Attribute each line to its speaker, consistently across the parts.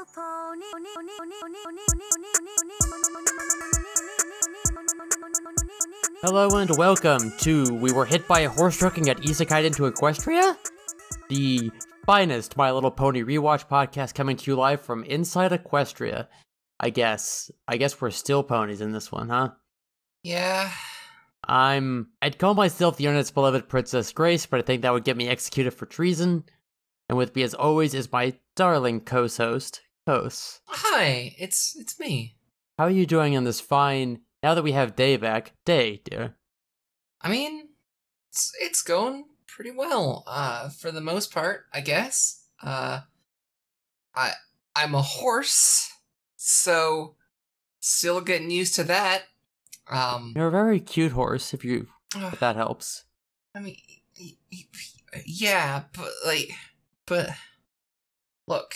Speaker 1: Little pony.
Speaker 2: Hello and welcome to We Were Hit by a Horse Truck and Got Isekai into Equestria? The finest My Little Pony rewatch podcast coming to you live from inside Equestria. I guess. I guess we're still ponies in this one, huh?
Speaker 3: Yeah.
Speaker 2: I'm. I'd call myself the internet's beloved Princess Grace, but I think that would get me executed for treason. And with me, as always, is my darling co-host, Kos.
Speaker 3: Hi, it's it's me.
Speaker 2: How are you doing on this fine, now that we have Day back, day, dear?
Speaker 3: I mean, it's it's going pretty well. Uh for the most part, I guess. Uh I I'm a horse, so still getting used to that. Um
Speaker 2: You're a very cute horse, if you if that helps.
Speaker 3: I mean yeah, but like but look,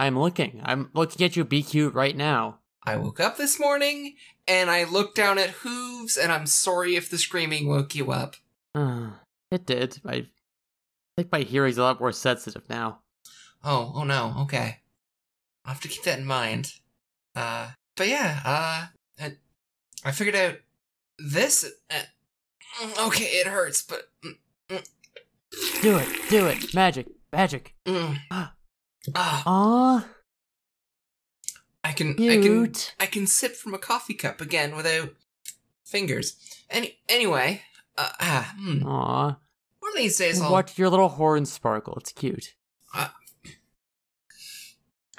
Speaker 2: I'm looking. I'm looking at you cute right now.
Speaker 3: I woke up this morning and I looked down at hooves and I'm sorry if the screaming woke you up.
Speaker 2: Uh, it did. I think my hearing's a lot more sensitive now.
Speaker 3: Oh, oh no, okay. I'll have to keep that in mind. Uh, but yeah, uh, I, I figured out this. Uh, okay, it hurts, but. mm,
Speaker 2: Do it, do it. Magic, magic.
Speaker 3: mm, ah,
Speaker 2: Aw,
Speaker 3: I can, I can. I can sip from a coffee cup again without fingers. Any, anyway, uh, ah, hmm.
Speaker 2: Aw.
Speaker 3: one of these days I'll.
Speaker 2: Watch your little horn sparkle. It's cute.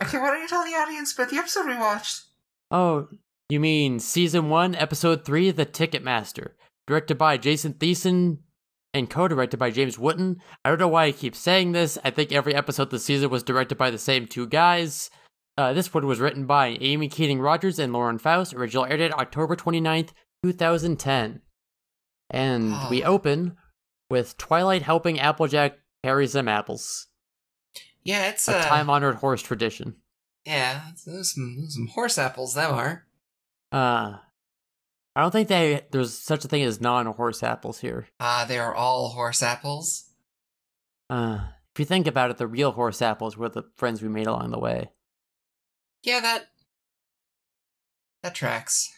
Speaker 3: Okay, why don't you tell the audience about the episode we watched?
Speaker 2: Oh, you mean season one, episode three, The Ticketmaster, directed by Jason Thiessen and co-directed by James Wooten. I don't know why I keep saying this. I think every episode this season was directed by the same two guys. Uh, this one was written by Amy Keating Rogers and Lauren Faust. Original aired date October 29th, 2010. And we open with Twilight helping Applejack carry some apples.
Speaker 3: Yeah, it's
Speaker 2: A
Speaker 3: uh,
Speaker 2: time-honored horse tradition.
Speaker 3: Yeah, some, some horse apples. Them are.
Speaker 2: Uh, I don't think they there's such a thing as non-horse apples here.
Speaker 3: Ah, they are all horse apples.
Speaker 2: Uh, if you think about it, the real horse apples were the friends we made along the way.
Speaker 3: Yeah, that that tracks.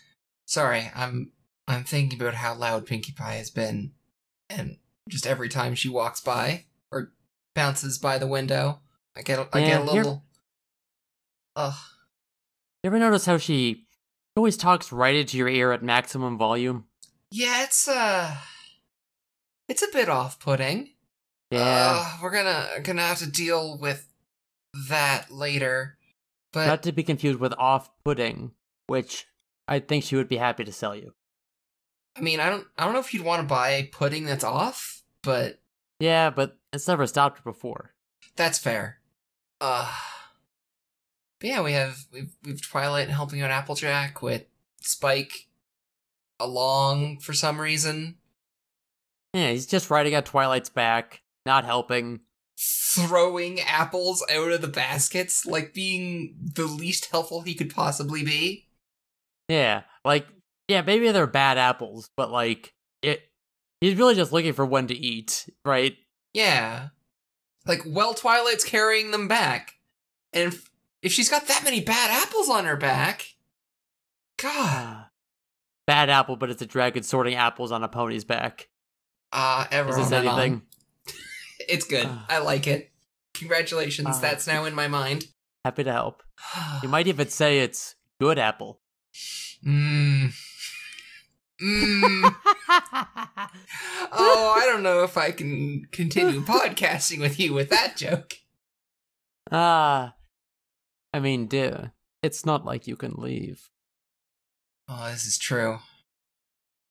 Speaker 3: Sorry, I'm I'm thinking about how loud Pinkie Pie has been, and just every time she walks by or bounces by the window, I get I
Speaker 2: Yeah,
Speaker 3: get a little. Ugh.
Speaker 2: You ever notice how she always talks right into your ear at maximum volume?
Speaker 3: Yeah, it's uh, it's a bit off-putting.
Speaker 2: Yeah,
Speaker 3: Uh, we're gonna gonna have to deal with that later. But
Speaker 2: not to be confused with off-putting, which I think she would be happy to sell you.
Speaker 3: I mean, I don't I don't know if you'd want to buy a pudding that's off, but
Speaker 2: Yeah, but it's never stopped before.
Speaker 3: That's fair. Uh but yeah, we have we've we've Twilight helping out Applejack with Spike along for some reason,
Speaker 2: Yeah, he's just riding at Twilight's back, not helping.
Speaker 3: throwing apples out of the baskets, like being the least helpful he could possibly be.
Speaker 2: Yeah, like yeah, maybe they're bad apples, but like it. He's really just looking for one to eat, right?
Speaker 3: Yeah. Like, well, Twilight's carrying them back. And if, she's got that many bad apples on her back, God.
Speaker 2: Ah. Bad apple, but it's a dragon sorting apples on a pony's back.
Speaker 3: Uh,
Speaker 2: Is
Speaker 3: everyone.
Speaker 2: this anything?
Speaker 3: It's good.
Speaker 2: Ah.
Speaker 3: I like it. Congratulations.
Speaker 2: Ah.
Speaker 3: That's now in my mind.
Speaker 2: Happy to help. You might even say it's good apple.
Speaker 3: Mmm. Mmm. oh, I don't know if I can continue podcasting with you with that joke.
Speaker 2: Ah, I mean, dear, it's not like you can leave.
Speaker 3: Oh, this is true.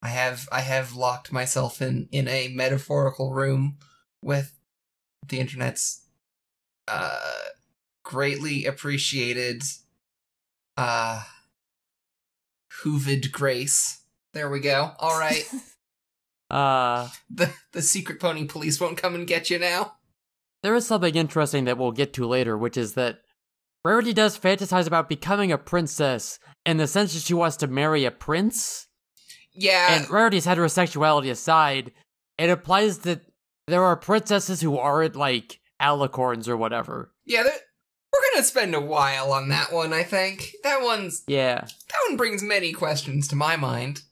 Speaker 3: I have I have locked myself in in a metaphorical room with the internet's uh greatly appreciated uh hoovid grace. There we go. All right.
Speaker 2: Uh,
Speaker 3: the the secret pony police won't come and get you now.
Speaker 2: there is something interesting that we'll get to later, which is that Rarity does fantasize about becoming a princess in the sense that she wants to marry a prince.
Speaker 3: Yeah.
Speaker 2: and Rarity's heterosexuality aside, it implies that there are princesses who aren't like alicorns or whatever.
Speaker 3: yeah, we're gonna spend a while on that one. I think that one's
Speaker 2: Yeah.
Speaker 3: that one brings many questions to my mind.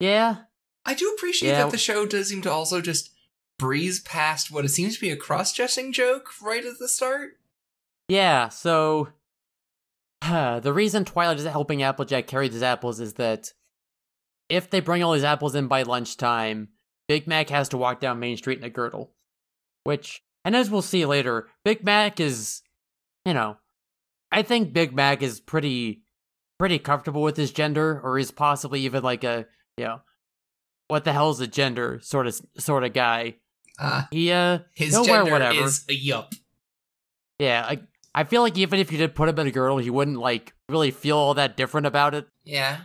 Speaker 2: Yeah.
Speaker 3: I do appreciate
Speaker 2: Yeah.
Speaker 3: that the show does seem to also just breeze past what it seems to be a cross-dressing joke right at the start.
Speaker 2: Yeah, so the reason Twilight is helping Applejack carry these apples is that if they bring all these apples in by lunchtime, Big Mac has to walk down Main Street in a girdle. Which, and as we'll see later, Big Mac is, you know, I think Big Mac is pretty, pretty comfortable with his gender, or he's possibly even like a, you know, what the hell's a gender sort of sort of guy.
Speaker 3: Uh,
Speaker 2: He uh,
Speaker 3: his gender
Speaker 2: whatever.
Speaker 3: is a yup.
Speaker 2: Yeah, I, I feel like even if you did put him in a girdle, he wouldn't like really feel all that different about it.
Speaker 3: Yeah.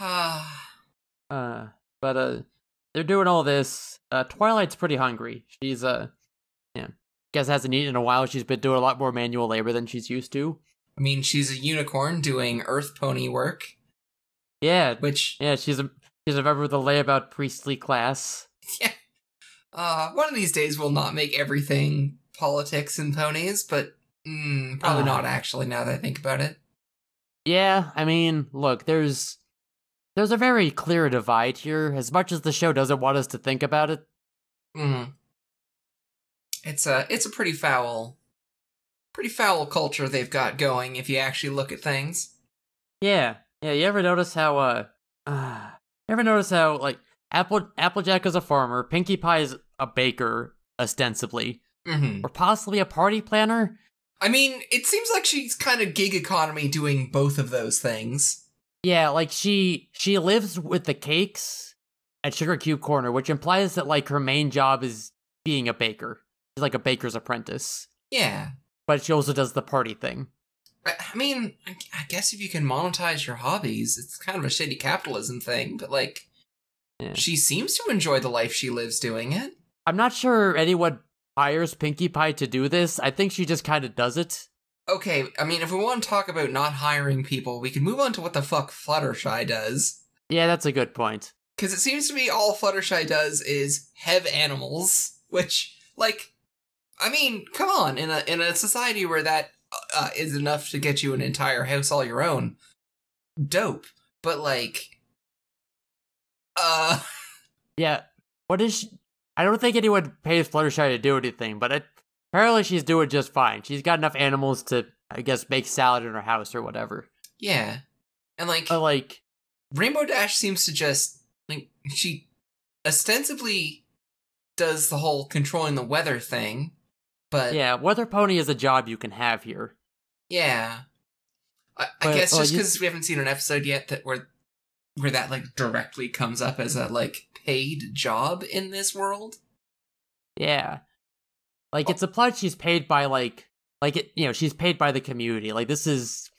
Speaker 3: Ah.
Speaker 2: Uh, but uh, they're doing all this. Uh, Twilight's pretty hungry. She's uh, yeah, guess hasn't eaten in a while. She's been doing a lot more manual labor than she's used to.
Speaker 3: I mean, she's a unicorn doing Earth Pony work,
Speaker 2: Yeah,
Speaker 3: which
Speaker 2: yeah, she's a she's a member of the layabout priestly class.
Speaker 3: yeah. Uh, one of these days we'll not make everything politics and ponies, but mm, probably
Speaker 2: Ah.
Speaker 3: not actually. Now that I think about it.
Speaker 2: Yeah, I mean, look, there's there's a very clear divide here. As much as the show doesn't want us to think about it,
Speaker 3: Mm. It's a it's a pretty foul, pretty foul culture they've got going. If you actually look at things.
Speaker 2: Yeah, yeah. You ever notice how uh, uh you ever notice how like Apple Applejack is a farmer, Pinkie Pie is a baker, ostensibly,
Speaker 3: hmm
Speaker 2: or possibly a party planner?
Speaker 3: I mean, it seems like she's kind of gig economy doing both of those things.
Speaker 2: Yeah, like she she lives with the cakes at Sugar Cube Corner, which implies that like her main job is being a baker. She's like a baker's apprentice,
Speaker 3: Yeah.
Speaker 2: but she also does the party thing.
Speaker 3: I mean, I I guess if you can monetize your hobbies, it's kind of a shitty capitalism thing, but like,
Speaker 2: Yeah.
Speaker 3: she seems to enjoy the life she lives doing it.
Speaker 2: I'm not sure anyone hires Pinkie Pie to do this. I think she just kind of does it.
Speaker 3: Okay, I mean, if we want to talk about not hiring people, we can move on to what the fuck Fluttershy does.
Speaker 2: Yeah, that's a good point.
Speaker 3: Because it seems to me all Fluttershy does is have animals, which, like, I mean, come on, in a in a society where that uh, is enough to get you an entire house all your own, dope. But like, uh,
Speaker 2: Yeah. What is she? I don't think anyone pays Fluttershy to do anything, but it, apparently she's doing just fine. She's got enough animals to, I guess, make salad in her house or whatever.
Speaker 3: yeah, and like,
Speaker 2: But like,
Speaker 3: Rainbow Dash seems to just like she ostensibly does the whole controlling the weather thing, but
Speaker 2: yeah, weather pony is a job you can have here.
Speaker 3: Yeah. I, I
Speaker 2: But,
Speaker 3: guess just because we haven't seen an episode yet that where where that like directly comes up as a like paid job in this world.
Speaker 2: Yeah. Like
Speaker 3: Oh.
Speaker 2: it's implied she's paid by like like it you know, she's paid by the community. Like this is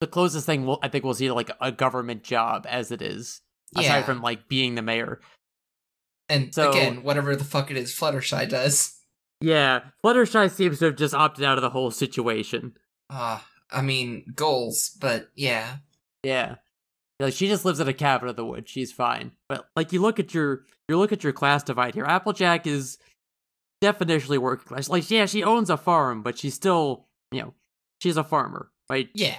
Speaker 2: the closest thing we'll, I think we'll see to like a government job as it is. Aside
Speaker 3: Yeah.
Speaker 2: from like being the mayor.
Speaker 3: And
Speaker 2: So-
Speaker 3: again, whatever the fuck it is Fluttershy does.
Speaker 2: Yeah. Fluttershy seems to have just opted out of the whole situation.
Speaker 3: Ah, I mean goals, but yeah.
Speaker 2: Yeah. Like she just lives in a cabin in the woods. She's fine. But like you look at your you look at your class divide here. Applejack is definitionally working class. Like yeah, she owns a farm, but she's still you know she's a farmer, right?
Speaker 3: Yeah.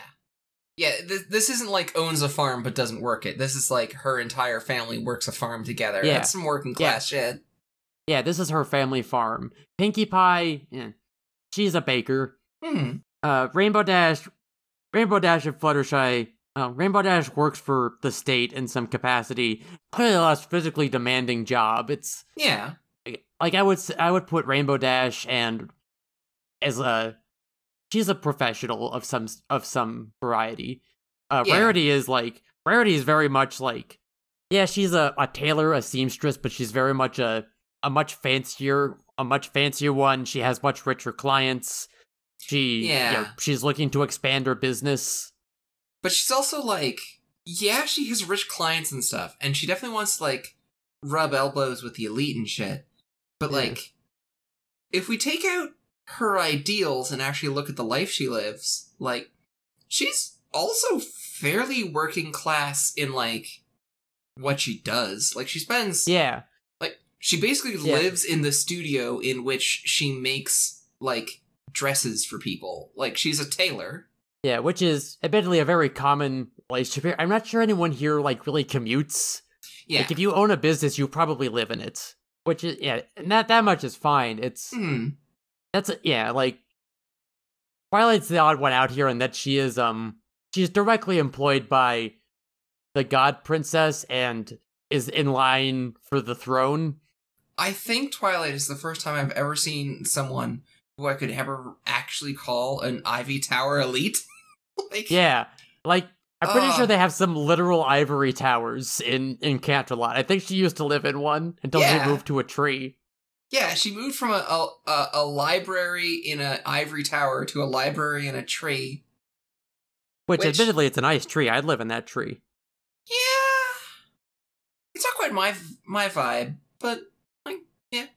Speaker 3: Yeah, th- this isn't like owns a farm but doesn't work it. This is like her entire family works a farm together.
Speaker 2: Yeah.
Speaker 3: That's some working class shit.
Speaker 2: Yeah, this is her family farm. Pinkie Pie, yeah, she's a baker.
Speaker 3: Hmm.
Speaker 2: Uh, Rainbow Dash, Rainbow Dash and Fluttershy. Uh, Rainbow Dash works for the state in some capacity. Probably a less physically demanding job. It's
Speaker 3: Yeah.
Speaker 2: like I would I would put Rainbow Dash and as a she's a professional of some of some variety. Uh,
Speaker 3: Yeah.
Speaker 2: Rarity is like Rarity is very much like yeah she's a, a tailor a seamstress but she's very much a a much fancier a much fancier one. She has much richer clients. She you know,
Speaker 3: Yeah.
Speaker 2: she's looking to expand her business.
Speaker 3: But she's also like, yeah, she has rich clients and stuff, and she definitely wants to like rub elbows with the elite and shit. But
Speaker 2: Yeah.
Speaker 3: like, if we take out her ideals and actually look at the life she lives, like, she's also fairly working class in like what she does. Like, she spends
Speaker 2: Yeah,
Speaker 3: like she basically
Speaker 2: Yeah.
Speaker 3: lives in the studio in which she makes like dresses for people. Like she's a tailor.
Speaker 2: Yeah, which is admittedly a very common relationship here. I'm not sure anyone here like really commutes.
Speaker 3: Yeah.
Speaker 2: Like if you own a business, you probably live in it. Which is yeah, not that much is fine. It's
Speaker 3: Hmm.
Speaker 2: that's yeah, like Twilight's the odd one out here in that she is um she's directly employed by the God Princess and is in line for the throne.
Speaker 3: I think Twilight is the first time I've ever seen someone who I could ever actually call an Ivy Tower elite. like,
Speaker 2: Yeah, like I'm pretty sure they have some literal ivory towers in in Canterlot. I think she used to live in one until
Speaker 3: Yeah.
Speaker 2: she moved to a tree.
Speaker 3: Yeah, she moved from a, a a library in an ivory tower to a library in a tree.
Speaker 2: Which,
Speaker 3: Which-
Speaker 2: admittedly, it's a nice tree. I'd live in that tree.
Speaker 3: Yeah, it's not quite my my vibe, but like,
Speaker 2: Yeah,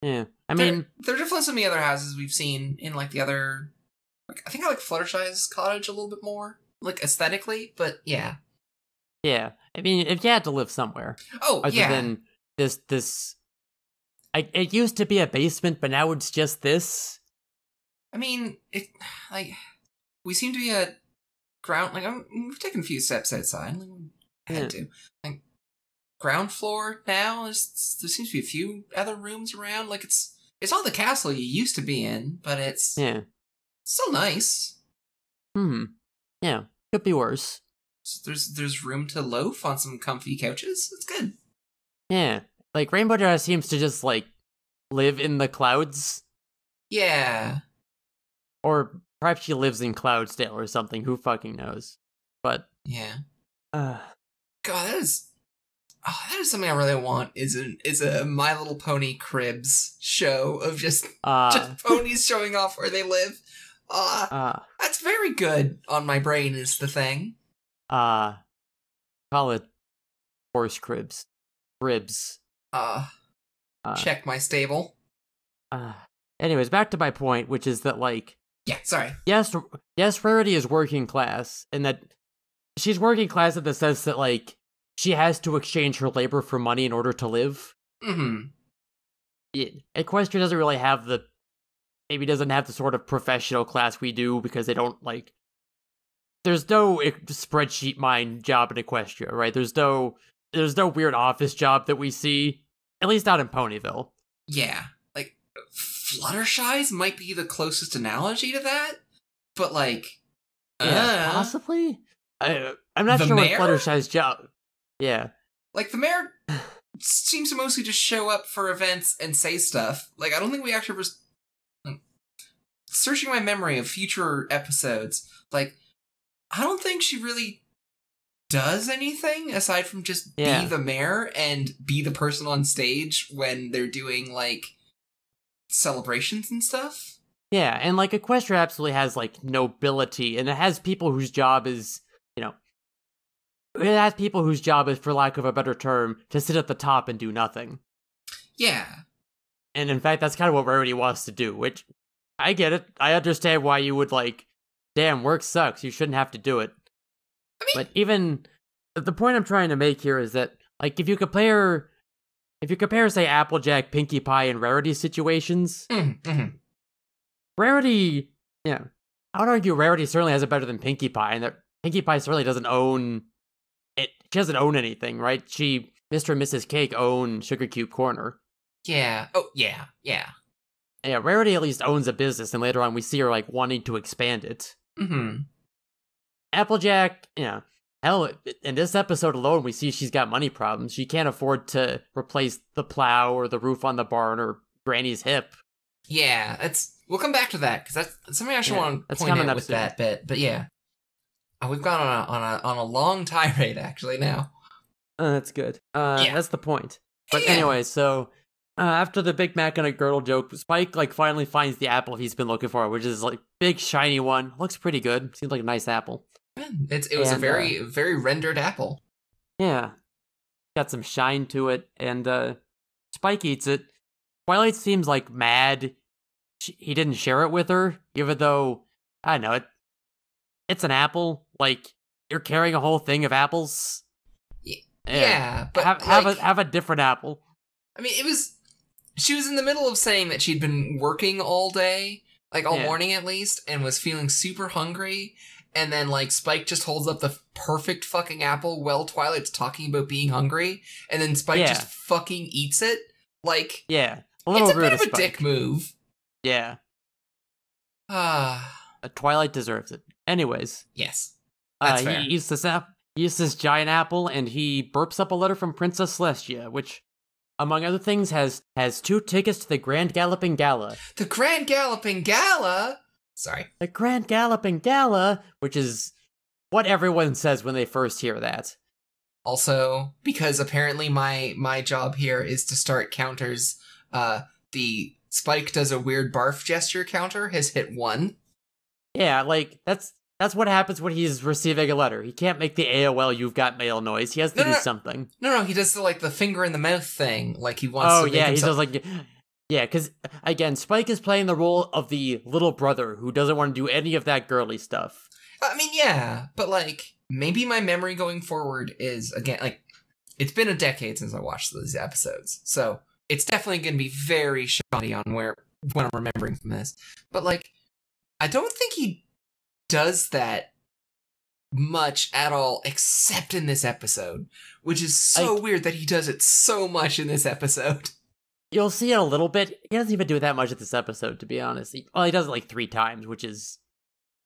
Speaker 2: yeah.
Speaker 3: I
Speaker 2: mean,
Speaker 3: there are definitely some of the other houses we've seen in like the other. Like, I think I like Fluttershy's cottage a little bit more, like aesthetically. But yeah.
Speaker 2: yeah, I mean, if you had to live somewhere
Speaker 3: Oh
Speaker 2: other
Speaker 3: yeah.
Speaker 2: than this, this, I, it used to be a basement, but now it's just this.
Speaker 3: I mean, it like we seem to be at ground. Like I'm, we've taken a few steps outside. Like, we had
Speaker 2: Yeah.
Speaker 3: to. Like ground floor now. There's, there seems to be a few other rooms around. Like it's it's not the castle you used to be in, but it's
Speaker 2: Yeah.
Speaker 3: Still nice.
Speaker 2: Hmm. Yeah. Could be worse.
Speaker 3: So there's there's room to loaf on some comfy couches. It's good.
Speaker 2: Yeah. Like Rainbow Dash seems to just like live in the clouds,
Speaker 3: Yeah.
Speaker 2: or perhaps she lives in Cloudsdale or something. Who fucking knows? But
Speaker 3: Yeah.
Speaker 2: uh,
Speaker 3: God, that is. Oh, that is something I really want. Is a is a My Little Pony Cribs show of just
Speaker 2: uh,
Speaker 3: just ponies showing off where they live. Uh,
Speaker 2: uh,
Speaker 3: that's very good on my brain. Is the thing.
Speaker 2: uh, call it horse cribs, ribs.
Speaker 3: Uh,
Speaker 2: Uh,
Speaker 3: check my stable.
Speaker 2: Uh, anyways, back to my point, which is that like
Speaker 3: Yeah, sorry.
Speaker 2: yes, yes, Rarity is working class, and that she's working class in the sense that like she has to exchange her labor for money in order to live.
Speaker 3: Mm-hmm.
Speaker 2: Equestria doesn't really have the maybe doesn't have the sort of professional class we do because they don't like. There's no spreadsheet mind job in Equestria, right? There's no there's no weird office job that we see, at least not in Ponyville.
Speaker 3: Yeah, like Fluttershy's might be the closest analogy to that, but like,
Speaker 2: Yeah,
Speaker 3: uh,
Speaker 2: possibly. I, I'm not sure
Speaker 3: mayor?
Speaker 2: what Fluttershy's job. Yeah,
Speaker 3: like the mayor seems to mostly just show up for events and say stuff. Like, I don't think we actually searching my memory of future episodes. Like, I don't think she really does anything aside from just
Speaker 2: Yeah.
Speaker 3: be the mayor and be the person on stage when they're doing like celebrations and stuff.
Speaker 2: yeah, and like Equestria absolutely has like nobility, and it has people whose job is, you know, it has people whose job is, for lack of a better term, to sit at the top and do nothing.
Speaker 3: Yeah.
Speaker 2: And in fact, that's kind of what Rarity wants to do, which I get it. I understand why you would like, damn, work sucks. You shouldn't have to do it.
Speaker 3: I mean-
Speaker 2: but even the point I'm trying to make here is that, like, if you compare, if you compare, say, Applejack, Pinkie Pie, and Rarity situations,
Speaker 3: Mm-hmm.
Speaker 2: Rarity, yeah, I would argue Rarity certainly has it better than Pinkie Pie, and that Pinkie Pie certainly doesn't own it. She doesn't own anything, right? She, Mr. and Mrs. Cake own Sugar Cube Corner.
Speaker 3: Yeah. Oh, yeah. Yeah.
Speaker 2: Yeah, Rarity at least owns a business, and later on we see her like wanting to expand it.
Speaker 3: Mm-hmm.
Speaker 2: Applejack, you know, hell, in this episode alone, we see she's got money problems. She can't afford to replace the plow or the roof on the barn or Granny's hip.
Speaker 3: Yeah, that's we'll come back to that because that's, something I actually
Speaker 2: Yeah,
Speaker 3: want to point out with
Speaker 2: soon.
Speaker 3: that bit. But yeah, oh, we've gone on a on a on a long tirade actually now.
Speaker 2: Uh, that's good. Uh,
Speaker 3: Yeah.
Speaker 2: that's the point. But
Speaker 3: Yeah.
Speaker 2: anyway, so uh, after the Big Mac and a girdle joke, Spike like finally finds the apple he's been looking for, which is like big shiny one. Looks pretty good. Seems like a nice apple.
Speaker 3: It's it was a
Speaker 2: And,
Speaker 3: very very rendered apple.
Speaker 2: Yeah. Got some shine to it, and uh Spike eats it. Twilight seems like mad she, he didn't share it with her, even though I don't know it. It's an apple. Like you're carrying a whole thing of apples.
Speaker 3: Y- Yeah, but
Speaker 2: have have a have a different apple.
Speaker 3: I mean, it was she was in the middle of saying that she'd been working all day, like all
Speaker 2: Yeah.
Speaker 3: morning at least, and was feeling super hungry. And then like Spike just holds up the perfect fucking apple while Twilight's talking about being hungry, and then Spike
Speaker 2: Yeah.
Speaker 3: just fucking eats it. Like
Speaker 2: Yeah, a little
Speaker 3: it's a bit of a
Speaker 2: Spike.
Speaker 3: dick move.
Speaker 2: Yeah,
Speaker 3: Ah,
Speaker 2: uh, Twilight deserves it. Anyways,
Speaker 3: yes.
Speaker 2: uh, he eats this app. He eats this giant apple, and he burps up a letter from Princess Celestia, which, among other things, has has two tickets to the Grand Galloping Gala.
Speaker 3: The Grand Galloping Gala. Sorry.
Speaker 2: The Grand Galloping Gala, which is what everyone says when they first hear that.
Speaker 3: Also, because apparently my my job here is to start counters. Uh, the Spike does a weird barf gesture counter has hit one.
Speaker 2: Yeah, like that's that's what happens when he's receiving a letter. He can't make the AOL "You've got mail" noise. He has to
Speaker 3: No,
Speaker 2: do
Speaker 3: no,
Speaker 2: something.
Speaker 3: No, no, he does the like the finger in the mouth thing, like he wants.
Speaker 2: Oh
Speaker 3: to make
Speaker 2: yeah, he does like yeah, because again, Spike is playing the role of the little brother who doesn't want to do any of that girly stuff.
Speaker 3: I mean, yeah, but like maybe my memory going forward is again like it's been a decade since I watched these episodes, so it's definitely going to be very shoddy on where when I'm remembering from this. But like, I don't think he does that much at all, except in this episode, which is so
Speaker 2: Like-
Speaker 3: weird that he does it so much in this episode.
Speaker 2: You'll see it a little bit. He doesn't even do it that much at this episode, to be honest. He, well, he does it like three times, which is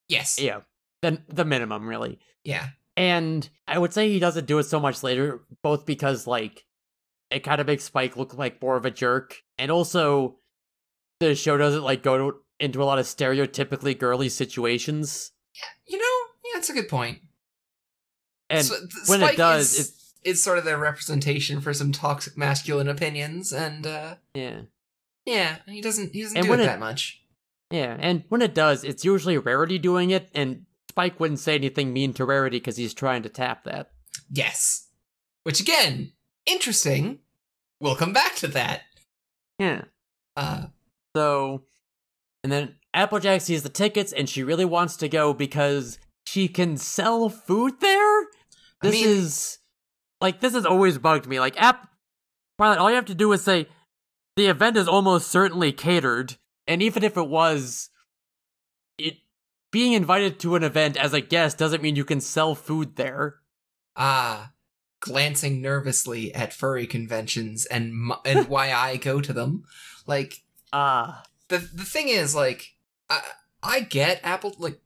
Speaker 3: Yes,
Speaker 2: yeah, the the minimum really.
Speaker 3: yeah,
Speaker 2: And I would say he doesn't do it so much later, both because like it kind of makes Spike look like more of a jerk, and also the show doesn't like go to, into a lot of stereotypically girly situations.
Speaker 3: Yeah, you know, yeah, that's a good point.
Speaker 2: And
Speaker 3: So,
Speaker 2: when it
Speaker 3: Spike
Speaker 2: does,
Speaker 3: is-
Speaker 2: it's
Speaker 3: it's sort of their representation for some toxic masculine opinions and uh
Speaker 2: yeah,
Speaker 3: yeah he doesn't he doesn't
Speaker 2: And
Speaker 3: do it
Speaker 2: it-
Speaker 3: that much
Speaker 2: yeah. And when it does, it's usually Rarity doing it, and Spike wouldn't say anything mean to Rarity because he's trying to tap that.
Speaker 3: yes which again interesting we'll come back to that
Speaker 2: Yeah.
Speaker 3: uh
Speaker 2: So, and then Applejack sees the tickets and she really wants to go because she can sell food there.
Speaker 3: I
Speaker 2: This
Speaker 3: mean-
Speaker 2: is like this has always bugged me. Like app, Violet, all you have to do is say the event is almost certainly catered, and even if it was, it being invited to an event as a guest doesn't mean you can sell food there.
Speaker 3: ah glancing nervously at furry conventions and and why I go to them like
Speaker 2: Ah,
Speaker 3: the the thing is like I I get Apple like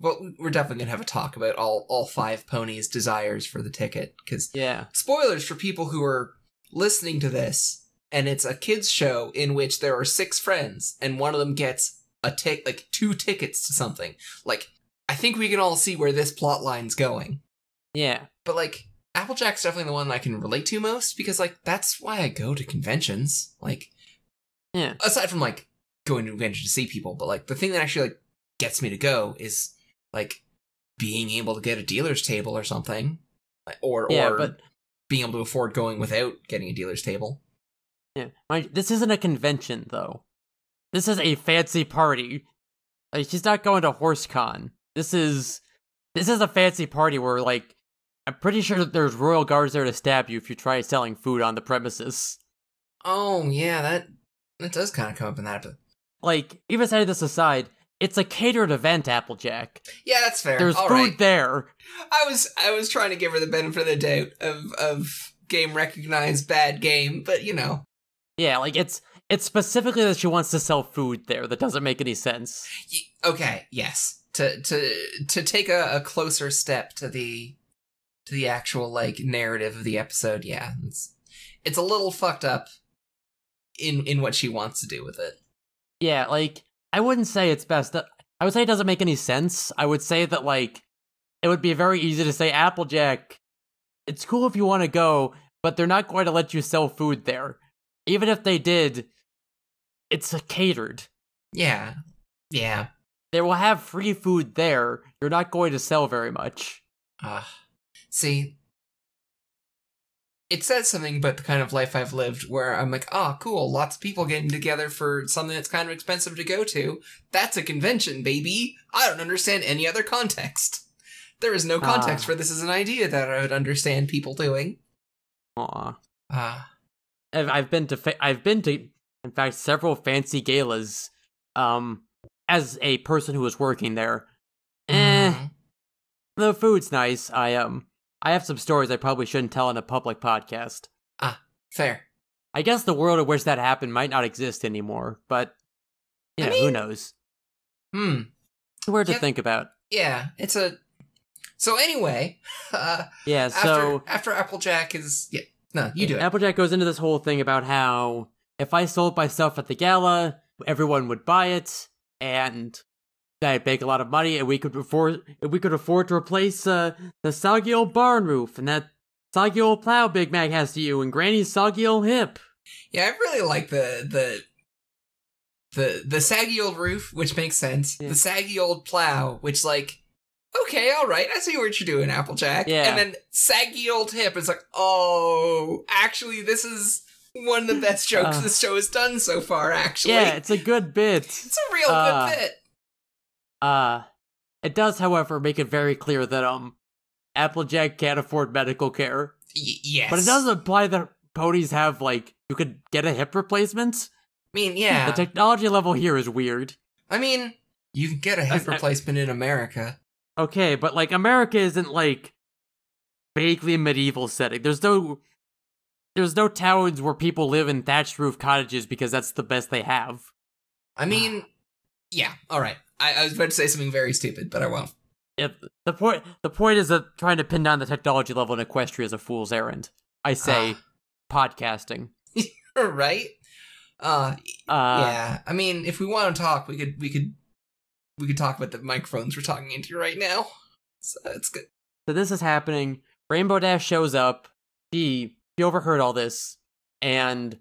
Speaker 3: well we're definitely gonna have a talk about all all five ponies desires for the ticket because
Speaker 2: yeah,
Speaker 3: spoilers for people who are listening to this and it's a kids show in which there are six friends and one of them gets a tick like two tickets to something. Like i think we can all see where this plot line's going.
Speaker 2: Yeah,
Speaker 3: but like applejack's definitely the one i can relate to most because like that's why i go to conventions. Like
Speaker 2: yeah.
Speaker 3: aside from like going to a convention to see people but like the thing that actually like gets me to go is like being able to get a dealer's table or something or
Speaker 2: Yeah,
Speaker 3: or
Speaker 2: but
Speaker 3: being able to afford going without getting a dealer's table.
Speaker 2: Yeah, mind, this isn't a convention though. This is a fancy party. Like she's not going to HorseCon. This is this is a fancy party where like I'm pretty sure that there's royal guards there to stab you if you try selling food on the premises.
Speaker 3: Oh yeah, that that does kind of come up in that. But
Speaker 2: Like even setting this aside, it's a catered event, Applejack.
Speaker 3: yeah, that's fair.
Speaker 2: There's
Speaker 3: All
Speaker 2: food
Speaker 3: right.
Speaker 2: there.
Speaker 3: I was I was trying to give her the benefit of the doubt of of game recognized bad game, but you know,
Speaker 2: Yeah, like it's it's specifically that she wants to sell food there. That doesn't make any sense.
Speaker 3: y- okay, yes. To to to take a, a closer step to the to the actual like narrative of the episode, yeah, it's it's a little fucked up in in what she wants to do with it.
Speaker 2: Yeah, like I wouldn't say it's best. I would say it doesn't make any sense. I would say that like it would be very easy to say Applejack. It's cool if you want to go, but they're not going to let you sell food there. Even if they did, it's a catered.
Speaker 3: Yeah, yeah.
Speaker 2: They will have free food there. You're not going to sell very much.
Speaker 3: Uh, see, it says something about the kind of life I've lived where I'm like, oh, cool, lots of people getting together for something that's kind of expensive to go to. That's a convention, baby. I don't understand any other context. There is no context
Speaker 2: Ah.
Speaker 3: for this as an idea that I would understand people doing.
Speaker 2: Aw.
Speaker 3: Ah,
Speaker 2: I've, I've been to fa- I've been to in fact several fancy galas Um, as a person who was working there, eh,
Speaker 3: Mhm.
Speaker 2: the food's nice. I um, I have some stories I probably shouldn't tell on a public podcast.
Speaker 3: Ah, fair.
Speaker 2: I guess the world in which that happened might not exist anymore, but you
Speaker 3: I
Speaker 2: know, who knows?
Speaker 3: Hmm.
Speaker 2: Weird to
Speaker 3: yeah.
Speaker 2: think about.
Speaker 3: Yeah, it's a. So anyway, uh,
Speaker 2: Yeah,
Speaker 3: after
Speaker 2: so
Speaker 3: after Applejack is yeah. No, you do it.
Speaker 2: Applejack goes into this whole thing about how if I sold my stuff at the gala, everyone would buy it, and I'd make a lot of money, and we could afford we could afford to replace uh, the soggy old barn roof and that soggy old plow Big Mac has to you and Granny's soggy old hip.
Speaker 3: Yeah, I really like the the the the saggy old roof, which makes sense.
Speaker 2: Yeah.
Speaker 3: The saggy old plow, which like, okay, all right, I see what you're doing, Applejack.
Speaker 2: Yeah.
Speaker 3: And then saggy old hip is like, oh, actually, this is one of the best jokes
Speaker 2: Uh.
Speaker 3: this show has done so far. Actually,
Speaker 2: Yeah, it's a good bit.
Speaker 3: it's a real
Speaker 2: uh,
Speaker 3: good bit.
Speaker 2: Uh, it does, however, make it very clear that um, Applejack can't afford medical care.
Speaker 3: Y- yes,
Speaker 2: But it does imply that ponies have like you could get a hip replacement.
Speaker 3: I mean, yeah.
Speaker 2: The technology level here is weird.
Speaker 3: I mean, you can get a hip
Speaker 2: I- I-
Speaker 3: replacement in America.
Speaker 2: Okay, but like America isn't like vaguely a medieval setting. There's no there's no towns where people live in thatched roof cottages because that's the best they have.
Speaker 3: I mean, yeah. All right. I, I was about to say something very stupid, but I won't.
Speaker 2: If the point the point is that trying to pin down the technology level in Equestria is a fool's errand. I say podcasting.
Speaker 3: right? Uh,
Speaker 2: Uh
Speaker 3: yeah. I mean, if we want to talk, we could we could we could talk about the microphones we're talking into right now. So it's good.
Speaker 2: So this is happening. Rainbow Dash shows up. She she overheard all this, and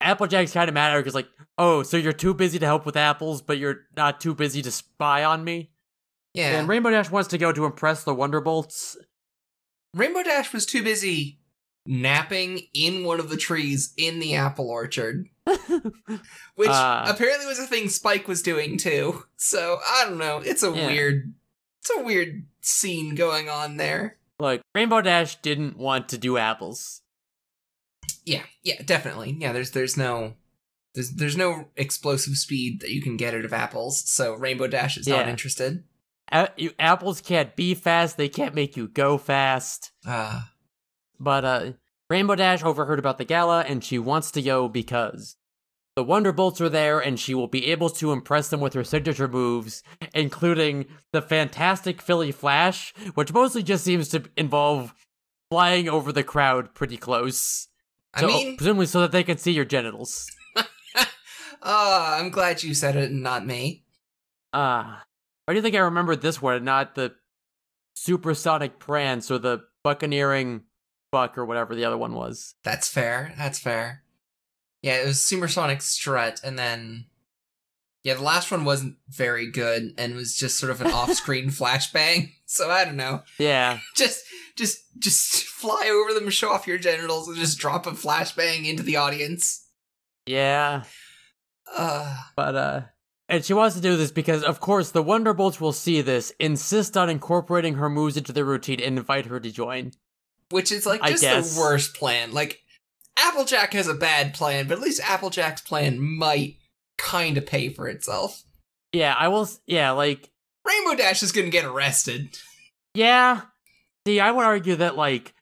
Speaker 2: Applejack's kind of mad at her because like, oh, so you're too busy to help with apples, but you're not too busy to spy on me.
Speaker 3: Yeah.
Speaker 2: And Rainbow Dash wants to go to impress the Wonderbolts.
Speaker 3: Rainbow Dash was too busy napping in one of the trees in the apple orchard, which
Speaker 2: Uh.
Speaker 3: apparently was a thing Spike was doing too. So I don't know. It's a
Speaker 2: Yeah.
Speaker 3: weird, it's a weird scene going on there.
Speaker 2: Like Rainbow Dash didn't want to do apples.
Speaker 3: Yeah, yeah, definitely. Yeah, there's there's no there's there's no explosive speed that you can get out of apples, so Rainbow Dash is not interested.
Speaker 2: A- you, apples can't be fast. They can't make you go fast.
Speaker 3: Uh
Speaker 2: But uh Rainbow Dash overheard about the gala and she wants to go because the Wonderbolts are there and she will be able to impress them with her signature moves, including the fantastic Philly Flash, which mostly just seems to involve flying over the crowd pretty close.
Speaker 3: I
Speaker 2: So-
Speaker 3: mean,
Speaker 2: presumably so that they can see your genitals.
Speaker 3: uh, I'm glad you said it and not me.
Speaker 2: Ah, why do you think I remember this one and not the supersonic prance or the buccaneering buck or whatever the other one was?
Speaker 3: That's fair. That's fair. Yeah, it was Supersonic Strut, and then yeah, the last one wasn't very good and was just sort of an off-screen flashbang. So I don't know.
Speaker 2: Yeah.
Speaker 3: Just, just, just fly over them, show off your genitals, and just drop a flashbang into the audience.
Speaker 2: Yeah.
Speaker 3: Uh,
Speaker 2: But uh and she wants to do this because of course the Wonderbolts will see this, insist on incorporating her moves into their routine and invite her to join.
Speaker 3: which is like just the worst plan. Like Applejack has a bad plan, but at least Applejack's plan might kind of pay for itself.
Speaker 2: Yeah, I will yeah, like
Speaker 3: Rainbow Dash is gonna get arrested.
Speaker 2: yeah. See, I would argue that like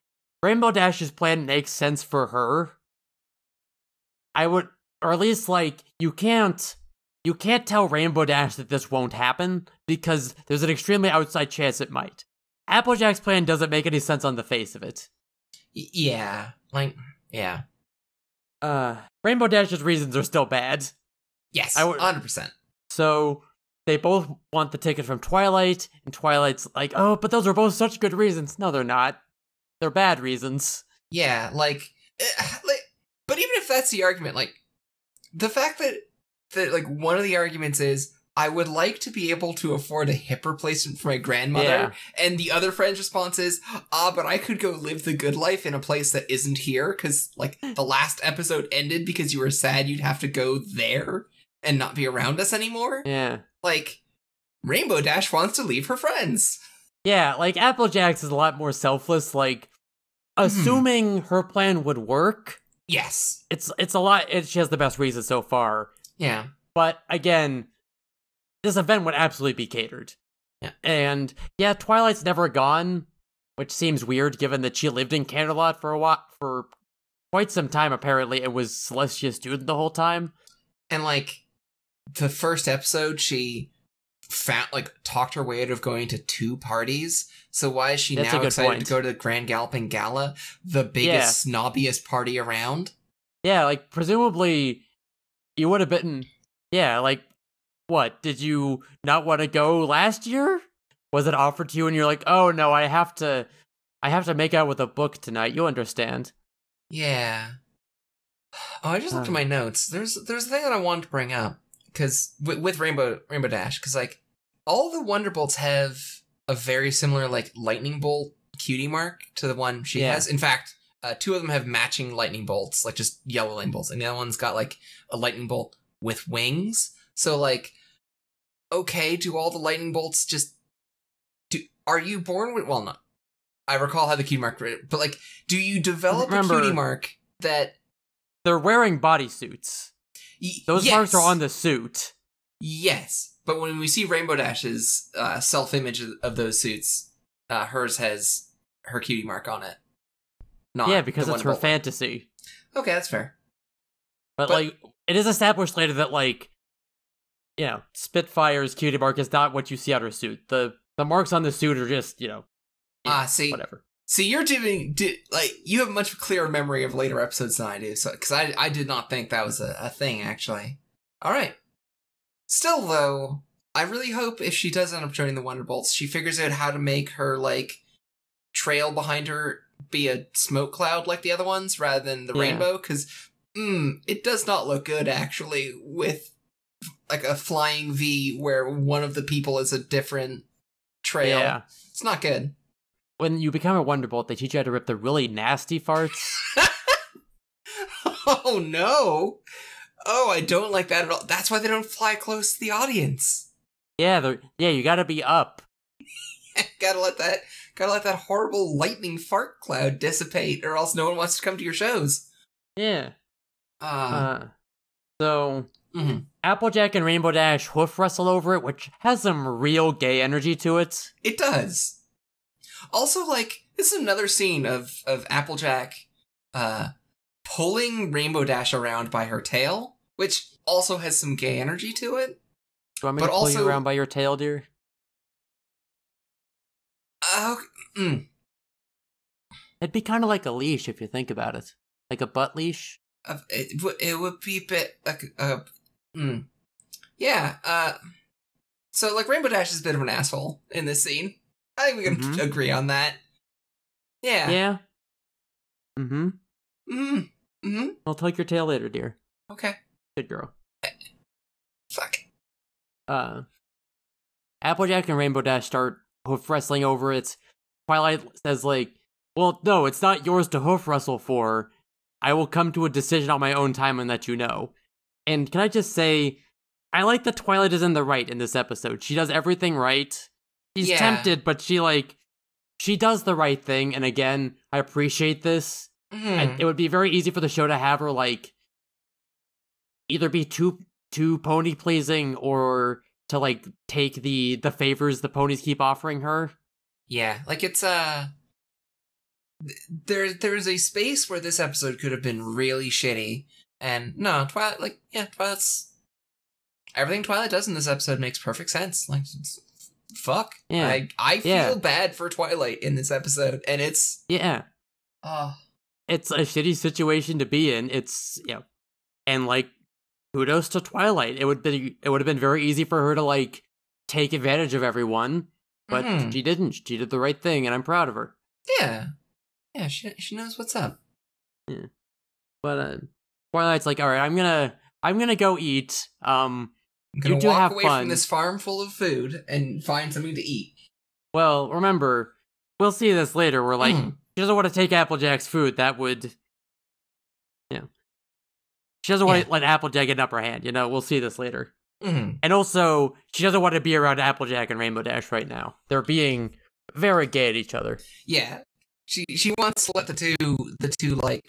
Speaker 2: Rainbow Dash's plan makes sense for her. I would or at least like you can't you can't tell Rainbow Dash that this won't happen because there's an extremely outside chance it might. Applejack's plan doesn't make any sense on the face of it.
Speaker 3: Yeah, like yeah,
Speaker 2: Uh Rainbow Dash's reasons are still bad.
Speaker 3: yes,
Speaker 2: I would-
Speaker 3: hundred percent.
Speaker 2: So they both want the ticket from Twilight, and Twilight's like, oh, but those are both such good reasons. No, they're not. They're bad reasons.
Speaker 3: Yeah, like, eh, like, but even if that's the argument, like, the fact that that like one of the arguments is. I would like to be able to afford a hip replacement for my grandmother.
Speaker 2: Yeah.
Speaker 3: And the other friend's response is, ah, but I could go live the good life in a place that isn't here because, like, the last episode ended because you were sad you'd have to go there and not be around us anymore.
Speaker 2: Yeah.
Speaker 3: Like, Rainbow Dash wants to leave her friends.
Speaker 2: Yeah, like Applejack's is a lot more selfless. Like, hmm. assuming her plan would work,
Speaker 3: Yes.
Speaker 2: it's it's a lot. It, she has the best reasons so far.
Speaker 3: Yeah.
Speaker 2: But again, this event would absolutely be catered.
Speaker 3: Yeah.
Speaker 2: And yeah, Twilight's never gone, which seems weird given that she lived in Canterlot for a while for quite some time apparently it was Celestia's student the whole time.
Speaker 3: And like the first episode, she found like talked her way out of going to two parties. So why is she
Speaker 2: That's
Speaker 3: now excited
Speaker 2: point.
Speaker 3: to go to the Grand Galloping Gala, the biggest snobbiest party around?
Speaker 2: Yeah, like presumably you would have been yeah, like what? Did you not want to go last year? Was it offered to you and you're like, "Oh no, I have to I have to make out with a book tonight." You understand.
Speaker 3: Yeah. Oh, I just looked
Speaker 2: Uh.
Speaker 3: at my notes. There's there's a thing that I wanted to bring up because with, with Rainbow Rainbow Dash, because like all the Wonderbolts have a very similar like lightning bolt cutie mark to the one she
Speaker 2: Yeah.
Speaker 3: has. In fact, uh, two of them have matching lightning bolts, like just yellow lightning bolts, and the other one's got like a lightning bolt with wings. So like, okay, do all the lightning bolts just do? Are you born with? Well, not. I recall how the cutie mark, but like, do you develop
Speaker 2: Remember-
Speaker 3: a cutie mark that
Speaker 2: They're wearing bodysuits.
Speaker 3: Y-
Speaker 2: Those
Speaker 3: yes,
Speaker 2: marks are on the suit.
Speaker 3: Yes, but when we see Rainbow Dash's uh, self-image of- of those suits, uh, hers has her cutie mark on it. Not
Speaker 2: yeah, because it's her fantasy.
Speaker 3: Okay, that's fair.
Speaker 2: But,
Speaker 3: But-
Speaker 2: like it is established later that like you know, Spitfire's cutie mark is not what you see on her suit. The the marks on the suit are just, you know,
Speaker 3: Ah, see,
Speaker 2: whatever.
Speaker 3: See, you're doing di- like you have a much clearer memory of later episodes than I do. So, because I I did not think that was a, a thing actually. All right. Still though, I really hope if she does end up joining the Wonderbolts, she figures out how to make her like trail behind her be a smoke cloud like the other ones rather than the
Speaker 2: Yeah.
Speaker 3: rainbow because mm, it does not look good actually with like a flying V where one of the people is a different trail.
Speaker 2: Yeah.
Speaker 3: It's not good.
Speaker 2: When you become a Wonderbolt, they teach you how to rip the really nasty farts.
Speaker 3: oh no. Oh, I don't like that at all. That's why they don't fly close to the audience.
Speaker 2: yeah, they're yeah, you gotta be up.
Speaker 3: gotta let that gotta let that horrible lightning fart cloud dissipate, or else no one wants to come to your shows.
Speaker 2: Yeah.
Speaker 3: Uh,
Speaker 2: Uh, so
Speaker 3: mhm.
Speaker 2: Applejack and Rainbow Dash hoof wrestle over it, which has some real gay energy to it.
Speaker 3: It does. Also, like this is another scene of of Applejack uh pulling Rainbow Dash around by her tail, which also has some gay energy to it.
Speaker 2: Do you want me
Speaker 3: But
Speaker 2: to pull
Speaker 3: also-
Speaker 2: you around by your tail, dear?
Speaker 3: Oh, mm,
Speaker 2: It'd be kind of like a leash if you think about it, like a butt leash.
Speaker 3: uh, it, would- it would be a bit like uh, mm. yeah. Uh, so like Rainbow Dash is a bit of an asshole in this scene. I think we can
Speaker 2: Mhm.
Speaker 3: agree on that. Yeah.
Speaker 2: Yeah. Mm-hmm.
Speaker 3: Mm. Hmm.
Speaker 2: I'll take your tail later, dear.
Speaker 3: Okay.
Speaker 2: Good girl.
Speaker 3: Fuck.
Speaker 2: uh Applejack and Rainbow Dash start hoof wrestling over it. Twilight says like, "Well, no, it's not yours to hoof wrestle for. I will come to a decision on my own time and let you know." And can I just say, I like that Twilight is in the right in this episode. She does everything right. She's
Speaker 3: Yeah.
Speaker 2: tempted, but she like she does the right thing. And again, I appreciate this.
Speaker 3: Mhm.
Speaker 2: I, it would be very easy for the show to have her like either be too too pony pleasing or to like take the the favors the ponies keep offering her.
Speaker 3: Yeah, like it's uh there there's a space where this episode could have been really shitty. And no, Twilight like yeah, Twilight's everything Twilight does in this episode makes perfect sense. Like it's, fuck.
Speaker 2: Yeah.
Speaker 3: I I feel
Speaker 2: Yeah.
Speaker 3: bad for Twilight in this episode and it's
Speaker 2: Yeah,
Speaker 3: uh
Speaker 2: it's a shitty situation to be in. It's you know, and like kudos to Twilight. It would be it would have been very easy for her to like take advantage of everyone, but
Speaker 3: Mhm.
Speaker 2: she didn't. She did the right thing, and I'm proud of her.
Speaker 3: yeah. Yeah, she she knows what's up. Yeah.
Speaker 2: But uh, Twilight's like, all right, I'm gonna I'm gonna go eat. Um,
Speaker 3: I'm gonna
Speaker 2: You do
Speaker 3: walk
Speaker 2: have
Speaker 3: away
Speaker 2: fun.
Speaker 3: from this farm full of food and find something to eat.
Speaker 2: Well, remember, we'll see this later. We're like,
Speaker 3: Mhm.
Speaker 2: she doesn't want to take Applejack's food. That would, yeah, she doesn't want
Speaker 3: Yeah.
Speaker 2: to let Applejack get an upper hand. You know, we'll see this later.
Speaker 3: Mhm.
Speaker 2: And also, she doesn't want to be around Applejack and Rainbow Dash right now. They're being very gay at each other.
Speaker 3: Yeah. She she wants to let the two the two like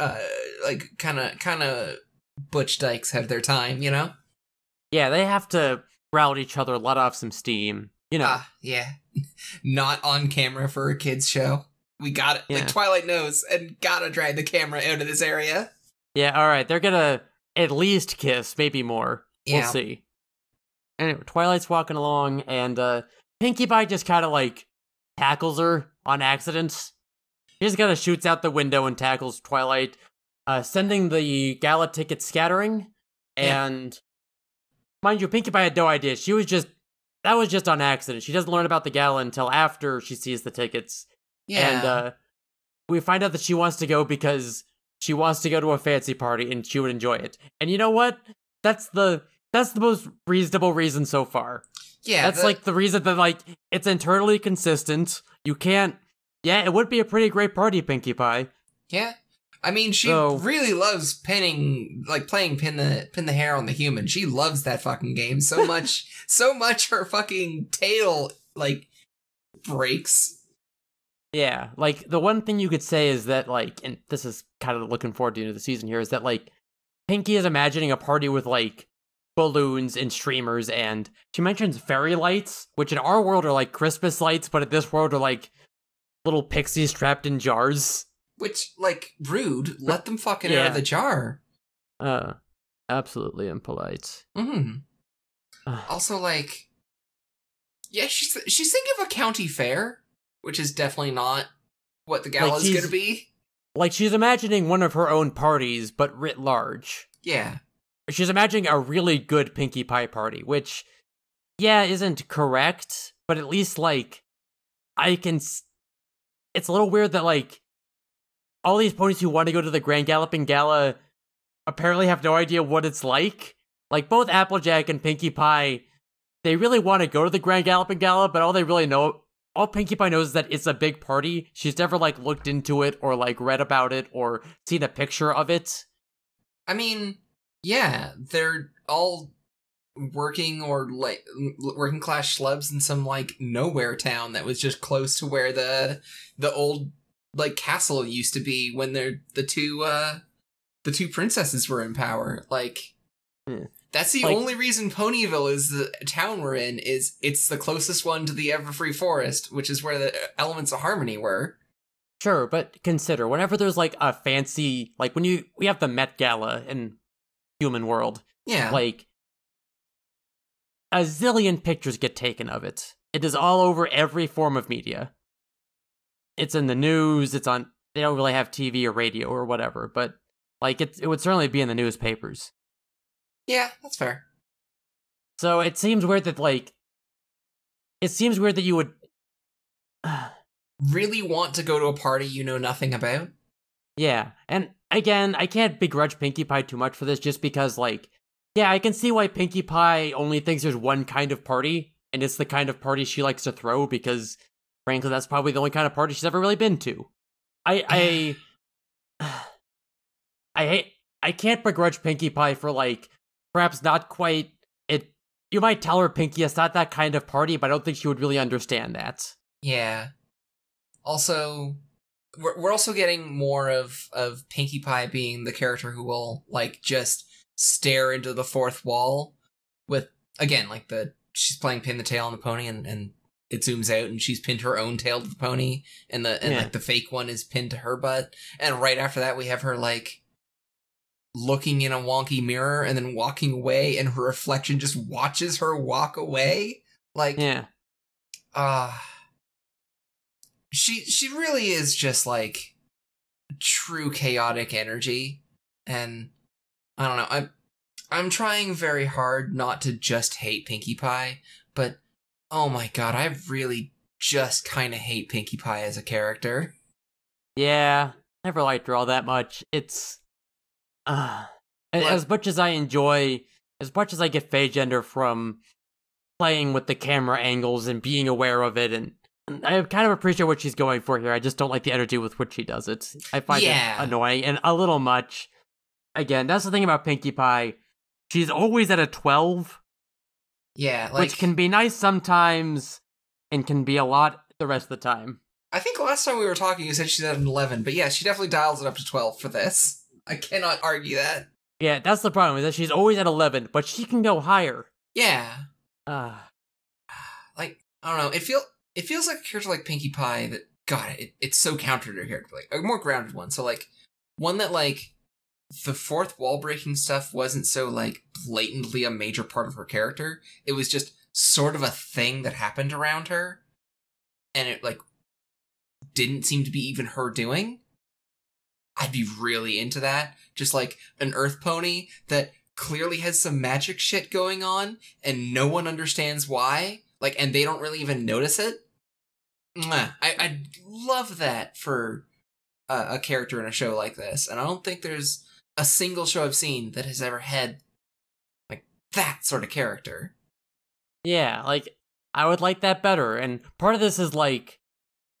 Speaker 3: uh like kind of kind of Butch Dykes have their time, you know?
Speaker 2: Yeah, they have to route each other, let off some steam. You know,
Speaker 3: Ah, yeah. Not on camera for a kids show. We got it.
Speaker 2: Yeah.
Speaker 3: Like Twilight knows and gotta drag the camera out of this area.
Speaker 2: yeah, all right, they're gonna at least kiss, maybe more. We'll see. Anyway, Twilight's walking along, and uh, Pinkie Pie just kind of like tackles her on accident. He just kind of shoots out the window and tackles Twilight, uh, sending the gala ticket scattering.
Speaker 3: Yeah.
Speaker 2: And mind you, Pinkie Pie had no idea. She was just that was just on accident. She doesn't learn about the gala until after she sees the tickets.
Speaker 3: Yeah.
Speaker 2: And uh, we find out that she wants to go because she wants to go to a fancy party and she would enjoy it. And you know what? That's the that's the most reasonable reason so far.
Speaker 3: yeah.
Speaker 2: that's
Speaker 3: the-
Speaker 2: like the reason that like it's internally consistent. You can't. Yeah, it would be a pretty great party, Pinkie Pie.
Speaker 3: Yeah. I mean, she
Speaker 2: So-
Speaker 3: really loves pinning, like playing pin the pin the hair on the human. She loves that fucking game so much, so much her fucking tail like breaks.
Speaker 2: Yeah, like the one thing you could say is that like, and this is kind of looking forward to the end of the season here, is that like Pinkie is imagining a party with like balloons and streamers, and she mentions fairy lights, which in our world are like Christmas lights, but in this world are like little pixies trapped in jars.
Speaker 3: Which, like, rude. Let them fucking out of the jar.
Speaker 2: Uh, absolutely impolite.
Speaker 3: Mm.
Speaker 2: Ugh.
Speaker 3: Also, like, yeah, she's she's thinking of a county fair, which is definitely not what the gala is gonna be.
Speaker 2: Like she's imagining one of her own parties, but writ large.
Speaker 3: Yeah,
Speaker 2: she's imagining a really good Pinkie Pie party, which, yeah, isn't correct, but at least, like, I can. S- it's a little weird that, like, all these ponies who want to go to the Grand Galloping Gala apparently have no idea what it's like. Like, both Applejack and Pinkie Pie, they really want to go to the Grand Galloping Gala, but all they really know. All Pinkie Pie knows is that it's a big party. She's never like looked into it or like read about it or seen a picture of it.
Speaker 3: I mean, yeah, they're all working or like working class schlubs in some like nowhere town that was just close to where the the old like castle used to be when they're the two uh the two princesses were in power like
Speaker 2: Yeah.
Speaker 3: that's the
Speaker 2: Like-
Speaker 3: only reason ponyville is the town we're in is it's the closest one to the everfree forest which is where the elements of harmony were
Speaker 2: Sure, but consider whenever there's like a fancy, like when you we have the Met Gala in Human World,
Speaker 3: yeah
Speaker 2: like a zillion pictures get taken of it. It is all over every form of media. It's in the news. It's on. They don't really have TV or radio or whatever, but like it, it would certainly be in the newspapers.
Speaker 3: yeah that's fair
Speaker 2: So it seems weird that like, it seems weird that you would.
Speaker 3: really want to go to a party you know nothing about
Speaker 2: Yeah, and again, I can't begrudge Pinkie Pie too much for this just because, like, yeah, I can see why Pinkie Pie only thinks there's one kind of party, and it's the kind of party she likes to throw because, frankly, that's probably the only kind of party she's ever really been to. I, I, I hate, I can't begrudge Pinkie Pie for, like, perhaps not quite, it, you might tell her, Pinkie, it's not that kind of party, but I don't think she would really understand that.
Speaker 3: Yeah. Also, we're we're also getting more of of Pinkie Pie being the character who will like just stare into the fourth wall with again like the she's playing pin the tail on the pony and and it zooms out and she's pinned her own tail to the pony and the and
Speaker 2: Yeah.
Speaker 3: like the fake one is pinned to her butt and right after that we have her like looking in a wonky mirror and then walking away and her reflection just watches her walk away like
Speaker 2: Yeah.
Speaker 3: uh she she really is just like true chaotic energy and i don't know i'm i'm trying very hard not to just hate pinkie pie oh my god i really just kind of hate pinkie pie as a character
Speaker 2: Yeah, never liked her all that much. It's uh
Speaker 3: What?
Speaker 2: as much as I enjoy as much as I get Faye Gender from playing with the camera angles and being aware of it and, and I kind of appreciate what she's going for here. I just don't like the energy with which she does it. I find
Speaker 3: Yeah.
Speaker 2: it annoying and a little much. Again, that's the thing about Pinkie Pie. She's always at a 12,
Speaker 3: yeah like
Speaker 2: which can be nice sometimes and can be a lot the rest of the time.
Speaker 3: i think last time we were talking you said she's at an 11 but yeah she definitely dials it up to 12 for this i cannot argue that
Speaker 2: Yeah, that's the problem, is that she's always at 11, but she can go higher.
Speaker 3: Yeah,
Speaker 2: Ah,
Speaker 3: like I don't know. It feel it feels like a character like Pinkie Pie that God, it, it's so counter to her character, like a more grounded one. So like one that like the fourth wall breaking stuff wasn't so like blatantly a major part of her character. It was just sort of a thing that happened around her, and it like didn't seem to be even her doing. I'd be really into that. Just like an Earth pony that clearly has some magic shit going on and no one understands why. Like, and they don't really even notice it. I, I'd love that for a, a character in a show like this. And I don't think there's a single show I've seen that has ever had like that sort of character.
Speaker 2: yeah, like, I would like that better. And part of this is like,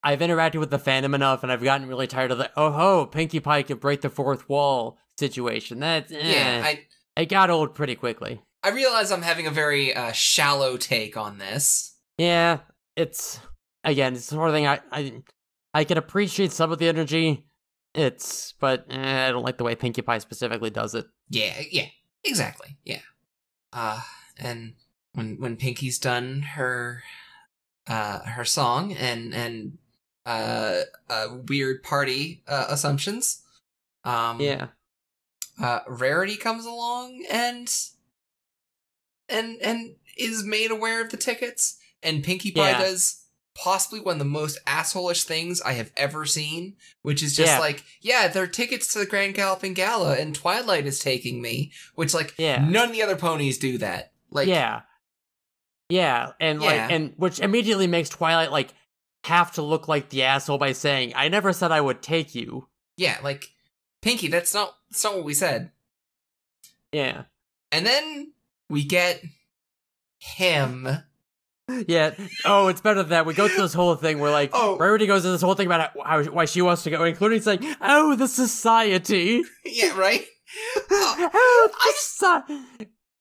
Speaker 2: I've interacted with the fandom enough and I've gotten really tired of the, oh ho, Pinkie Pie can break the fourth wall situation. That's, eh,
Speaker 3: Yeah, I
Speaker 2: it got old pretty quickly.
Speaker 3: I realize I'm having a very uh, shallow take on this.
Speaker 2: Yeah, it's again, it's the sort of thing I I I can appreciate some of the energy. It's but eh, I don't like the way Pinkie Pie specifically does it.
Speaker 3: Yeah, yeah, exactly. Yeah. Uh and when when Pinkie's done her uh her song and and uh, uh weird party uh, assumptions, um
Speaker 2: Yeah,
Speaker 3: uh Rarity comes along and and and is made aware of the tickets and Pinkie Pie
Speaker 2: Yeah.
Speaker 3: does possibly one of the most assholish things I have ever seen, which is just
Speaker 2: Yeah.
Speaker 3: like, yeah, there are tickets to the Grand Galloping Gala and Twilight is taking me, which like
Speaker 2: Yeah.
Speaker 3: none of the other ponies do that. Like
Speaker 2: yeah, yeah, and
Speaker 3: Yeah.
Speaker 2: like and which immediately makes Twilight like have to look like the asshole by saying, "I never said I would take you."
Speaker 3: yeah, like Pinkie, that's not that's not what we said.
Speaker 2: Yeah,
Speaker 3: And then we get him.
Speaker 2: Yeah. Oh, it's better than that. We go through this whole thing where like
Speaker 3: Oh.
Speaker 2: Rarity goes through this whole thing about how, why she wants to go, including saying, "Oh, the society."
Speaker 3: yeah, right?
Speaker 2: oh, the soci-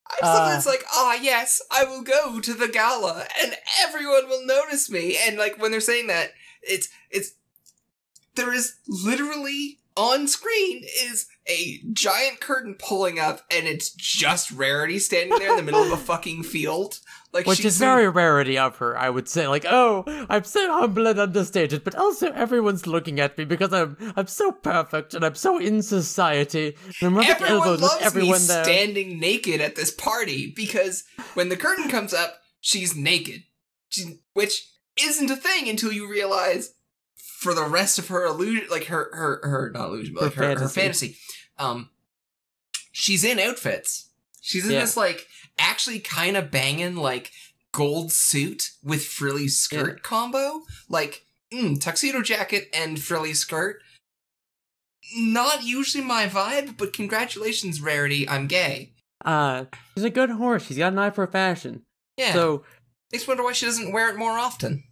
Speaker 3: I just love that
Speaker 2: Uh.
Speaker 3: it's like, ah, yes, I will go to the gala, and everyone will notice me. And like when they're saying that, it's it's there is literally on screen is a giant curtain pulling up, and it's just Rarity standing there in the middle of a fucking field. Like
Speaker 2: Which is very rarity of her, I would say. Like, oh, I'm so humble and understated, but also everyone's looking at me because I'm I'm so perfect and I'm so in society.
Speaker 3: Everyone
Speaker 2: elbows
Speaker 3: loves
Speaker 2: everyone
Speaker 3: me
Speaker 2: there.
Speaker 3: standing naked at this party because when the curtain comes up, she's naked, she, which isn't a thing until you realize for the rest of her illusion, like her her her not illusion, but
Speaker 2: Her
Speaker 3: like her, her
Speaker 2: fantasy.
Speaker 3: fantasy, um, she's in outfits. She's in
Speaker 2: Yeah.
Speaker 3: this like actually kind of banging like gold suit with frilly skirt combo, like mm, tuxedo jacket and frilly skirt not usually my vibe, but congratulations, Rarity. I'm gay.
Speaker 2: Uh, she's a good horse. She's got an eye for fashion.
Speaker 3: Yeah.
Speaker 2: So,
Speaker 3: I just wonder why she doesn't wear it more often.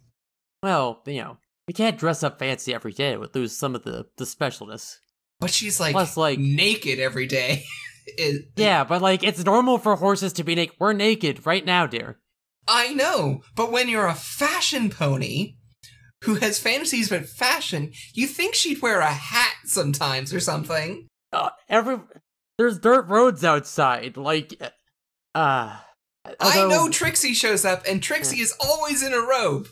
Speaker 2: well, you know, we can't dress up fancy every day. It would lose some of the the specialness.
Speaker 3: But she's like,
Speaker 2: Plus, like-
Speaker 3: naked every day. It-
Speaker 2: Yeah, but like, it's normal for horses to be naked. We're naked right now, dear.
Speaker 3: I know, but when you're a fashion pony who has fantasies about fashion, you think she'd wear a hat sometimes or something.
Speaker 2: Uh, every there's dirt roads outside. Like, uh,
Speaker 3: I know Trixie shows up, and Trixie is always in a robe.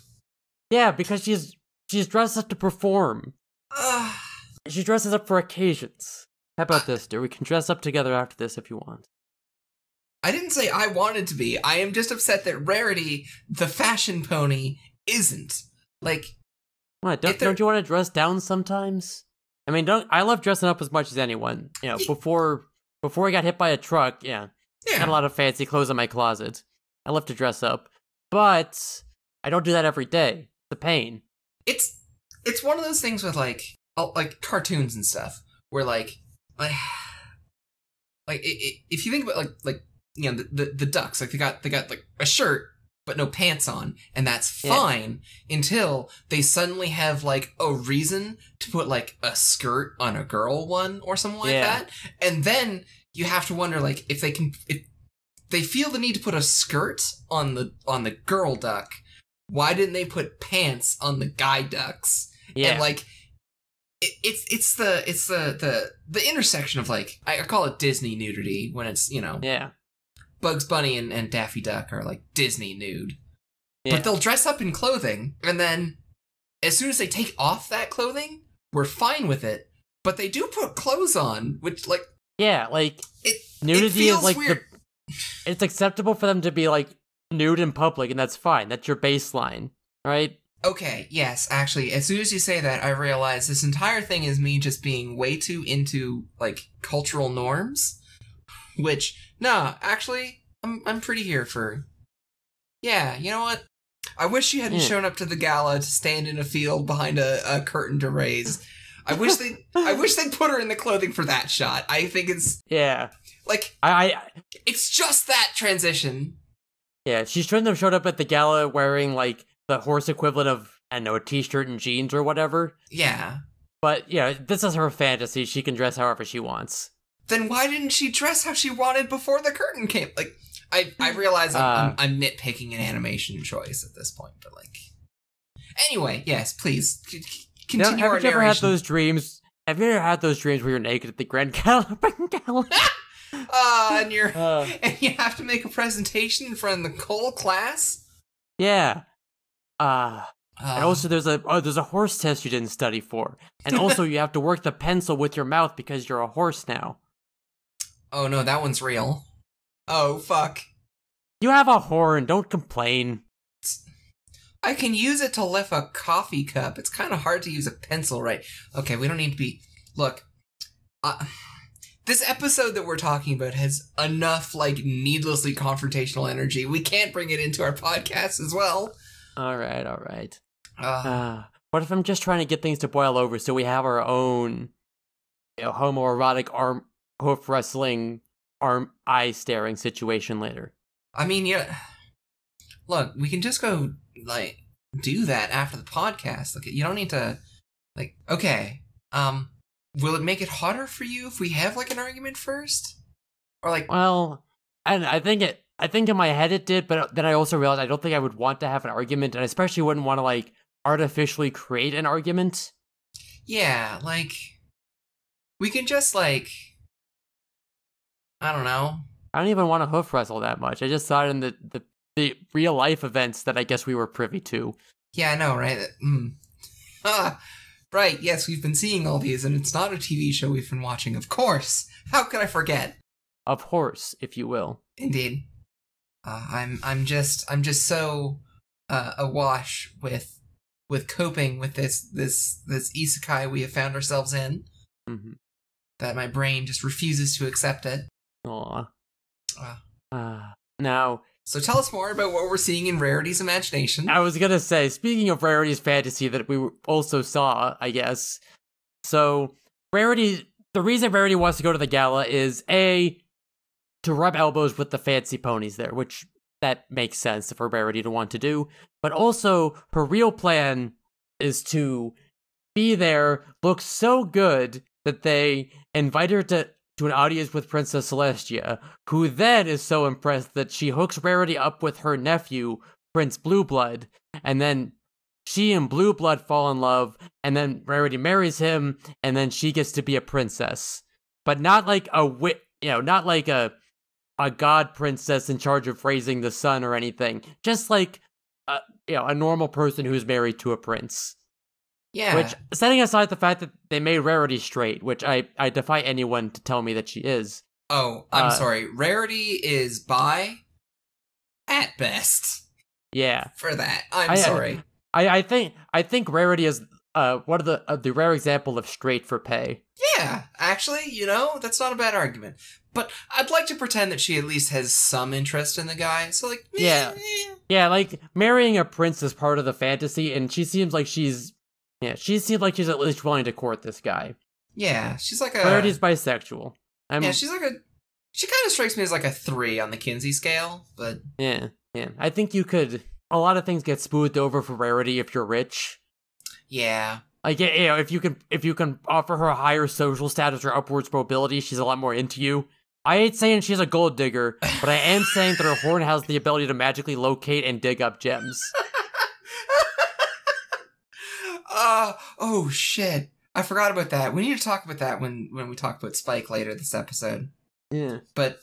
Speaker 2: Yeah, because she's she's dressed up to perform. She dresses up for occasions. How about this, dear? We can dress up together after this if you want.
Speaker 3: I didn't say I wanted to be. I am just upset that Rarity, the fashion pony, isn't. Like,
Speaker 2: What? Don't, don't you want to dress down sometimes? I mean, don't I love dressing up as much as anyone. You know,
Speaker 3: Ye-
Speaker 2: before before I got hit by a truck, yeah, I
Speaker 3: yeah.
Speaker 2: had a lot of fancy clothes in my closet. I love to dress up, but I don't do that every day. It's a pain.
Speaker 3: it's it's one of those things with like like cartoons and stuff where like like like i i if you think about like like you know the, the the ducks like they got they got like a shirt but no pants on and that's
Speaker 2: Yeah.
Speaker 3: fine until they suddenly have like a reason to put like a skirt on a girl one or something like
Speaker 2: Yeah.
Speaker 3: that and then you have to wonder like if they can if they feel the need to put a skirt on the on the girl duck why didn't they put pants on the guy ducks
Speaker 2: Yeah,
Speaker 3: and like it, it's it's the it's the the the intersection of like I call it Disney nudity when it's you know
Speaker 2: Yeah.
Speaker 3: Bugs Bunny and, and Daffy Duck are like Disney nude,
Speaker 2: Yeah.
Speaker 3: but they'll dress up in clothing and then as soon as they take off that clothing, we're fine with it. But they do put clothes on, which like
Speaker 2: yeah, like
Speaker 3: it
Speaker 2: nudity
Speaker 3: it
Speaker 2: is like
Speaker 3: weird.
Speaker 2: the it's acceptable for them to be like nude in public and that's fine. That's your baseline, right?
Speaker 3: Okay, yes, actually, as soon as you say that, I realize this entire thing is me just being way too into like cultural norms. Which, nah, actually, I'm I'm pretty here for. Yeah, you know what? I wish she hadn't
Speaker 2: Yeah.
Speaker 3: shown up to the gala to stand in a field behind a, a curtain to raise. I wish they I wish they'd put her in the clothing for that shot. I think it's
Speaker 2: Yeah.
Speaker 3: like
Speaker 2: I, I
Speaker 3: it's just that transition.
Speaker 2: yeah, she shouldn't have showed up at the gala wearing like the horse equivalent of I don't know, a t-shirt and jeans or whatever.
Speaker 3: Yeah.
Speaker 2: But yeah, this is her fantasy. She can dress however she wants.
Speaker 3: then why didn't she dress how she wanted before the curtain came? Like, I I realize I'm,
Speaker 2: Uh.
Speaker 3: I'm, I'm nitpicking an animation choice at this point, but like, anyway, yes, please c- c-
Speaker 2: You know,
Speaker 3: continue our
Speaker 2: have you ever had those dreams? Have you ever had those dreams where you're naked at the Grand Galloping?
Speaker 3: Uh, and you're
Speaker 2: Uh,
Speaker 3: and you have to make a presentation in front of the whole class.
Speaker 2: yeah. Uh,
Speaker 3: Uh,
Speaker 2: and also there's a oh, there's a horse test you didn't study for. And also you have to work the pencil with your mouth because you're a horse now.
Speaker 3: oh no, that one's real. Oh fuck!
Speaker 2: You have a horn, don't complain.
Speaker 3: I can use it to lift a coffee cup. It's kind of hard to use a pencil, right? Okay, we don't need to be. Look, uh, this episode that we're talking about has enough, like, needlessly confrontational energy. We can't bring it into our podcast as well.
Speaker 2: Alright, alright.
Speaker 3: Uh,
Speaker 2: Uh, what if I'm just trying to get things to boil over so we have our own you know, homoerotic arm hoof wrestling arm eye staring situation later?
Speaker 3: I mean, yeah. Look, we can just go, like, do that after the podcast. Like, you don't need to, like, okay. Um, will it make it hotter for you if we have, like, an argument first? Or, like,
Speaker 2: Well, and I think it. I think in my head it did, but then I also realized I don't think I would want to have an argument, and I especially wouldn't want to like artificially create an argument.
Speaker 3: Yeah, like we can just like I don't know.
Speaker 2: I don't even want to hoof wrestle that much. I just thought in the the, the real life events that I guess we were privy to.
Speaker 3: Yeah, I know, right? Mm. Ah, right. Yes, we've been seeing all these, and it's not a TV show we've been watching. Of course. How could I forget?
Speaker 2: Of course, if you will.
Speaker 3: Indeed. Uh, I'm I'm just I'm just so uh, awash with with coping with this this this isekai we have found ourselves in
Speaker 2: hmm
Speaker 3: that my brain just refuses to accept it.
Speaker 2: Aw.
Speaker 3: Ah.
Speaker 2: Uh, now,
Speaker 3: So tell us more about what we're seeing in Rarity's imagination.
Speaker 2: I was gonna say, speaking of Rarity's fantasy that we also saw, I guess. So, Rarity, the reason Rarity wants to go to the gala is A, to rub elbows with the fancy ponies there, which that makes sense for Rarity to want to do. But also, her real plan is to be there, look so good that they invite her to, to an audience with Princess Celestia, who then is so impressed that she hooks Rarity up with her nephew, Prince Blueblood, and then she and Blueblood fall in love, and then Rarity marries him, and then she gets to be a princess. But not like a wit, you know, not like a a god princess in charge of raising the sun or anything. Just like a, you know, a normal person who's married to a prince.
Speaker 3: yeah.
Speaker 2: Which, setting aside the fact that they made Rarity straight, which I, I defy anyone to tell me that she is.
Speaker 3: Oh, I'm
Speaker 2: Uh,
Speaker 3: sorry. Rarity is by at best
Speaker 2: Yeah,
Speaker 3: for that. I'm
Speaker 2: I- I-
Speaker 3: sorry.
Speaker 2: I, I think I think Rarity is uh one of the uh, the rare example of straight for pay.
Speaker 3: yeah, actually, you know, that's not a bad argument. But I'd like to pretend that she at least has some interest in the guy. So like,
Speaker 2: Yeah.
Speaker 3: eh.
Speaker 2: Yeah, like marrying a prince is part of the fantasy, and she seems like she's yeah she seems like she's at least willing to court this guy.
Speaker 3: yeah, she's like a
Speaker 2: Rarity's bisexual. I'm,
Speaker 3: yeah, she's like a she kind of strikes me as like a three on the Kinsey scale, but
Speaker 2: yeah yeah. I think you could. A lot of things get smoothed over for Rarity if you're rich.
Speaker 3: Yeah,
Speaker 2: Like yeah, you know, if you can if you can offer her a higher social status or upwards mobility, she's a lot more into you. I ain't saying she's a gold digger, but I am saying that her horn has the ability to magically locate and dig up gems.
Speaker 3: uh, oh shit. I forgot about that. We need to talk about that when when we talk about Spike later this episode.
Speaker 2: Yeah.
Speaker 3: But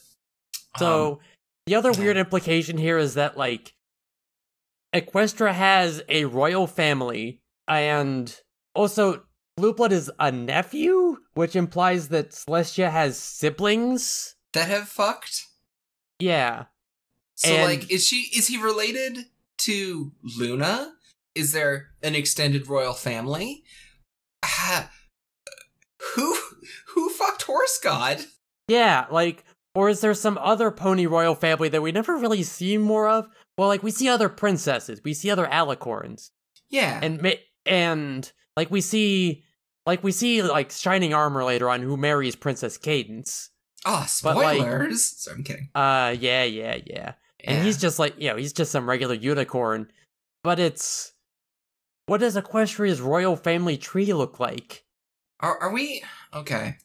Speaker 2: So
Speaker 3: um,
Speaker 2: the other weird implication here is that like Equestria has a royal family and also Blue Blood is a nephew, which implies that Celestia has siblings.
Speaker 3: that have fucked.
Speaker 2: Yeah.
Speaker 3: So
Speaker 2: And-
Speaker 3: like, is she is he related to Luna? Is there an extended royal family? Ah, who who fucked Horse God?
Speaker 2: Yeah, like or is there some other pony royal family that we never really see more of? Well, like we see other princesses, we see other alicorns.
Speaker 3: Yeah,
Speaker 2: and ma- and like we see like we see like shining armor later on who marries princess Cadance.
Speaker 3: Oh
Speaker 2: but, like-
Speaker 3: spoilers. Sorry, I'm kidding.
Speaker 2: uh yeah yeah yeah. And he's just like you know he's just some regular unicorn. But it's what does equestria's royal family tree look like?
Speaker 3: Are are we okay?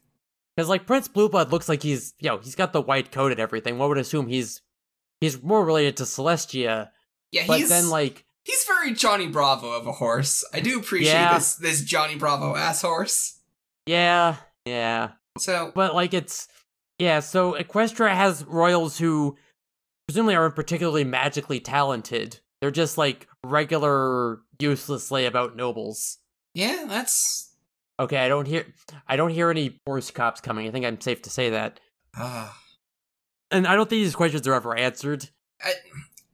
Speaker 2: because like prince blueblood looks like he's you know he's got the white coat and everything. One would assume he's he's more related to celestia.
Speaker 3: Yeah,
Speaker 2: but then like
Speaker 3: he's very Johnny Bravo of a horse. I do appreciate
Speaker 2: Yeah.
Speaker 3: this this Johnny Bravo ass horse.
Speaker 2: yeah yeah
Speaker 3: So
Speaker 2: but like it's yeah so equestria has royals who presumably aren't particularly magically talented they're just like regular useless layabout nobles
Speaker 3: yeah, that's
Speaker 2: okay i don't hear i don't hear any horse cops coming i think i'm safe to say that
Speaker 3: ah.
Speaker 2: and i don't think these questions are ever answered
Speaker 3: I,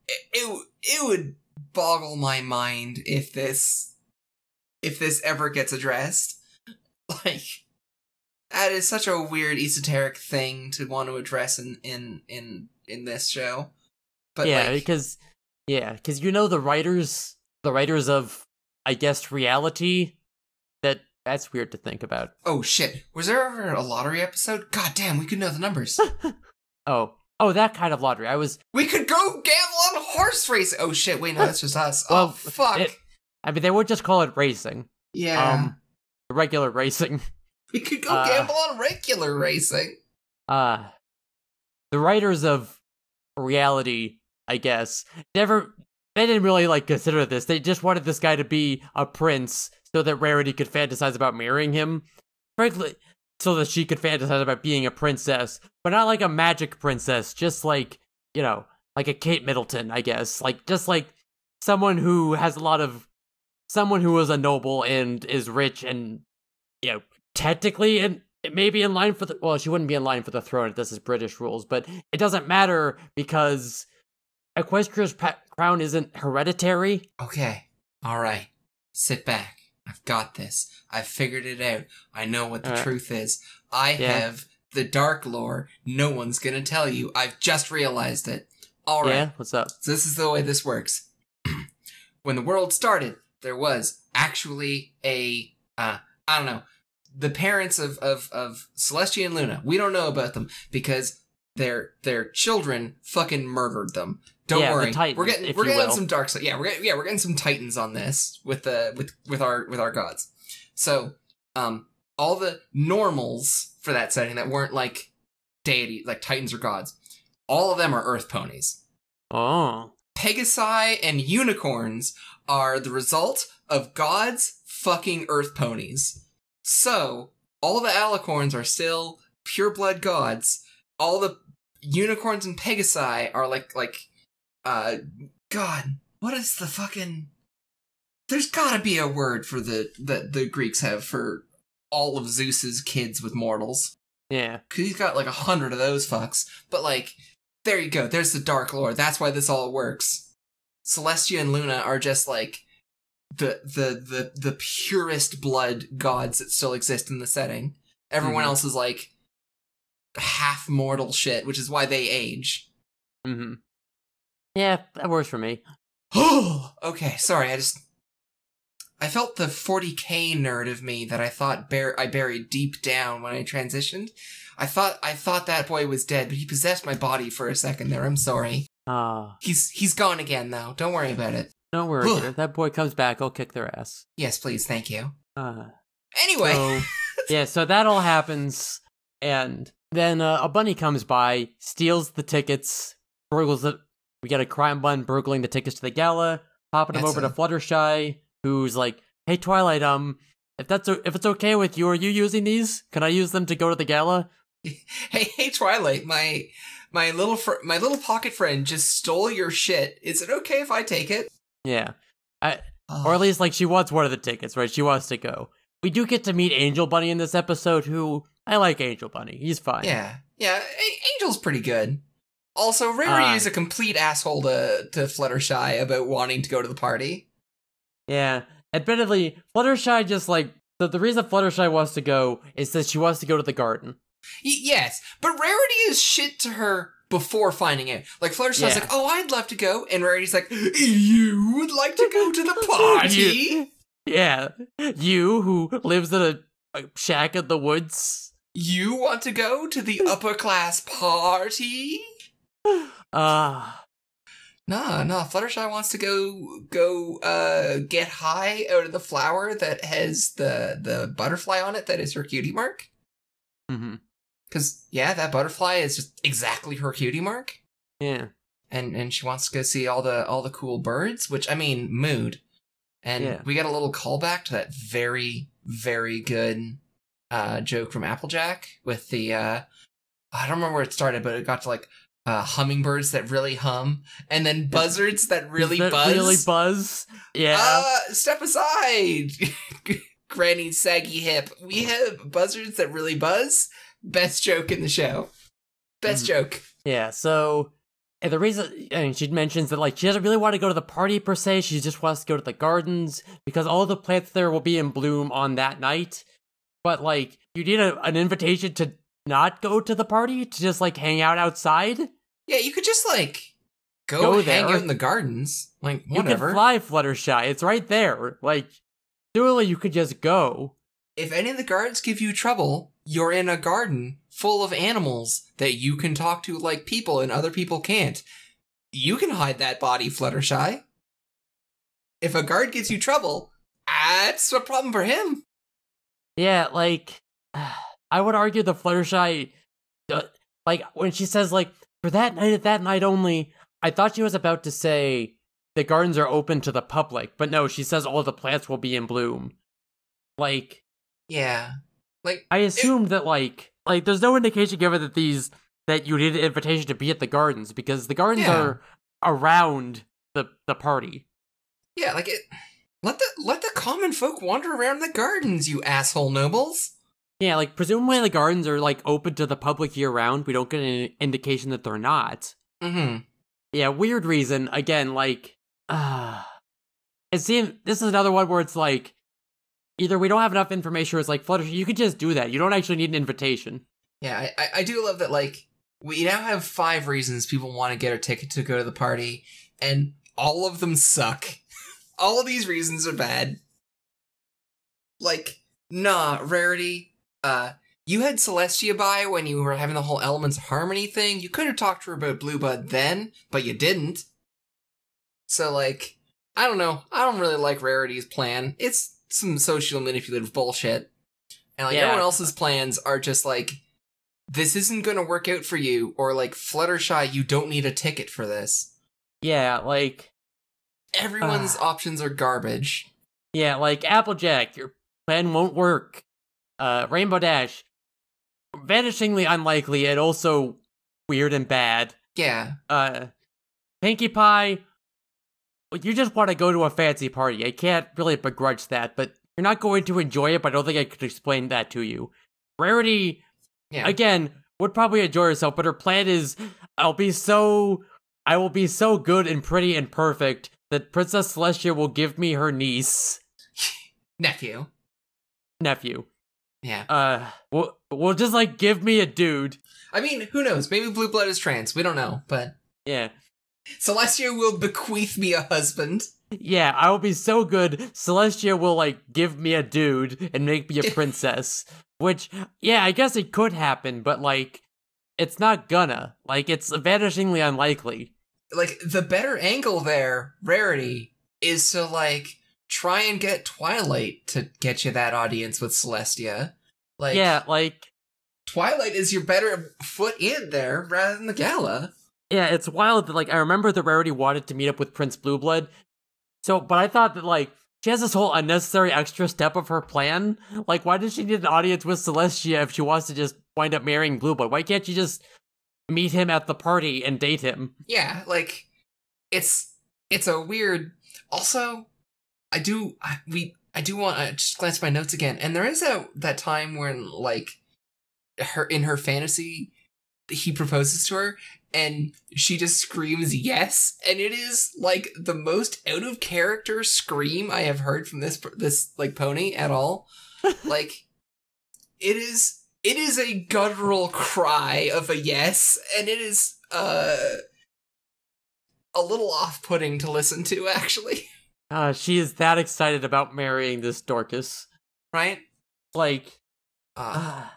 Speaker 3: it, it it would boggle my mind if this if this ever gets addressed. Like that is such a weird esoteric thing to want to address in in in in this show. But
Speaker 2: yeah
Speaker 3: like,
Speaker 2: because yeah because you know the writers the writers of i guess reality that that's weird to think about
Speaker 3: oh shit, was there ever a lottery episode? God damn, we could know the numbers.
Speaker 2: oh oh that kind of lottery i was
Speaker 3: we could go gamble on horse racing. Oh shit, wait, no, that's just us.
Speaker 2: Well,
Speaker 3: oh fuck.
Speaker 2: it- I mean, they would just call it racing.
Speaker 3: yeah,
Speaker 2: Um, regular racing.
Speaker 3: we could go
Speaker 2: uh,
Speaker 3: gamble on regular racing.
Speaker 2: Uh, the writers of reality, I guess, never. They didn't really like consider this. They just wanted this guy to be a prince so that Rarity could fantasize about marrying him. Frankly, so that she could fantasize about being a princess, but not like a magic princess, just like, you know, like a Kate Middleton, I guess. Like, just like someone who has a lot of. Someone who is a noble and is rich and, you know, technically and maybe in line for the. Well, she wouldn't be in line for the throne if this is British rules, but it doesn't matter because Equestria's pa- crown isn't hereditary.
Speaker 3: Okay. All right. Sit back. I've got this. I've figured it out. I know what the
Speaker 2: Alright.
Speaker 3: truth is. I
Speaker 2: Yeah.
Speaker 3: have the dark lore. No one's going to tell you. I've just realized it. All right.
Speaker 2: Yeah, what's up?
Speaker 3: So this is the way this works. when the world started, there was actually a uh I don't know. The parents of of of Celestia and Luna. We don't know about them because their their children fucking murdered them. Don't
Speaker 2: Yeah,
Speaker 3: worry.
Speaker 2: Titans,
Speaker 3: we're getting we're getting
Speaker 2: will.
Speaker 3: some dark side. Yeah, we're getting, yeah, we're getting some titans on this with the with with our with our gods. So, um all the normals for that setting that weren't like deity like titans or gods. All of them are earth ponies.
Speaker 2: Oh,
Speaker 3: Pegasi and unicorns are the result of God's fucking earth ponies. So, all the alicorns are still pure blood gods. All the unicorns and Pegasi are like, like, uh, God, what is the fucking. There's gotta be a word for the, that the Greeks have for all of Zeus's kids with mortals
Speaker 2: yeah.
Speaker 3: because he's got like a hundred of those fucks. But like, there you go. There's the Dark Lord. That's why this all works. Celestia and Luna are just like the the the the purest blood gods that still exist in the setting. Everyone
Speaker 2: Mhm.
Speaker 3: else is like half mortal shit, which is why they age.
Speaker 2: Mm-hmm. Yeah, that works for me.
Speaker 3: okay, sorry. I just I felt the 40k nerd of me that I thought bur- I buried deep down when I transitioned. I thought I thought that boy was dead, but he possessed my body for a second there. I'm sorry.
Speaker 2: Ah,
Speaker 3: He's he's gone again though. Don't worry about it.
Speaker 2: don't worry. If that boy comes back, I'll kick their ass.
Speaker 3: Yes, please, thank you.
Speaker 2: Ah.
Speaker 3: Anyway,
Speaker 2: So, yeah, so that all happens, and then uh, a bunny comes by, steals the tickets, burgles it. We get a crime bun burgling the tickets to the gala, popping them over
Speaker 3: a-
Speaker 2: to Fluttershy, who's like, "Hey, Twilight, um, if that's o- if it's okay with you, are you using these? Can I use them to go to the gala?
Speaker 3: Hey, hey, Twilight, my my little fr- my little pocket friend just stole your shit. Is it okay if I take it?
Speaker 2: Yeah, i or at least like she wants one of the tickets, right? She wants to go. We do get to meet Angel Bunny in this episode, who I like Angel Bunny. He's fine.
Speaker 3: yeah, yeah. A- Angel's pretty good. Also, Rarity
Speaker 2: Uh,
Speaker 3: is a complete asshole to to Fluttershy about wanting to go to the party.
Speaker 2: Yeah. Admittedly, Fluttershy just like the, the reason Fluttershy wants to go is that she wants to go to the garden.
Speaker 3: Y- yes, but Rarity is shit to her before finding out. Like Fluttershy's
Speaker 2: Yeah.
Speaker 3: like, "Oh, I'd love to go," and Rarity's like, "You would like to go to the party?"
Speaker 2: You- Yeah. You who lives in a, a shack in the woods.
Speaker 3: You want to go to the upper class party?
Speaker 2: Uh
Speaker 3: Nah, nah. Fluttershy wants to go go uh get high out of the flower that has the the butterfly on it that is her cutie mark.
Speaker 2: Mm mhm.
Speaker 3: Cause yeah, that butterfly is just exactly her cutie mark.
Speaker 2: Yeah.
Speaker 3: And and she wants to go see all the all the cool birds, which I mean mood. And
Speaker 2: Yeah.
Speaker 3: we got a little callback to that very, very good uh joke from Applejack with the uh I don't remember where it started, but it got to like uh hummingbirds that really hum and then buzzards that really
Speaker 2: That
Speaker 3: buzz.
Speaker 2: Really buzz. Yeah.
Speaker 3: Uh, step aside, Granny saggy hip. We have buzzards that really buzz. Best joke in the show. Best
Speaker 2: Mhm.
Speaker 3: joke.
Speaker 2: Yeah, so and the reason I mean, she mentions that like she doesn't really want to go to the party per se, she just wants to go to the gardens because all the plants there will be in bloom on that night. But like you need a, an invitation to not go to the party, to just like hang out outside.
Speaker 3: Yeah, you could just like go,
Speaker 2: Go
Speaker 3: hang
Speaker 2: there.
Speaker 3: out in the gardens. Like
Speaker 2: You
Speaker 3: whatever.
Speaker 2: can fly Fluttershy, it's right there. Like surely you could just go.
Speaker 3: if any of the guards give you trouble, you're in a garden full of animals that you can talk to like people and other people can't. You can hide that body, Fluttershy. If a guard gives you trouble, that's a problem for him.
Speaker 2: Yeah, like I would argue the Fluttershy, uh, like when she says like for that night at that night only, I thought she was about to say the gardens are open to the public, but no, she says all the plants will be in bloom. Like
Speaker 3: Yeah. Like,
Speaker 2: I assumed that like like there's no indication given that these that you need an invitation to be at the gardens because the gardens
Speaker 3: Yeah.
Speaker 2: are around the the party.
Speaker 3: yeah, like it. Let the let the common folk wander around the gardens, you asshole nobles.
Speaker 2: Yeah, like presumably the gardens are like open to the public year round. We don't get an indication that they're not.
Speaker 3: Mm-hmm.
Speaker 2: Yeah, weird reason. Again, like, uh, it seems this is another one where it's like, either we don't have enough information, or it's like Fluttershy, you could just do that. You don't actually need an invitation.
Speaker 3: Yeah, I, I, I do love that. Like, we now have five reasons people want to get a ticket to go to the party, and all of them suck. all of these reasons are bad. Like, nah, Rarity. Uh, you had Celestia by when you were having the whole Elements Harmony thing. You could have talked to her about Blueblood then, but you didn't. So, like, I don't know. I don't really like Rarity's plan. It's some social manipulative bullshit. And like
Speaker 2: Yeah.
Speaker 3: everyone else's plans are just like, this isn't gonna work out for you, or like Fluttershy, you don't need a ticket for this.
Speaker 2: Yeah, like,
Speaker 3: Everyone's
Speaker 2: Ah.
Speaker 3: options are garbage.
Speaker 2: yeah, like Applejack, your plan won't work. Uh, Rainbow Dash, vanishingly unlikely and also weird and bad.
Speaker 3: Yeah.
Speaker 2: uh Pinkie Pie, you just want to go to a fancy party. I can't really begrudge that, but you're not going to enjoy it. But I don't think I could explain that to you. Rarity,
Speaker 3: Yeah.
Speaker 2: again, would probably enjoy herself, but her plan is, I'll be so, I will be so good and pretty and perfect that Princess Celestia will give me her niece,
Speaker 3: Nephew.
Speaker 2: nephew.
Speaker 3: Yeah.
Speaker 2: Uh, will will just like give me a dude.
Speaker 3: I mean, who knows? Maybe Blue Blood is trans. We don't know. But
Speaker 2: Yeah.
Speaker 3: Celestia will bequeath me a husband.
Speaker 2: Yeah, I will be so good. Celestia will like give me a dude and make me a princess. Which, yeah, I guess it could happen, but like, it's not gonna. Like, it's vanishingly unlikely.
Speaker 3: Like, the better angle there, Rarity, is to, like, try and get Twilight to get you that audience with Celestia. Like,
Speaker 2: yeah, like,
Speaker 3: Twilight is your better foot in there rather than the gala.
Speaker 2: yeah, it's wild that like I remember that Rarity wanted to meet up with Prince Blueblood. So, but I thought that like she has this whole unnecessary extra step of her plan. Like, why does she need an audience with Celestia if she wants to just wind up marrying Blueblood? Why can't she just meet him at the party and date him?
Speaker 3: Yeah, like it's it's a weird. Also, I do I, we I do want to just glance at my notes again, and there is that that time when like her in her fantasy he proposes to her and she just screams yes and it is like the most out of character scream i have heard from this this like pony at all. Like it is it is a guttural cry of a yes and it is uh a little off-putting to listen to actually
Speaker 2: Uh, she is that excited about marrying this Dorcas.
Speaker 3: right
Speaker 2: Like,
Speaker 3: uh,
Speaker 2: ah,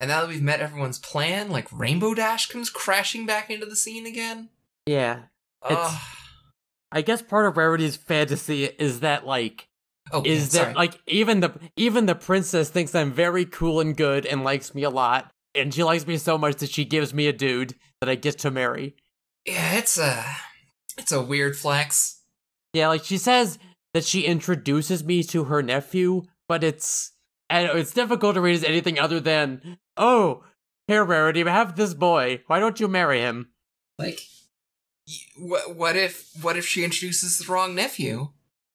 Speaker 3: and now that we've met everyone's plan like rainbow dash comes crashing back into the scene again
Speaker 2: yeah. It's- I guess part of Rarity's fantasy is that like
Speaker 3: oh yeah,
Speaker 2: is that like even the even the princess thinks I'm very cool and good and likes me a lot, and she likes me so much that she gives me a dude that I get to marry.
Speaker 3: yeah it's a it's a weird flex
Speaker 2: Yeah, like she says that she introduces me to her nephew, but it's it's difficult to read as anything other than oh, here Rarity, I have this boy. Why don't you marry him?
Speaker 3: Like, what? What if? What if she introduces the wrong nephew?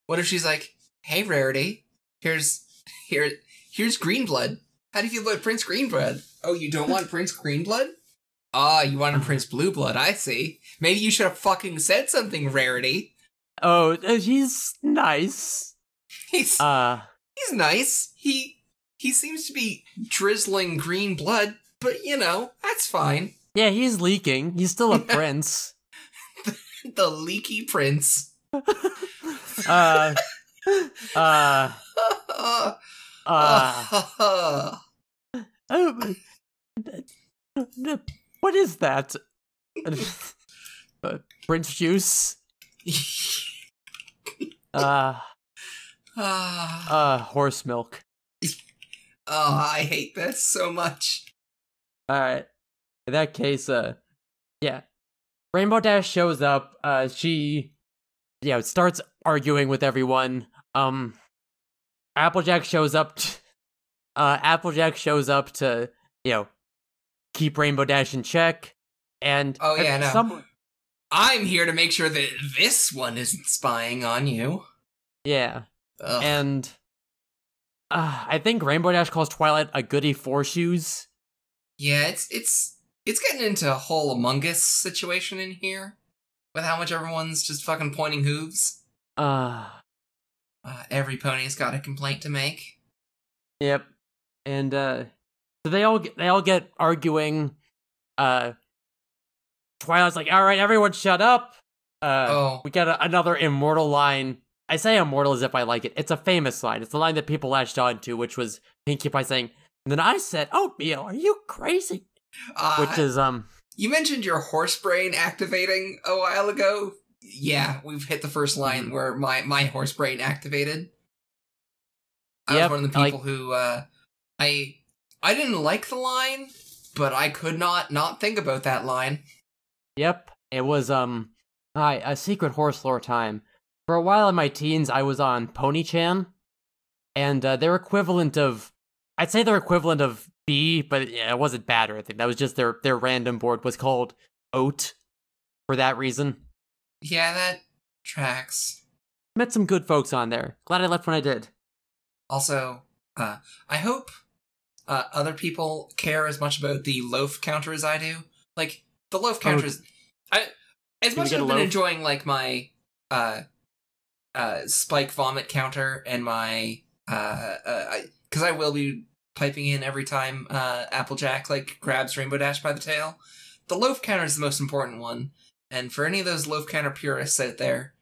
Speaker 3: What if she's like, "Hey, Rarity, here's here here's Greenblood. How do you feel about Prince Greenblood? Oh, you don't want Prince Greenblood? Ah, you wanted Prince Blueblood. I see. Maybe you should have fucking said something, Rarity.
Speaker 2: Oh, uh, he's nice.
Speaker 3: He's
Speaker 2: Uh,
Speaker 3: he's nice. He he seems to be drizzling green blood, but you know that's fine.
Speaker 2: yeah, he's leaking. He's still a prince.
Speaker 3: The leaky prince.
Speaker 2: Uh, uh, uh. Oh, what is that? Uh, Prince juice? Uh,
Speaker 3: Ah.
Speaker 2: uh, horse milk.
Speaker 3: Oh, I hate this so much.
Speaker 2: Alright. In that case, uh, yeah. Rainbow Dash shows up. Uh, she, you know, starts arguing with everyone. Um, Applejack shows up. T- uh, Applejack shows up to, you know, keep Rainbow Dash in check. And
Speaker 3: Oh, yeah, no.
Speaker 2: some,
Speaker 3: I'm here to make sure that this one isn't spying on you.
Speaker 2: yeah,
Speaker 3: Ugh.
Speaker 2: and uh, I think Rainbow Dash calls Twilight a goody four shoes.
Speaker 3: yeah, it's it's it's getting into a whole Among Us situation in here, with how much everyone's just fucking pointing hooves.
Speaker 2: Uh,
Speaker 3: Uh, every pony's got a complaint to make.
Speaker 2: Yep. And uh so they all get, they all get arguing. Uh Twilight's like, "All right, everyone shut up." Uh
Speaker 3: oh,
Speaker 2: we got a, another immortal line. I say immortal as if I like it. It's a famous line. It's the line that people latched on to, which was Pinkie Pie saying, and then I said, "Oh, "Oatmeal, are you crazy?"
Speaker 3: uh,
Speaker 2: Which is um
Speaker 3: you mentioned your horse brain activating a while ago. Yeah, we've hit the first line
Speaker 2: Mhm.
Speaker 3: where my my horse brain activated. I
Speaker 2: Yep,
Speaker 3: was one of the
Speaker 2: like-
Speaker 3: people who uh, I I didn't like the line, but I could not not think about that line.
Speaker 2: Yep, it was um hi, a secret horse lore time. For a while in my teens, I was on Pony-chan, and uh, their equivalent of, I'd say their equivalent of B, but yeah, it wasn't bad or anything. That was just their their random board was called Oat, for that reason.
Speaker 3: Yeah, that tracks.
Speaker 2: Met some good folks on there. Glad I left when I did.
Speaker 3: Also, uh, I hope uh, other people care as much about the loaf counter as I do. Like the loaf counter is, I as much as I've been enjoying like my uh, uh, spike vomit counter and my uh, uh, because I, will be piping in every time uh, Applejack like grabs Rainbow Dash by the tail. The loaf counter is the most important one, and for any of those loaf counter purists out there,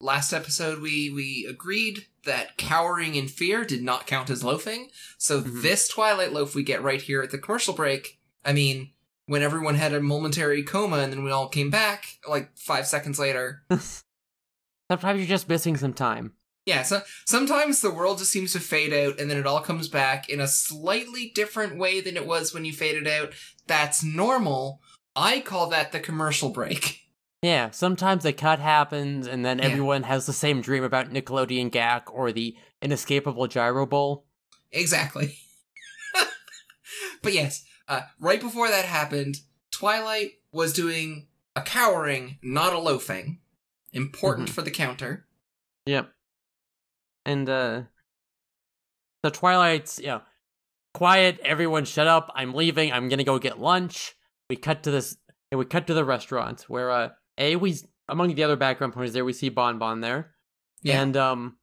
Speaker 3: last episode we we agreed that cowering in fear did not count as loafing. So
Speaker 2: Mhm.
Speaker 3: this Twilight loaf we get right here at the commercial break. I mean, when everyone had a momentary coma and then we all came back like five seconds later.
Speaker 2: Sometimes you're just missing some time.
Speaker 3: Yeah, so sometimes the world just seems to fade out and then it all comes back in a slightly different way than it was when you faded out. That's normal. I call that the commercial break.
Speaker 2: Yeah, sometimes a cut happens and then
Speaker 3: Yeah.
Speaker 2: everyone has the same dream about Nickelodeon Gak or the inescapable Gyro Bowl.
Speaker 3: Exactly. but yes, uh, right before that happened, Twilight was doing a cowering, not a loafing. Important
Speaker 2: Mhm.
Speaker 3: for the counter.
Speaker 2: Yep. And uh the Twilight's, you know, quiet, everyone shut up, I'm leaving, I'm gonna go get lunch. We cut to this and we cut to the restaurant where uh A we among the other background ponies there we see Bon Bon there.
Speaker 3: Yeah.
Speaker 2: And um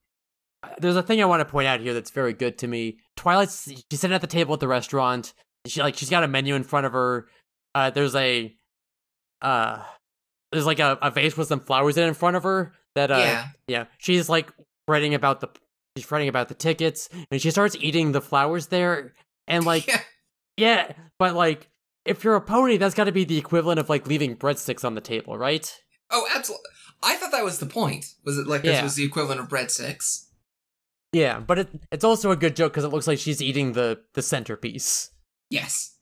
Speaker 2: there's a thing I want to point out here that's very good to me. Twilight's she's sitting at the table at the restaurant. She like she's got a menu in front of her. Uh there's a uh there's like a, a vase with some flowers in in front of her that uh
Speaker 3: yeah.
Speaker 2: yeah, she's like writing about the she's writing about the tickets and she starts eating the flowers there and like
Speaker 3: yeah.
Speaker 2: yeah, but like if you're a pony that's got to be the equivalent of like leaving breadsticks on the table, right?
Speaker 3: Oh, absolutely. I thought that was the point. Was it like this was the equivalent of breadsticks?
Speaker 2: Yeah, but it it's also a good joke cuz it looks like she's eating the the centerpiece.
Speaker 3: Yes.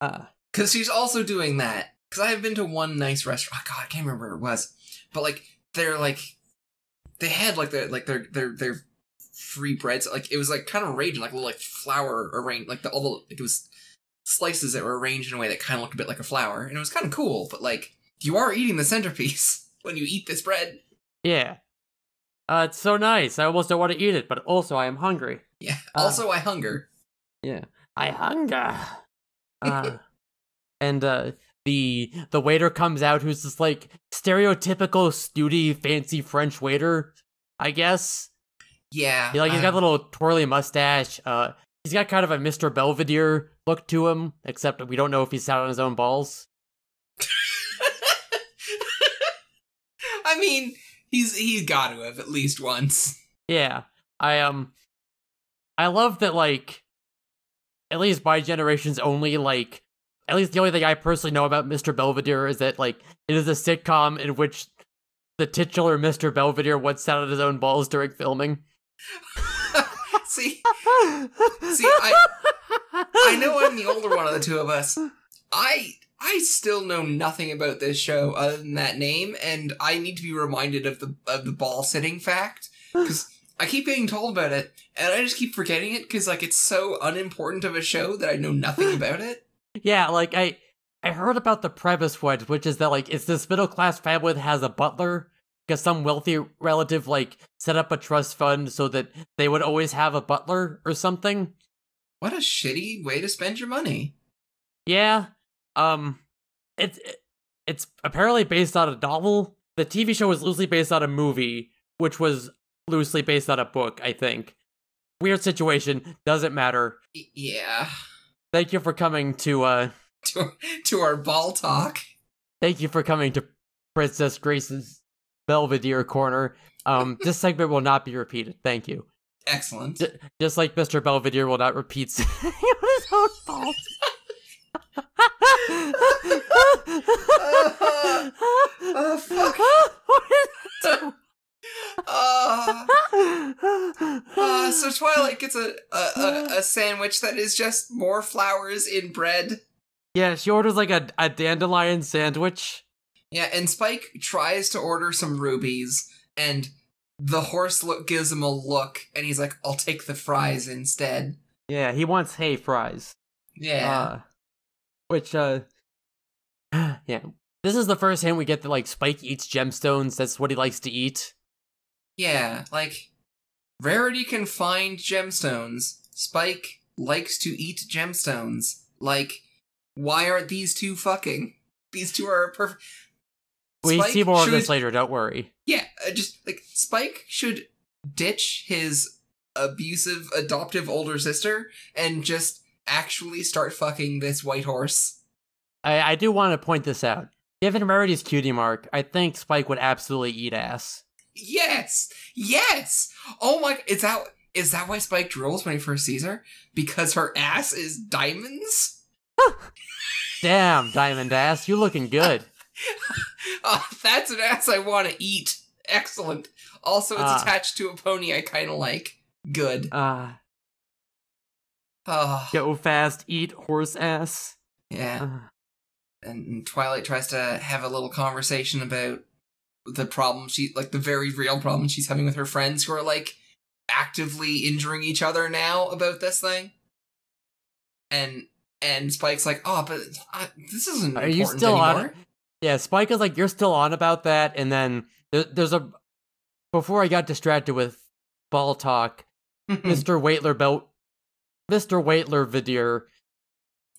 Speaker 2: Uh
Speaker 3: Because she's also doing that. Because I have been to one nice restaurant. Oh, God, I can't remember where it was. But like, they're like, they had like their like their their their free breads. Like it was like kind of arranged like little like flower arranged like the all the like it was slices that were arranged in a way that kind of looked a bit like a flower, and it was kind of cool. But like, you are eating the centerpiece when you eat this bread.
Speaker 2: yeah. Uh it's so nice. I almost don't want to eat it, but also I am hungry.
Speaker 3: Yeah.
Speaker 2: Ah.
Speaker 3: Also, I hunger.
Speaker 2: Yeah. I hunger. Uh, and uh the the waiter comes out who's this like stereotypical snooty fancy French waiter, I guess.
Speaker 3: Yeah.
Speaker 2: He, like he's got a little twirly mustache. Uh he's got kind of a Mr. Belvedere look to him, except we don't know if he's sat on his own balls.
Speaker 3: I mean, he's he's got to have at least once.
Speaker 2: Yeah. I um I love that like at least my generation's only like at least the only thing I personally know about Mr. Belvedere is that like it is a sitcom in which the titular Mr. Belvedere once sat on his own balls during filming.
Speaker 3: See, See, I- I know I'm the older one of the two of us. I I still know nothing about this show other than that name, and I need to be reminded of the of the ball sitting fact because I keep getting told about it, and I just keep forgetting it because like it's so unimportant of a show that I know nothing about it.
Speaker 2: Yeah, like I I heard about the premise for it, which is that like it's this middle class family that has a butler because some wealthy relative like set up a trust fund so that they would always have a butler or something.
Speaker 3: What a shitty way to spend your money.
Speaker 2: Yeah. Um it's it's apparently based on a novel. The TV show was loosely based on a movie, which was loosely based on a book, I think. Weird situation, doesn't matter.
Speaker 3: Yeah.
Speaker 2: Thank you for coming to uh
Speaker 3: To to our ball talk.
Speaker 2: thank you for coming to Princess Grace's Belvedere corner. Um this segment will not be repeated. Thank you.
Speaker 3: Excellent.
Speaker 2: J- just like Mr. Belvedere will not repeat his own balls.
Speaker 3: Oh fuck. Uh, uh, so Twilight gets a, a, a, a sandwich that is just more flowers in bread.
Speaker 2: yeah, she orders like a, a dandelion sandwich.
Speaker 3: Yeah, and Spike tries to order some rubies, and the horse look gives him a look, and he's like, "I'll take the fries instead."
Speaker 2: Yeah, he wants hay fries.
Speaker 3: Yeah,
Speaker 2: Uh, which, uh, yeah. This is the first hint we get that, like, Spike eats gemstones. That's what he likes to eat.
Speaker 3: Yeah, like Rarity can find gemstones. Spike likes to eat gemstones. Like, why aren't these two fucking? These two are perfect.
Speaker 2: We
Speaker 3: Spike
Speaker 2: see more of
Speaker 3: should-
Speaker 2: this later, don't worry.
Speaker 3: Yeah, uh, just like Spike should ditch his abusive adoptive older sister and just actually start fucking this white horse.
Speaker 2: I, I do want to point this out. Given Rarity's cutie mark, I think Spike would absolutely eat ass.
Speaker 3: Yes, yes. Oh my! Is that is that why Spike drools when he first sees her? Because her ass is diamonds.
Speaker 2: Damn, Diamond Ass, you looking good.
Speaker 3: Oh, that's an ass I want to eat. Excellent. Also, it's
Speaker 2: Ah.
Speaker 3: attached to a pony I kind of like. Good.
Speaker 2: Uh,
Speaker 3: Oh,
Speaker 2: go fast, eat horse ass.
Speaker 3: yeah.
Speaker 2: Uh,
Speaker 3: and Twilight tries to have a little conversation about the problem she like the very real problem she's having with her friends who are like actively injuring each other now about this thing. And and Spike's like, "Oh, but uh, this isn't
Speaker 2: Are you
Speaker 3: important
Speaker 2: still
Speaker 3: anymore."
Speaker 2: it? Yeah, Spike is like, you're still on about that, and then there, there's a. Before I got distracted with ball talk, Mr. Waitler belt, Mr. Waitler Vidier,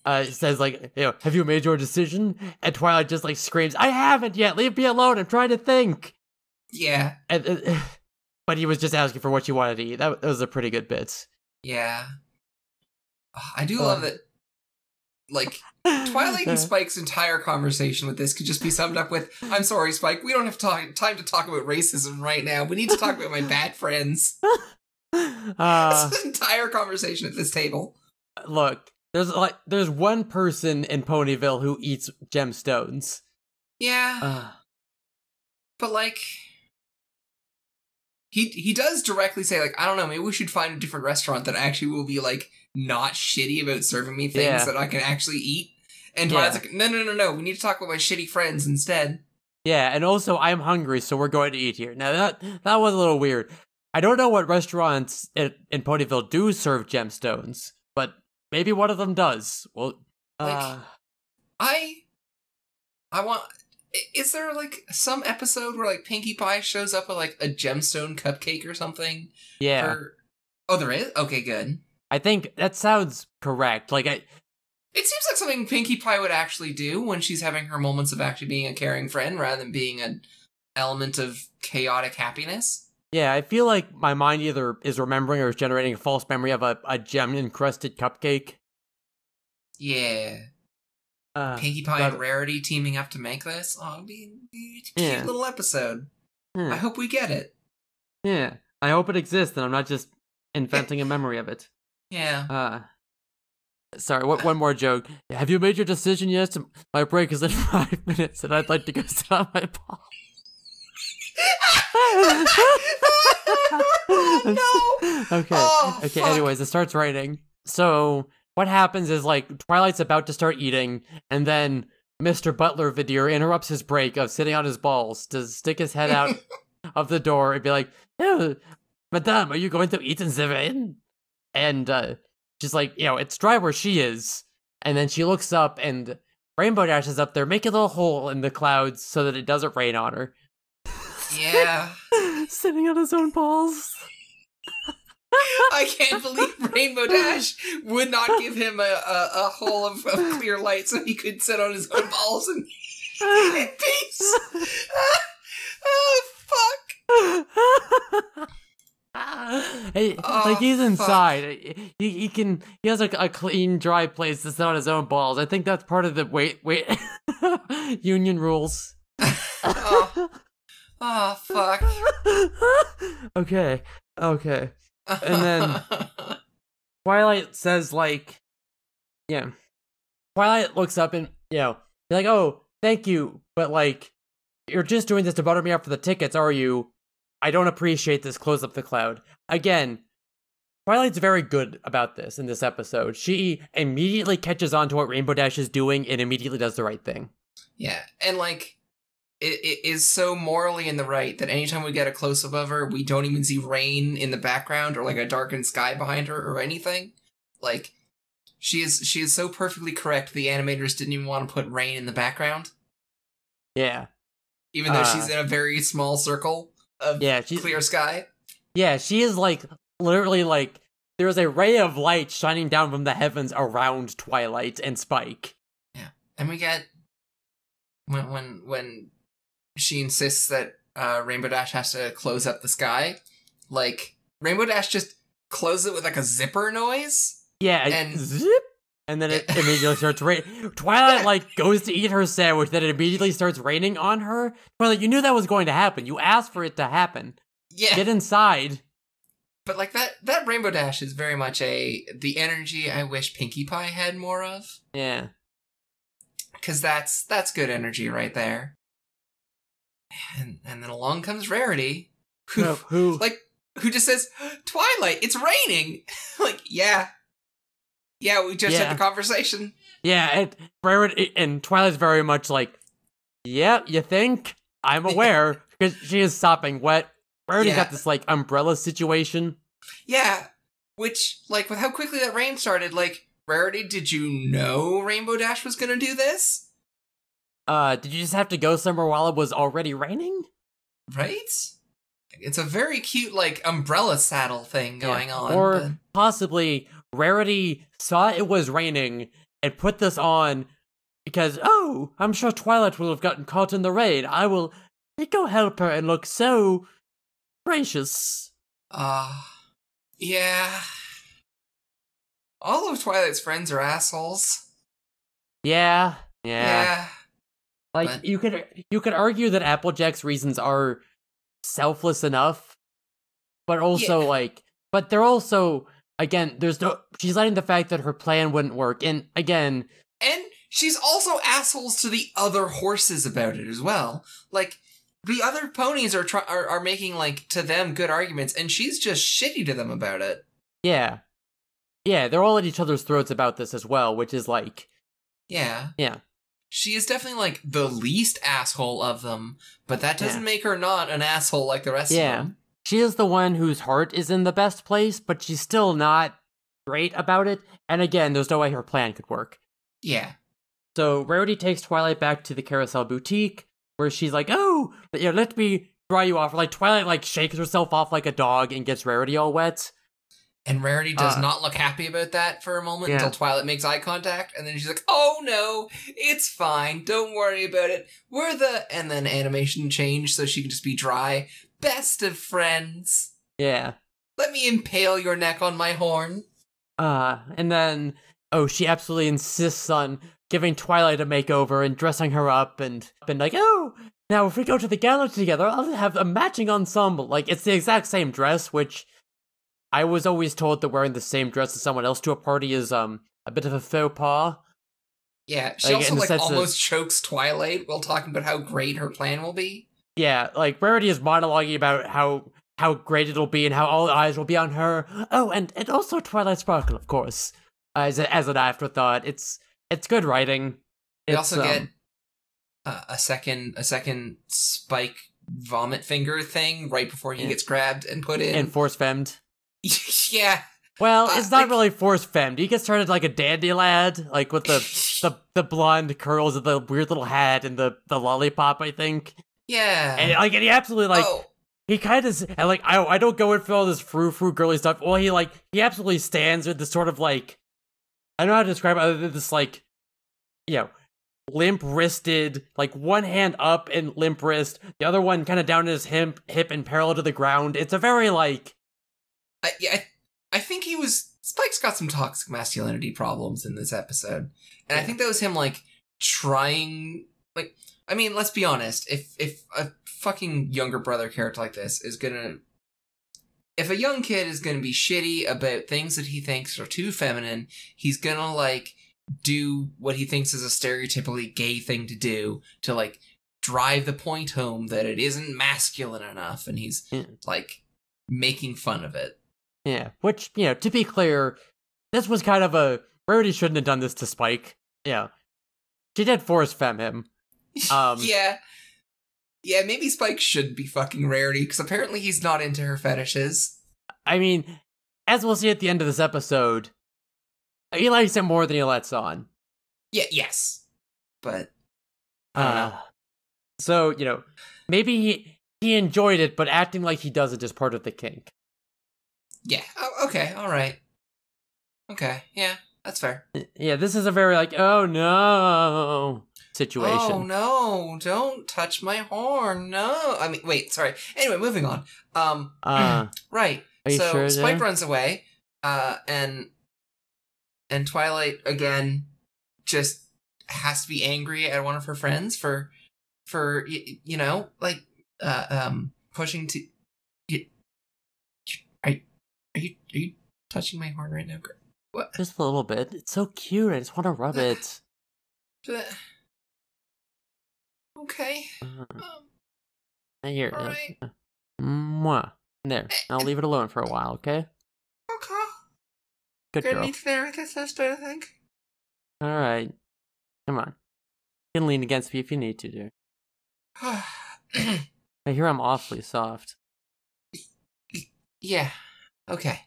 Speaker 2: uh, says like, you know, have you made your decision? And Twilight just like screams, I haven't yet. Leave me alone. I'm trying to think.
Speaker 3: yeah,
Speaker 2: And, uh, but he was just asking for what you wanted to eat. That, that was a pretty good bit.
Speaker 3: yeah. Ah, I do love it. Like Twilight and Spike's entire conversation with this could just be summed up with, "I'm sorry, Spike. We don't have talk- time to talk about racism right now. We need to talk about my bad friends."
Speaker 2: uh,
Speaker 3: That's his entire conversation at this table.
Speaker 2: look, there's like there's one person in Ponyville who eats gemstones.
Speaker 3: Yeah,
Speaker 2: Uh,
Speaker 3: but like, he he does directly say like, "I don't know. Maybe we should find a different restaurant that actually will be like not shitty about serving me things
Speaker 2: Yeah.
Speaker 3: that I can actually eat." And
Speaker 2: Yeah.
Speaker 3: Twilight's like, "No, no, no, no. We need to talk about my shitty friends instead."
Speaker 2: yeah, and also I'm hungry, so we're going to eat here. Now that that was a little weird. I don't know what restaurants in, in Ponyville do serve gemstones, maybe one of them does. Well,
Speaker 3: Like,
Speaker 2: uh,
Speaker 3: I I want is there like some episode where like Pinkie Pie shows up with like a gemstone cupcake or something?
Speaker 2: yeah,
Speaker 3: For... Oh, there is? Okay, good.
Speaker 2: I think that sounds correct. Like I,
Speaker 3: It seems like something Pinkie Pie would actually do when she's having her moments of actually being a caring friend rather than being an element of chaotic happiness.
Speaker 2: Yeah, I feel like my mind either is remembering or is generating a false memory of a, a gem encrusted cupcake.
Speaker 3: Yeah.
Speaker 2: Uh,
Speaker 3: Pinkie Pie and Rarity teaming up to make this? Oh, it'd be, be a cute
Speaker 2: Yeah.
Speaker 3: little episode.
Speaker 2: hmm,
Speaker 3: I hope we get it.
Speaker 2: yeah, I hope it exists, and I'm not just inventing a memory of it.
Speaker 3: Yeah.
Speaker 2: Uh, sorry, what, one more joke. Have you made your decision yet? My break is in five minutes, and I'd like to go sit on my ball.
Speaker 3: Oh,
Speaker 2: okay.
Speaker 3: Oh,
Speaker 2: okay.
Speaker 3: fuck.
Speaker 2: Anyways, it starts raining. So what happens is like Twilight's about to start eating, and then Mr. Butler Vidier interrupts his break of sitting on his balls to stick his head out of the door and be like, "Yeah, Madame, are you going to eat in the rain?" And uh, she's like, "You know, it's dry where she is." And then she looks up, and Rainbow Dash is up there, making a little hole in the clouds so that it doesn't rain on her.
Speaker 3: Yeah.
Speaker 2: sitting on his own balls.
Speaker 3: I can't believe Rainbow Dash would not give him a, a, a hole of, of clear light so he could sit on his own balls and in peace. oh, fuck.
Speaker 2: Hey,
Speaker 3: Oh,
Speaker 2: like he's inside. He, he can he has like a clean, dry place to not his own balls. I think that's part of the wait wait union rules.
Speaker 3: Oh, oh fuck.
Speaker 2: okay, okay. And then- Twilight says like, yeah. Twilight looks up and you know, be like, oh, thank you, but like, you're just doing this to butter me up for the tickets, are you? I don't appreciate this. Close up the cloud again. Twilight's very good about this in this episode. She immediately catches on to what Rainbow Dash is doing and immediately does the right thing.
Speaker 3: Yeah, and like it, it is so morally in the right that anytime we get a close up of her, we don't even see rain in the background or like a darkened sky behind her or anything. Like she is she is so perfectly correct. The animators didn't even want to put rain in the background,
Speaker 2: Yeah,
Speaker 3: even though
Speaker 2: Uh,
Speaker 3: she's in a very small circle of
Speaker 2: yeah, she's
Speaker 3: clear sky.
Speaker 2: Yeah, she is like literally like there's a ray of light shining down from the heavens around Twilight and Spike.
Speaker 3: Yeah, and we get when when when she insists that uh, Rainbow Dash has to close up the sky, like Rainbow Dash just closes it with like a zipper noise.
Speaker 2: Yeah,
Speaker 3: And-
Speaker 2: zip, and then it immediately starts raining. Twilight like goes to eat her sandwich, then it immediately starts raining on her. Twilight, you knew that was going to happen. You asked for it to happen.
Speaker 3: Yeah,
Speaker 2: Get inside.
Speaker 3: but like that that Rainbow Dash is very much a the energy I wish Pinkie Pie had more of,
Speaker 2: Yeah,
Speaker 3: because that's that's good energy right there. And and then along comes Rarity, who
Speaker 2: who? who
Speaker 3: like who just says Twilight, it's raining. like yeah, yeah, we just
Speaker 2: Yeah.
Speaker 3: had the conversation.
Speaker 2: Yeah, and Rarity and Twilight's very much like, yeah, you think? I'm aware because she is sopping wet. Rarity's
Speaker 3: Yeah.
Speaker 2: got this like umbrella situation.
Speaker 3: Yeah, which like with how quickly that rain started, like Rarity, did you know Rainbow Dash was gonna do this?
Speaker 2: Uh, did you just have to go somewhere while it was already raining?
Speaker 3: Right? It's a very cute like umbrella saddle thing going on.
Speaker 2: Or
Speaker 3: but-
Speaker 2: possibly Rarity saw it was raining and put this on because, oh, I'm sure Twilight will have gotten caught in the rain. I will go help her and look so gracious.
Speaker 3: Uh, yeah. All of Twilight's friends are assholes.
Speaker 2: Yeah, yeah.
Speaker 3: Yeah.
Speaker 2: Like
Speaker 3: but-
Speaker 2: you could you could argue that Applejack's reasons are selfless enough, but also
Speaker 3: Yeah.
Speaker 2: like, but they're also again. There's no. She's letting the fact that her plan wouldn't work, and again,
Speaker 3: And she's also assholes to the other horses about it as well. Like the other ponies are try- are, are making like to them good arguments, and she's just shitty to them about it.
Speaker 2: yeah, yeah, they're all at each other's throats about this as well, which is like,
Speaker 3: Yeah.
Speaker 2: yeah,
Speaker 3: She is definitely like the least asshole of them, but that doesn't
Speaker 2: Yeah.
Speaker 3: make her not an asshole like the rest
Speaker 2: Yeah.
Speaker 3: of them.
Speaker 2: she is the one whose heart is in the best place, but she's still not great about it. And again, there's no way her plan could work.
Speaker 3: Yeah.
Speaker 2: So Rarity takes Twilight back to the Carousel Boutique, where she's like, "Oh, yeah, let me dry you off." Like Twilight, like shakes herself off like a dog and gets Rarity all wet.
Speaker 3: And Rarity does
Speaker 2: Uh,
Speaker 3: not look happy about that for a moment
Speaker 2: Yeah.
Speaker 3: until Twilight makes eye contact, and then she's like, "Oh no, it's fine. Don't worry about it. We're the..." And then animation change so she can just be dry. Best of friends.
Speaker 2: Yeah.
Speaker 3: Let me impale your neck on my horn.
Speaker 2: Uh, and then oh, she absolutely insists on giving Twilight a makeover and dressing her up and been like, "Oh, now if we go to the gala together, I'll have a matching ensemble." Like it's the exact same dress, which I was always told that wearing the same dress as someone else to a party is um a bit of a faux pas.
Speaker 3: Yeah, she
Speaker 2: Like,
Speaker 3: also like
Speaker 2: sense of-
Speaker 3: almost chokes Twilight while talking about how great her plan will be.
Speaker 2: Yeah, like Rarity is monologuing about how how great it'll be and how all eyes will be on her. Oh, and and also Twilight Sparkle, of course, as a, as an afterthought. It's it's good writing.
Speaker 3: We also
Speaker 2: um,
Speaker 3: get uh, a second a second spike vomit finger thing right before he
Speaker 2: Yeah.
Speaker 3: gets grabbed and put in.
Speaker 2: and force femmed.
Speaker 3: yeah.
Speaker 2: Well,
Speaker 3: Uh,
Speaker 2: it's not
Speaker 3: like-
Speaker 2: really force femmed. He gets started like a dandy lad, like with the the the blonde curls of the weird little hat and the the lollipop. I think,
Speaker 3: yeah.
Speaker 2: and like and he absolutely like
Speaker 3: oh,
Speaker 2: he kind of and like I I don't go in for all this frou frou girly stuff. Well, he like he absolutely stands with this sort of like I don't know how to describe it other than this like you know limp wristed like one hand up and limp wrist, the other one kind of down at his hip hip and parallel to the ground. It's a very like
Speaker 3: I, yeah, I, I think he was Spike's got some toxic masculinity problems in this episode, and I think that was him like trying. Like, I mean, let's be honest. If if a fucking younger brother character like this is gonna, if a young kid is gonna be shitty about things that he thinks are too feminine, he's gonna like do what he thinks is a stereotypically gay thing to do to like drive the point home that it isn't masculine enough, and he's like making fun of it.
Speaker 2: Yeah, which, you know, to be clear, this was kind of a. Rarity shouldn't have done this to Spike. Yeah. She did force fem him. Um,
Speaker 3: yeah. Yeah, maybe Spike should be fucking Rarity, because apparently he's not into her fetishes.
Speaker 2: I mean, as we'll see at the end of this episode, he likes it more than he lets on.
Speaker 3: Yeah, yes. But I don't know.
Speaker 2: Uh, so, you know, maybe he, he enjoyed it, but acting like he doesn't is part of the kink.
Speaker 3: Yeah. Oh, okay, alright. Okay, yeah, that's fair.
Speaker 2: Yeah, this is a very like, oh no situation.
Speaker 3: Oh no, don't touch my horn. No. I mean wait, sorry. Anyway, moving on. Um
Speaker 2: Uh,
Speaker 3: right.
Speaker 2: Are you
Speaker 3: so
Speaker 2: sure
Speaker 3: Spike runs away, uh, and and Twilight again just has to be angry at one of her friends for for y- you know like uh, um pushing to. Are you, are you touching my horn right now? What?
Speaker 2: just a little bit. It's so cute. I just want to rub it.
Speaker 3: Okay.
Speaker 2: Uh,
Speaker 3: Um, right.
Speaker 2: uh, Mwah. There. I'll leave it alone for a while, okay?
Speaker 3: Okay.
Speaker 2: Good
Speaker 3: Gonna
Speaker 2: girl.
Speaker 3: need to narrate this sister, I think.
Speaker 2: All right. Come on. You can lean against me if you need to, dear. I hear I'm awfully soft.
Speaker 3: yeah. Okay.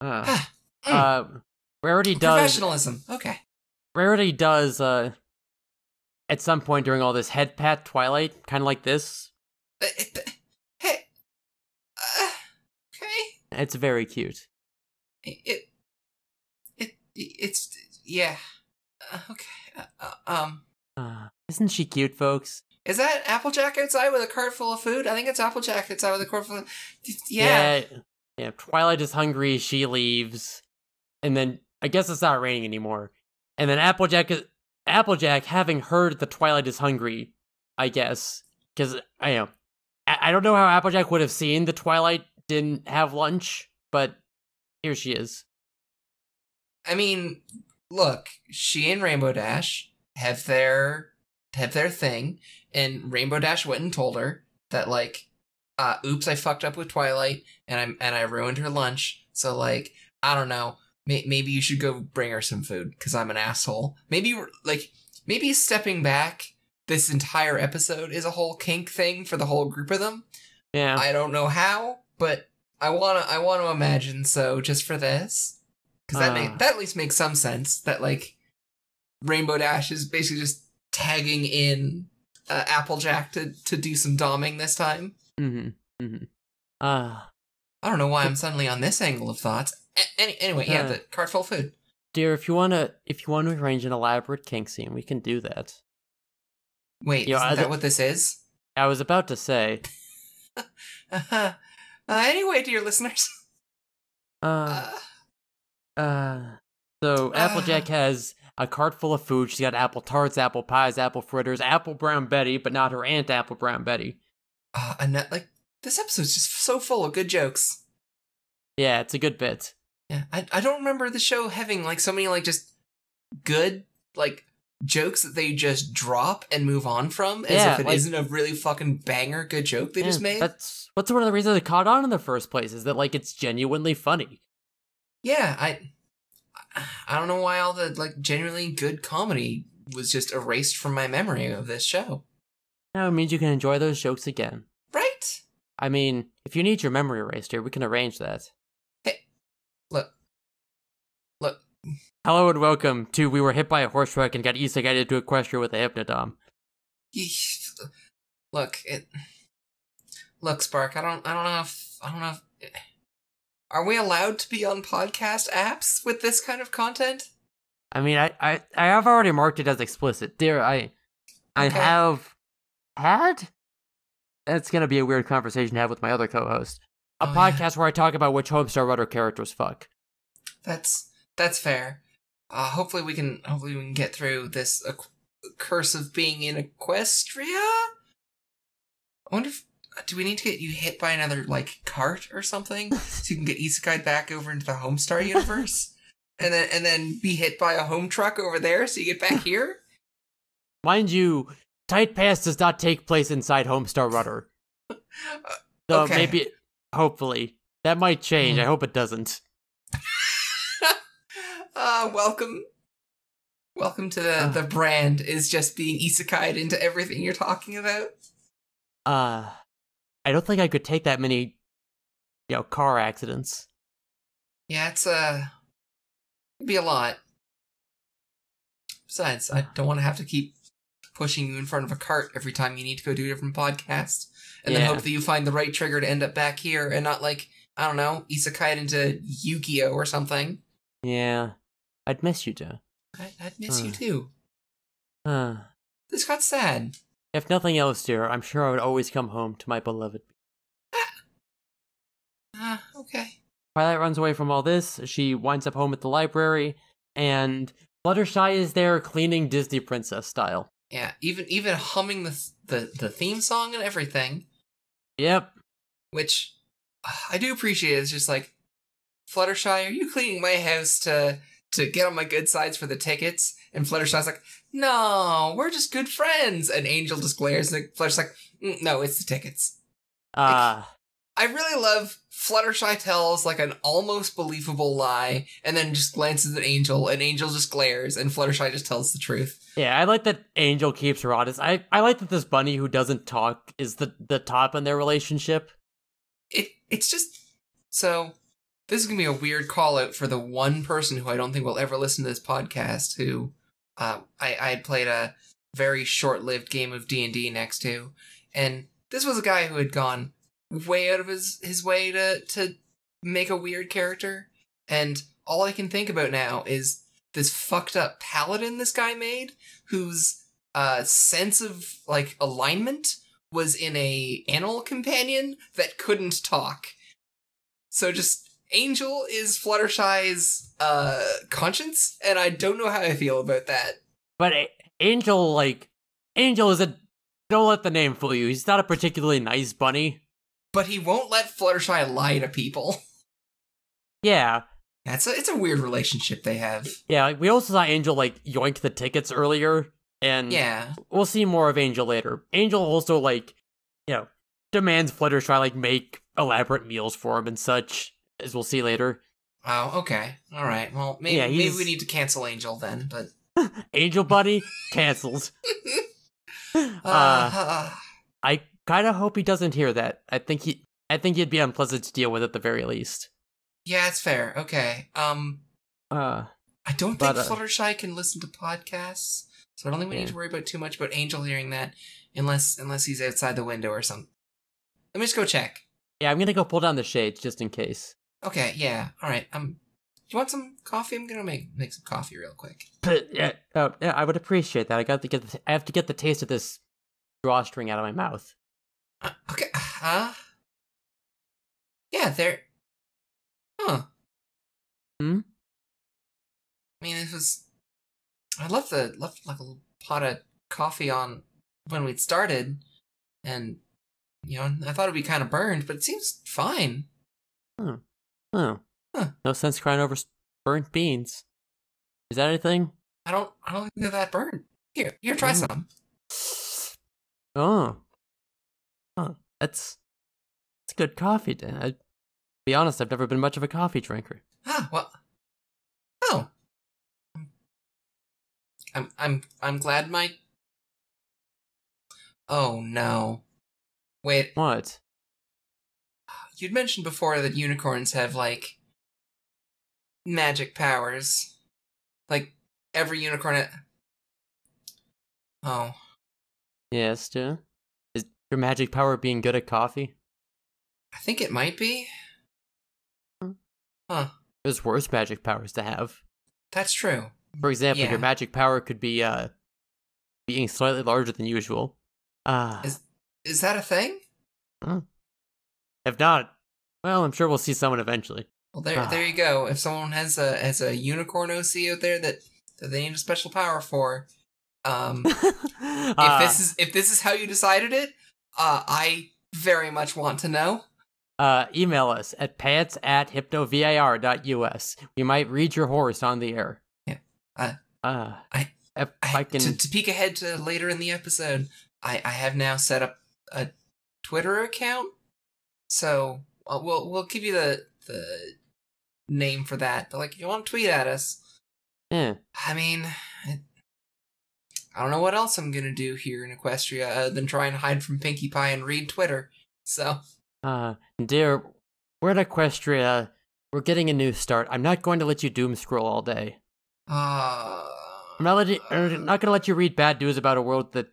Speaker 2: Uh,
Speaker 3: Mm.
Speaker 2: uh, Rarity does.
Speaker 3: Professionalism. Okay.
Speaker 2: Rarity does. Uh, at some point during all this head pat Twilight, kind of like this.
Speaker 3: Uh, hey. Uh, okay.
Speaker 2: It's very cute.
Speaker 3: It. It. It's. Yeah. Uh, okay. Uh, uh, um.
Speaker 2: Uh, isn't she cute, folks?
Speaker 3: Is that Applejack outside with a cart full of food? I think it's Applejack outside with a cart full of. Yeah.
Speaker 2: yeah. Yeah. Twilight is hungry. She leaves, and then I guess it's not raining anymore. And then Applejack Applejack, having heard the Twilight is hungry, I guess, because I I, I don't know how Applejack would have seen the Twilight didn't have lunch, but here she is.
Speaker 3: I mean, look, she and Rainbow Dash have their have their thing, and Rainbow Dash went and told her that like, uh, oops, I fucked up with Twilight, and I and I ruined her lunch. So like, I don't know, may- maybe you should go bring her some food because I'm an asshole. Maybe like maybe stepping back this entire episode is a whole kink thing for the whole group of them.
Speaker 2: Yeah.
Speaker 3: I don't know how, but I wanna I want to imagine so just for this because that
Speaker 2: Uh.
Speaker 3: make, that at least makes some sense that like Rainbow Dash is basically just tagging in uh, Applejack to to do some doming this time.
Speaker 2: Mm-hmm. Mm-hmm. Uh
Speaker 3: I don't know why I'm suddenly on this angle of thoughts. A- any, anyway, yeah,
Speaker 2: Uh.
Speaker 3: the cart full of food.
Speaker 2: dear, if you wanna if you want to arrange an elaborate kink scene, we can do that.
Speaker 3: Wait,
Speaker 2: yeah,
Speaker 3: isn't
Speaker 2: I-
Speaker 3: that what this is?
Speaker 2: I was about to say,
Speaker 3: Uh-huh. Uh, anyway, dear listeners,
Speaker 2: uh,
Speaker 3: uh,
Speaker 2: uh, so Applejack has a cart full of food. She's got apple tarts, apple pies, apple fritters, apple brown Betty, but not her aunt apple brown Betty.
Speaker 3: Uh, Annette, like this episode's just so full of good jokes.
Speaker 2: Yeah, it's a good bit.
Speaker 3: Yeah, I I don't remember the show having like so many like just good like jokes that they just drop and move on from as
Speaker 2: Yeah,
Speaker 3: if it
Speaker 2: like-
Speaker 3: not a really fucking banger good joke they
Speaker 2: Yeah,
Speaker 3: just made.
Speaker 2: That's what's one of the reasons it caught on in the first place is that like it's genuinely funny.
Speaker 3: Yeah, I I don't know why all the like genuinely good comedy was just erased from my memory of this show.
Speaker 2: Now it means you can enjoy those jokes again.
Speaker 3: Right?
Speaker 2: I mean, if you need your memory erased here, we can arrange that.
Speaker 3: Hey, look. Look.
Speaker 2: Hello and welcome to We Were Hit by a Horse Truck and Got Isekai to Equestria with a Hypnodom.
Speaker 3: Look, it Look, Spark, I don't I don't know if I don't know if Are we allowed to be on podcast apps with this kind of content?
Speaker 2: I mean, I, I, I have already marked it as explicit. Dear, I I
Speaker 3: Okay.
Speaker 2: have had it's gonna be a weird conversation to have with my other co-host. A
Speaker 3: Oh, yeah.
Speaker 2: podcast where I talk about which Homestar Runner characters fuck.
Speaker 3: That's that's fair. Uh, hopefully we can hopefully we can get through this uh, curse of being in Equestria. I wonder if do we need to get you hit by another like cart or something so you can get isekai back over into the Homestar universe, and then and then be hit by a home truck over there so you get back here.
Speaker 2: Mind you, Tight Pass does not take place inside Homestar Runner. So
Speaker 3: okay.
Speaker 2: maybe, hopefully, that might change.
Speaker 3: Hmm.
Speaker 2: I hope it doesn't.
Speaker 3: uh, welcome. Welcome to the,
Speaker 2: Uh.
Speaker 3: the brand is just being isekai'd into everything you're talking about.
Speaker 2: Uh, I don't think I could take that many, you know, car accidents.
Speaker 3: Yeah, it's uh it'd be a lot. Besides, I don't want to have to keep pushing you in front of a cart every time you need to go do a different podcast. And then hope that you find the right trigger to end up back here and not like, I don't know, isekai into Yu-Gi-Oh! or something.
Speaker 2: Yeah, I'd miss you, Joe.
Speaker 3: I, I'd miss you
Speaker 2: Uh.
Speaker 3: too.
Speaker 2: Uh,
Speaker 3: This got sad.
Speaker 2: if nothing else, dear, I'm sure I would always come home to my beloved.
Speaker 3: Ah, okay.
Speaker 2: Twilight runs away from all this. She winds up home at the library, and Fluttershy is there cleaning Disney princess style.
Speaker 3: Yeah, even even humming the the the theme song and everything,
Speaker 2: Yep.
Speaker 3: which uh, I do appreciate. It's just like Fluttershy, are you cleaning my house to to get on my good sides for the tickets? And Fluttershy's like, no, we're just good friends. And Angel just glares, and Fluttershy's like, "Mm, no, it's the tickets.
Speaker 2: Uh,
Speaker 3: I really love Fluttershy tells like an almost believable lie and then just glances at Angel and Angel just glares and Fluttershy just tells the truth.
Speaker 2: Yeah, I like that Angel keeps her honest. I, I like that this bunny who doesn't talk is the, the top in their relationship.
Speaker 3: It it's just so this is gonna be a weird call out for the one person who I don't think will ever listen to this podcast who uh, I I had played a very short lived game of D and D next to, and this was a guy who had gone way out of his his way to to make a weird character, and all I can think about now is this fucked up paladin this guy made, whose uh sense of like alignment was in a animal companion that couldn't talk. So just Angel is Fluttershy's uh conscience, and I don't know how I feel about that.
Speaker 2: But Angel, like, Angel is a. Don't let the name fool you. He's not a particularly nice bunny.
Speaker 3: But he won't let Fluttershy lie to people.
Speaker 2: Yeah,
Speaker 3: That's a it's a weird relationship they have.
Speaker 2: yeah. Like, we also saw Angel, like, yoink the tickets earlier. And
Speaker 3: Yeah.
Speaker 2: we'll see more of Angel later. Angel also, like, you know, demands Fluttershy, like, make elaborate meals for him and such, as we'll see later.
Speaker 3: Oh, okay. All right. Well, maybe
Speaker 2: Yeah,
Speaker 3: maybe we need to cancel Angel then. But
Speaker 2: Angel Buddy cancels.
Speaker 3: uh,
Speaker 2: uh, I kind of hope he doesn't hear that. I think he, I think he'd be unpleasant to deal with at the very least.
Speaker 3: yeah, it's fair. Okay. Um,
Speaker 2: Uh,
Speaker 3: I don't
Speaker 2: But,
Speaker 3: think
Speaker 2: uh,
Speaker 3: Fluttershy can listen to podcasts, so I don't think we
Speaker 2: Yeah.
Speaker 3: need to worry about too much about Angel hearing that, unless unless he's outside the window or something. Let me just go check.
Speaker 2: yeah, I'm gonna go pull down the shades just in case.
Speaker 3: Okay. Yeah. All right. Um, do you want some coffee? I'm gonna make make some coffee real quick.
Speaker 2: But yeah, oh, yeah, I would appreciate that. I got to get, the, I have to get the taste of this drawstring out of my mouth.
Speaker 3: Uh, okay. Huh? Yeah. There. Huh.
Speaker 2: Hmm?
Speaker 3: I mean, it was. I left the left like a little pot of coffee on when we'd started, and you know, I thought it'd be kind of burned, but it seems fine.
Speaker 2: Oh,
Speaker 3: Huh.
Speaker 2: no sense crying over burnt beans. Is that anything?
Speaker 3: I don't. I don't think they're that burned. Here, here, try
Speaker 2: Oh.
Speaker 3: some.
Speaker 2: Oh, oh, that's that's good coffee. Dan. I, be honest, I've never been much of a coffee drinker.
Speaker 3: Ah, well. Oh. I'm I'm I'm glad my. Oh no. Wait,
Speaker 2: What?
Speaker 3: you'd mentioned before that unicorns have like magic powers. Like every unicorn. ha- Oh,
Speaker 2: Yes, Stu? Your magic power being good at coffee?
Speaker 3: I think it might be.
Speaker 2: Hmm.
Speaker 3: Huh.
Speaker 2: There's worse magic powers to have.
Speaker 3: That's true.
Speaker 2: For example,
Speaker 3: Yeah.
Speaker 2: your magic power could be uh being slightly larger than usual. Uh
Speaker 3: Is- Is that a thing? Huh.
Speaker 2: if not, well, I'm sure we'll see someone eventually.
Speaker 3: Well, there,
Speaker 2: Ah.
Speaker 3: there you go. If someone has a has a unicorn OC out there that that they need a special power for, um, if this is if this is how you decided it, uh, I very much want to know.
Speaker 2: uh, email us at pants at hypnovir.us. We might read your horse on the air.
Speaker 3: Yeah. Uh,
Speaker 2: uh
Speaker 3: I-
Speaker 2: if
Speaker 3: I,
Speaker 2: I can
Speaker 3: to, to peek ahead to later in the episode, I I have now set up a Twitter account, so uh, we'll we'll give you the the name for that. But like, if you want to tweet at us,
Speaker 2: eh,
Speaker 3: I mean, I don't know what else I'm gonna do here in Equestria other than try and hide from Pinkie Pie and read Twitter. So,
Speaker 2: uh dear we're at Equestria. We're getting a new start. I'm not going to let you doom scroll all day.
Speaker 3: uh,
Speaker 2: I'm not, letting, I'm not gonna let you read bad news about a world that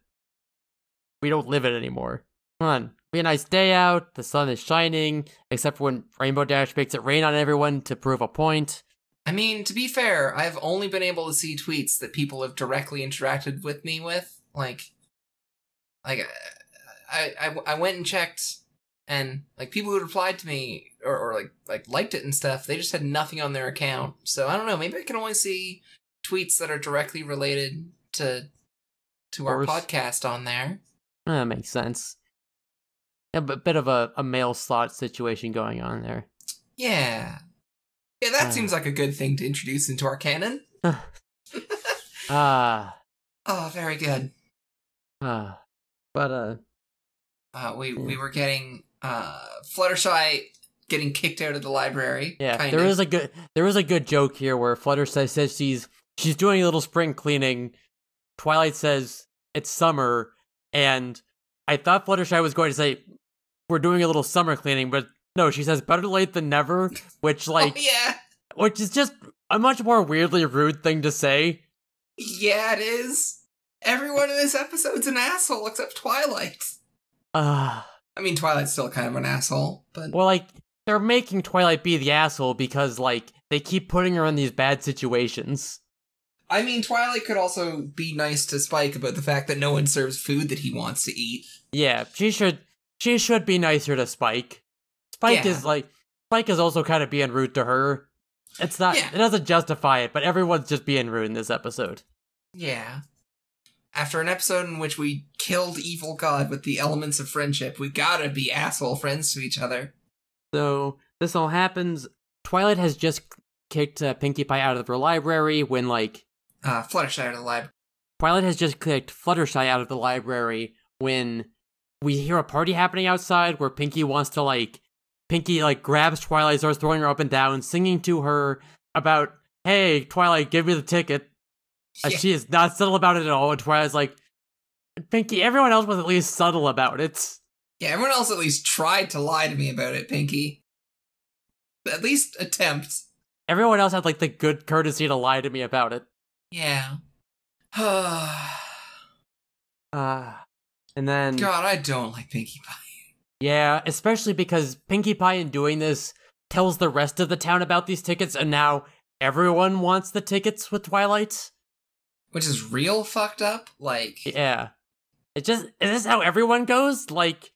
Speaker 2: we don't live in anymore. Come on, be a nice day out. The sun is shining, except when Rainbow Dash makes it rain on everyone to prove a point.
Speaker 3: I mean, to be fair, I've only been able to see tweets that people have directly interacted with me with. Like, like I, I, I went and checked, and like people who replied to me or, or like like liked it and stuff, they just had nothing on their account. So I don't know. Maybe I can only see tweets that are directly related to to our podcast on there.
Speaker 2: That makes sense. A bit of a, a mail slot situation going on there.
Speaker 3: Yeah, yeah, that
Speaker 2: Uh.
Speaker 3: seems like a good thing to introduce into our canon.
Speaker 2: Ah,
Speaker 3: Oh, very good.
Speaker 2: ah. But, uh,
Speaker 3: Uh, we we were getting uh, Fluttershy getting kicked out of the library.
Speaker 2: Yeah,
Speaker 3: kind
Speaker 2: there
Speaker 3: of.
Speaker 2: is a good there is a good joke here where Fluttershy says she's she's doing a little spring cleaning. Twilight says it's summer, and I thought Fluttershy was going to say we're doing a little summer cleaning, but no, she says better late than never, which like
Speaker 3: oh, yeah,
Speaker 2: which is just a much more weirdly rude thing to say.
Speaker 3: yeah, it is. Everyone in this episode's an asshole except Twilight.
Speaker 2: Uh
Speaker 3: I mean, Twilight's still kind of an asshole, but
Speaker 2: well, like they're making Twilight be the asshole because like they keep putting her in these bad situations.
Speaker 3: I mean, Twilight could also be nice to Spike about the fact that no one serves food that he wants to eat.
Speaker 2: Yeah, she should she should be nicer to Spike. Spike
Speaker 3: Yeah.
Speaker 2: is like Spike is also kind of being rude to her. It's not
Speaker 3: Yeah.
Speaker 2: it doesn't justify it, but everyone's just being rude in this episode.
Speaker 3: Yeah. After an episode in which we killed Evil God with the elements of friendship, we gotta be asshole friends to each other.
Speaker 2: So this all happens. Twilight has just kicked uh, Pinkie Pie out of her library when like
Speaker 3: Uh, Fluttershy out of the library.
Speaker 2: Twilight has just kicked Fluttershy out of the library when we hear a party happening outside where Pinkie wants to like Pinkie like grabs Twilight, starts throwing her up and down, singing to her about, "Hey, Twilight, give me the ticket." Uh,
Speaker 3: Yeah.
Speaker 2: she is not subtle about it at all, and Twilight's like, "Pinkie, everyone else was at least subtle about it."
Speaker 3: Yeah, everyone else at least tried to lie to me about it, Pinkie. At least attempt.
Speaker 2: Everyone else had like the good courtesy to lie to me about it.
Speaker 3: Yeah.
Speaker 2: Uh, and then God,
Speaker 3: I don't like Pinkie Pie.
Speaker 2: Yeah, especially because Pinkie Pie in doing this tells the rest of the town about these tickets, and now everyone wants the tickets with Twilight.
Speaker 3: Which is real fucked up. Like,
Speaker 2: Yeah. It just is this how everyone goes? Like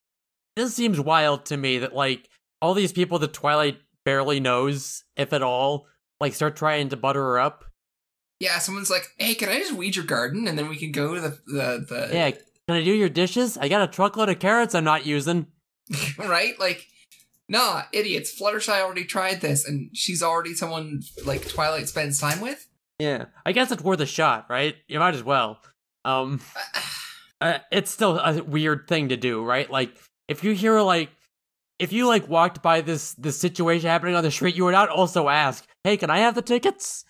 Speaker 2: this seems wild to me that like all these people that Twilight barely knows, if at all, like start trying to butter her up.
Speaker 3: yeah, someone's like, hey, can I just weed your garden? And then we can go to the, the, the
Speaker 2: Yeah, can I do your dishes? I got a truckload of carrots I'm not using.
Speaker 3: right? Like, nah, idiots. Fluttershy already tried this, and she's already someone like Twilight spends time with.
Speaker 2: Yeah. I guess it's worth a shot, right? You might as well. Um uh, it's still a weird thing to do, right? Like if you hear like if you like walked by this this situation happening on the street, you would not also ask, "Hey, can I have the tickets?"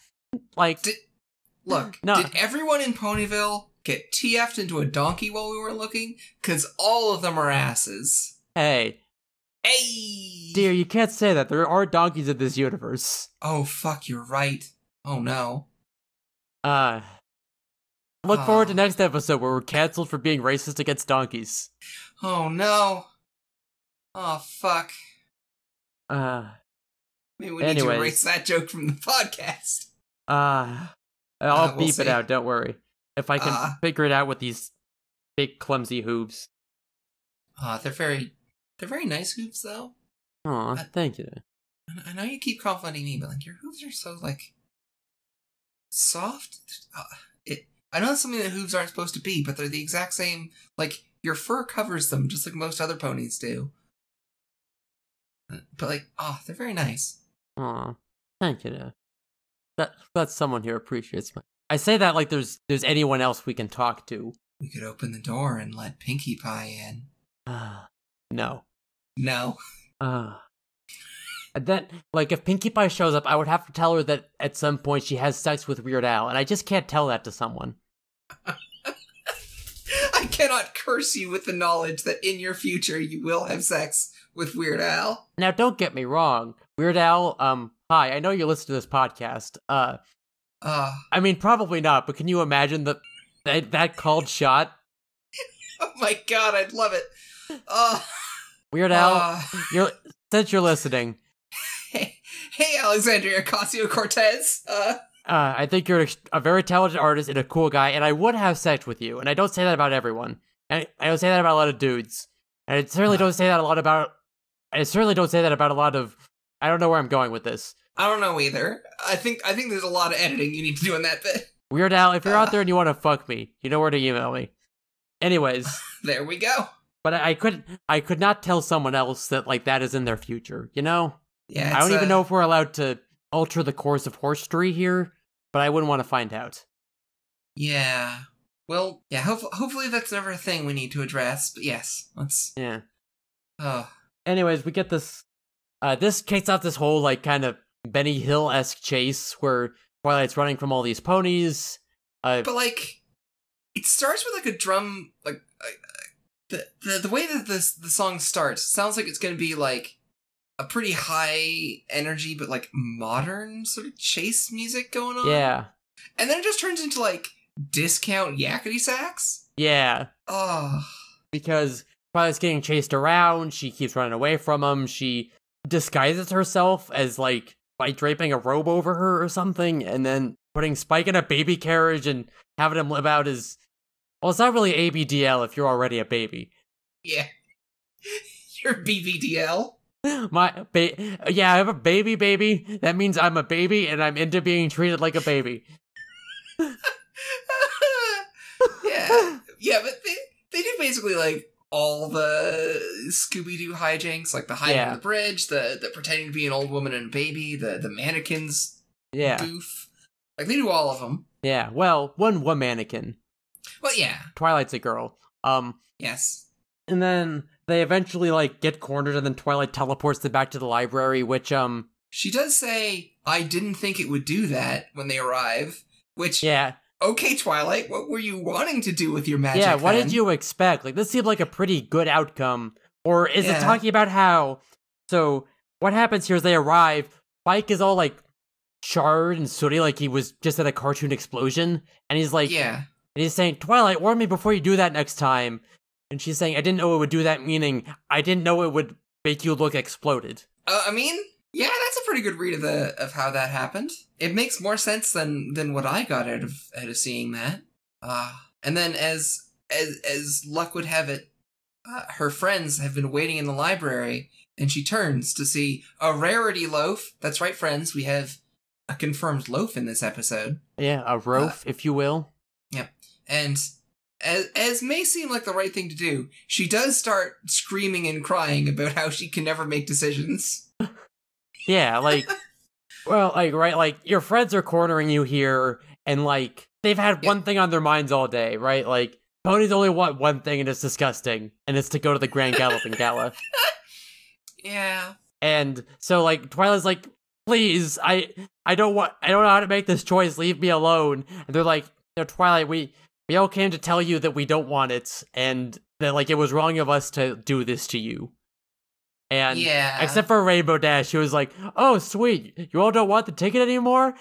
Speaker 2: Like,
Speaker 3: Did- Look,
Speaker 2: No.
Speaker 3: did everyone in Ponyville get TF'd into a donkey while we were looking? Because all of them are asses.
Speaker 2: Hey,
Speaker 3: Hey!
Speaker 2: dear, you can't say that. There are donkeys in this universe.
Speaker 3: Oh, fuck, you're right. Oh, no.
Speaker 2: Uh, look forward to
Speaker 3: Ah.
Speaker 2: next episode where we're canceled for being racist against donkeys.
Speaker 3: Oh, no. Oh, fuck.
Speaker 2: Uh,
Speaker 3: Maybe we need to erase that joke from the podcast.
Speaker 2: uh, I'll
Speaker 3: Uh, we'll
Speaker 2: beep it out. Don't worry. If I can
Speaker 3: Ah.
Speaker 2: figure it out with these big clumsy hooves.
Speaker 3: Uh, they're very, they're very nice hooves, though.
Speaker 2: Aw, thank you.
Speaker 3: I- know you keep complimenting me, but like your hooves are so like soft. Uh, it. I know that's something that hooves aren't supposed to be, but they're the exact same. Like your fur covers them, just like most other ponies do. But like, oh, they're very nice.
Speaker 2: Aw, thank you. That That someone here appreciates my. I say that like there's there's anyone else we can talk to.
Speaker 3: We could open the door and let Pinkie Pie in.
Speaker 2: Ah, no.
Speaker 3: No.
Speaker 2: Ah. And then, like, if Pinkie Pie shows up, I would have to tell her that at some point she has sex with Weird Al, and I just can't tell that to someone.
Speaker 3: I cannot curse you with the knowledge that in your future you will have sex with Weird Al.
Speaker 2: Now, don't get me wrong, Weird Al. Um, hi, I know you listen to this podcast. Uh,
Speaker 3: Uh,
Speaker 2: I mean, probably not, but can you imagine the that that called shot?
Speaker 3: oh my god, I'd love it. Uh,
Speaker 2: Weird Al,
Speaker 3: uh,
Speaker 2: you're since you're listening.
Speaker 3: hey, hey, Alexandria Ocasio Cortez. Uh,
Speaker 2: Uh, I think you're a very talented artist and a cool guy, and I would have sex with you. And I don't say that about everyone. And I don't say that about a lot of dudes. And I certainly don't say that a lot about. I certainly don't say that about a lot of. I don't know where I'm going with this.
Speaker 3: I don't know either. I think I think there's a lot of editing you need to do in that bit.
Speaker 2: Weird Al, if you're out
Speaker 3: Uh.
Speaker 2: there and you want to fuck me, you know where to email me. Anyways,
Speaker 3: There we go.
Speaker 2: But I, I could I could not tell someone else that like that is in their future. You know,
Speaker 3: Yeah,
Speaker 2: I don't
Speaker 3: it's,
Speaker 2: even
Speaker 3: uh,
Speaker 2: know if we're allowed to alter the course of history here, but I wouldn't want to find out.
Speaker 3: Yeah. Well, yeah. Hope, hopefully that's never a thing we need to address. But yes, let's.
Speaker 2: Yeah.
Speaker 3: Oh,
Speaker 2: anyways, we get this. Uh, this kicks off this whole like kind of Benny Hill esque chase where Twilight's running from all these ponies. Uh,
Speaker 3: But like, it starts with like a drum, like uh, the the the way that this the song starts sounds like it's gonna be like a pretty high energy but like modern sort of chase music going on.
Speaker 2: yeah,
Speaker 3: and then it just turns into like discount yakety sax.
Speaker 2: yeah,
Speaker 3: Oh,
Speaker 2: because Twilight's getting chased around. She keeps running away from him. She disguises herself as like by draping a robe over her or something, and then putting Spike in a baby carriage and having him live out his. Well, it's not really ABDL if you're already a baby.
Speaker 3: yeah. You're BBDL.
Speaker 2: My ba- yeah, I have a baby baby. That means I'm a baby and I'm into being treated like a baby.
Speaker 3: yeah, yeah, but they they do basically like all the Scooby Doo hijinks, like the hiding
Speaker 2: Yeah.
Speaker 3: on the bridge, the the pretending to be an old woman and a baby, the the mannequins
Speaker 2: Yeah.
Speaker 3: goof. Like they do all of them.
Speaker 2: Yeah. Well, one one mannequin.
Speaker 3: Well, yeah,
Speaker 2: Twilight's a girl. Um
Speaker 3: yes,
Speaker 2: and then they eventually like get cornered and then Twilight teleports them back to the library, which um
Speaker 3: she does say, "I didn't think it would do that" when they arrive. Which,
Speaker 2: yeah.
Speaker 3: okay, Twilight, what were you wanting to do with your magic?
Speaker 2: yeah, what
Speaker 3: then?
Speaker 2: did you expect? Like this seemed like a pretty good outcome. Or is
Speaker 3: Yeah.
Speaker 2: it talking about how so what happens here is they arrive, Spike is all like charred and sooty like he was just at a cartoon explosion and he's like
Speaker 3: Yeah,
Speaker 2: And he's saying, Twilight, warn me before you do that next time. And she's saying, I didn't know it would do that, meaning I didn't know it would make you look exploded.
Speaker 3: uh, I mean, yeah, that's a pretty good read of the of how that happened. It makes more sense than than what I got out of out of seeing that. Uh, and then as as as luck would have it, uh, her friends have been waiting in the library, and she turns to see a rarity loaf. That's right, friends. We have a confirmed loaf in this episode,
Speaker 2: Yeah, a roaf, if you will.
Speaker 3: And. As, as may seem like the right thing to do, she does start screaming and crying about how she can never make decisions.
Speaker 2: Yeah, like, well, like, right, like, your friends are cornering you here, and, like, they've had
Speaker 3: Yeah.
Speaker 2: one thing on their minds all day, right? Like, ponies only want one thing, and it's disgusting, and it's to go to the Grand Galloping Gala.
Speaker 3: Yeah.
Speaker 2: And so, like, Twilight's like, please, I, I don't want, I don't know how to make this choice. Leave me alone. And they're like, no, Twilight, we, we all came to tell you that we don't want it, and that like it was wrong of us to do this to you. And
Speaker 3: yeah.
Speaker 2: except for Rainbow Dash, who was like, "Oh, sweet, you all don't want the ticket anymore?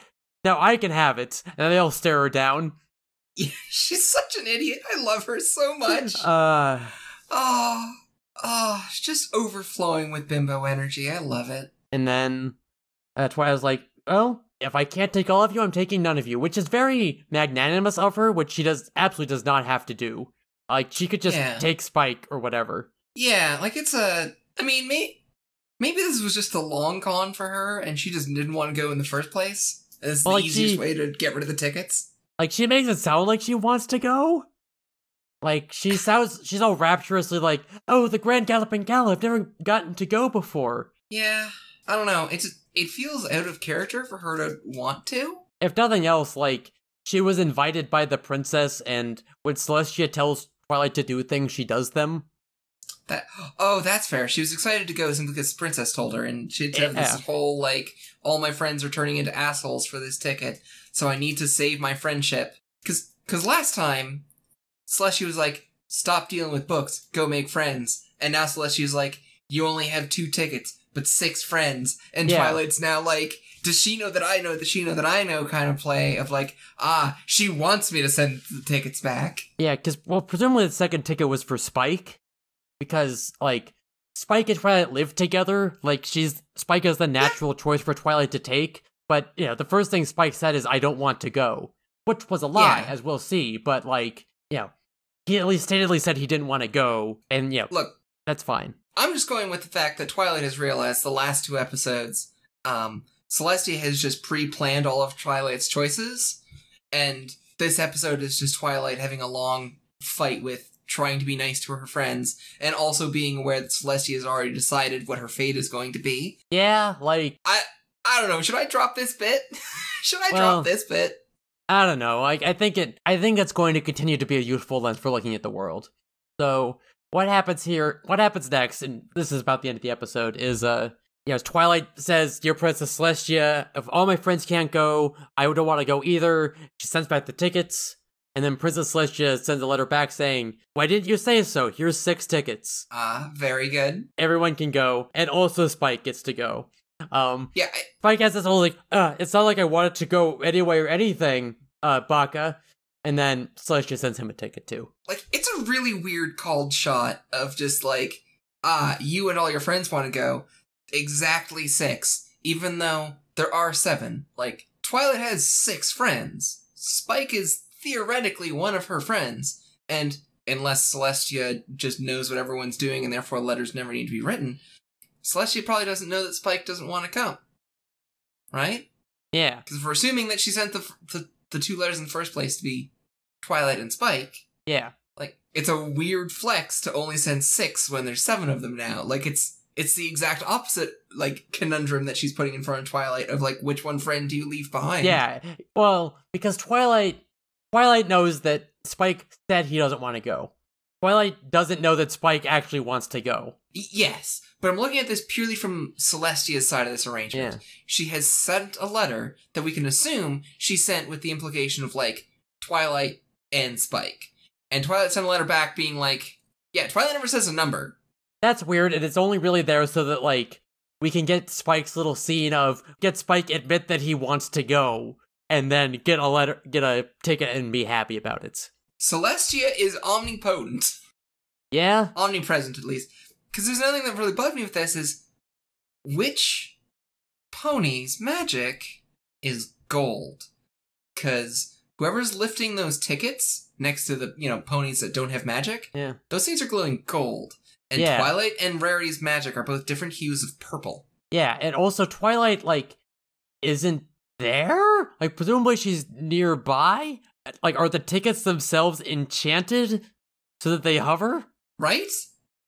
Speaker 2: Now I can have it." And they all stare her down.
Speaker 3: She's such an idiot. I love her so much.
Speaker 2: Uh,
Speaker 3: oh, oh, just overflowing with bimbo energy. I love it.
Speaker 2: and then that's why i was like, "Oh, if I can't take all of you, I'm taking none of you," which is very magnanimous of her, which she does absolutely does not have to do. Like she could just
Speaker 3: Yeah.
Speaker 2: take Spike or whatever.
Speaker 3: Yeah, like it's a. I mean, may, maybe this was just a long con for her, and she just didn't want to go in the first place. It's
Speaker 2: Well,
Speaker 3: the
Speaker 2: like,
Speaker 3: easiest
Speaker 2: she-
Speaker 3: way to get rid of the tickets.
Speaker 2: Like she makes it sound like she wants to go. Like she sounds, she's all rapturously like, "Oh, the Grand Galloping Gala! I've never gotten to go before."
Speaker 3: Yeah, I don't know. It's it feels out of character for her to want to.
Speaker 2: if nothing else, like she was invited by the princess, and when Celestia tells Twilight to do things, she does them.
Speaker 3: That oh, that's fair. She was excited to go simply because the princess told her, and she'd have
Speaker 2: Yeah.
Speaker 3: this whole like, all my friends are turning into assholes for this ticket, so I need to save my friendship. Cause, cause last time, Celestia was like, stop dealing with books, go make friends, and now Celestia's like, you only have two tickets, but six friends, and
Speaker 2: Yeah.
Speaker 3: Twilight's now like, does she know that I know? Does she know that I know? Kind of play of like, ah, she wants me to send the tickets back.
Speaker 2: Yeah, because well, presumably the second ticket was for Spike, because like Spike and Twilight live together. Like she's Spike is the natural choice for Twilight to take. But you know, the first thing Spike said is, "I don't want to go," which was a lie,
Speaker 3: Yeah.
Speaker 2: as we'll see. But like, you know, he at least statedly said he didn't want to go, and you know,
Speaker 3: Look,
Speaker 2: that's fine.
Speaker 3: I'm just going with the fact that Twilight has realized the last two episodes, um, Celestia has just pre-planned all of Twilight's choices, and this episode is just Twilight having a long fight with trying to be nice to her friends, and also being aware that Celestia has already decided what her fate is going to be.
Speaker 2: Yeah, like
Speaker 3: I I don't know. Should I drop this bit? should I
Speaker 2: Well-
Speaker 3: drop this bit?
Speaker 2: I don't know. Like I think it I think it's going to continue to be a useful lens for looking at the world. So what happens here? What happens next? And this is about the end of the episode. Is uh, you know, Twilight says, "Dear Princess Celestia, if all my friends can't go, I don't want to go either." She sends back the tickets, and then Princess Celestia sends a letter back saying, "Why didn't you say so? Here's six tickets.
Speaker 3: Ah, very good.
Speaker 2: Everyone can go, and also Spike gets to go." Um,
Speaker 3: Yeah, I,
Speaker 2: Spike has this whole like, uh, it's not like I wanted to go anyway or anything, uh, Baka. And then Celestia sends him a ticket too.
Speaker 3: like it's a really weird called shot of just like ah you and all your friends want to go exactly six even though there are seven. Like twilight has six friends. Spike is theoretically one of her friends. And unless celestia just knows what everyone's doing and therefore letters never need to be written celestia probably doesn't know that spike doesn't want to come. Right?
Speaker 2: Yeah.
Speaker 3: because we're assuming that she sent the, the the two letters in the first place to be twilight and spike
Speaker 2: Yeah.
Speaker 3: like it's a weird flex to only send six when there's seven of them now. Like it's it's the exact opposite like conundrum that she's putting in front of Twilight of like which one friend do you leave behind?
Speaker 2: Yeah. Well, because Twilight Twilight knows that Spike said he doesn't want to go. Twilight doesn't know that Spike actually wants to go.
Speaker 3: Yes, but I'm looking at this purely from Celestia's side of this arrangement.
Speaker 2: Yeah.
Speaker 3: She has sent a letter that we can assume she sent with the implication of like Twilight and Spike. And Twilight sent a letter back being like, yeah, Twilight never says a number.
Speaker 2: That's weird, and it's only really there so that like we can get Spike's little scene of get Spike admit that he wants to go, and then get a letter, get a ticket, and be happy about it.
Speaker 3: Celestia is omnipotent.
Speaker 2: Yeah.
Speaker 3: omnipresent at least. Because there's another thing that really bugged me with this is which pony's magic is gold? Because whoever's lifting those tickets next to the you know ponies that don't have magic,
Speaker 2: Yeah.
Speaker 3: those things are glowing gold. And
Speaker 2: Yeah.
Speaker 3: Twilight and Rarity's magic are both different hues of purple.
Speaker 2: Yeah, and also Twilight like isn't there? Like presumably she's nearby? Like are the tickets themselves enchanted so that they hover?
Speaker 3: Right?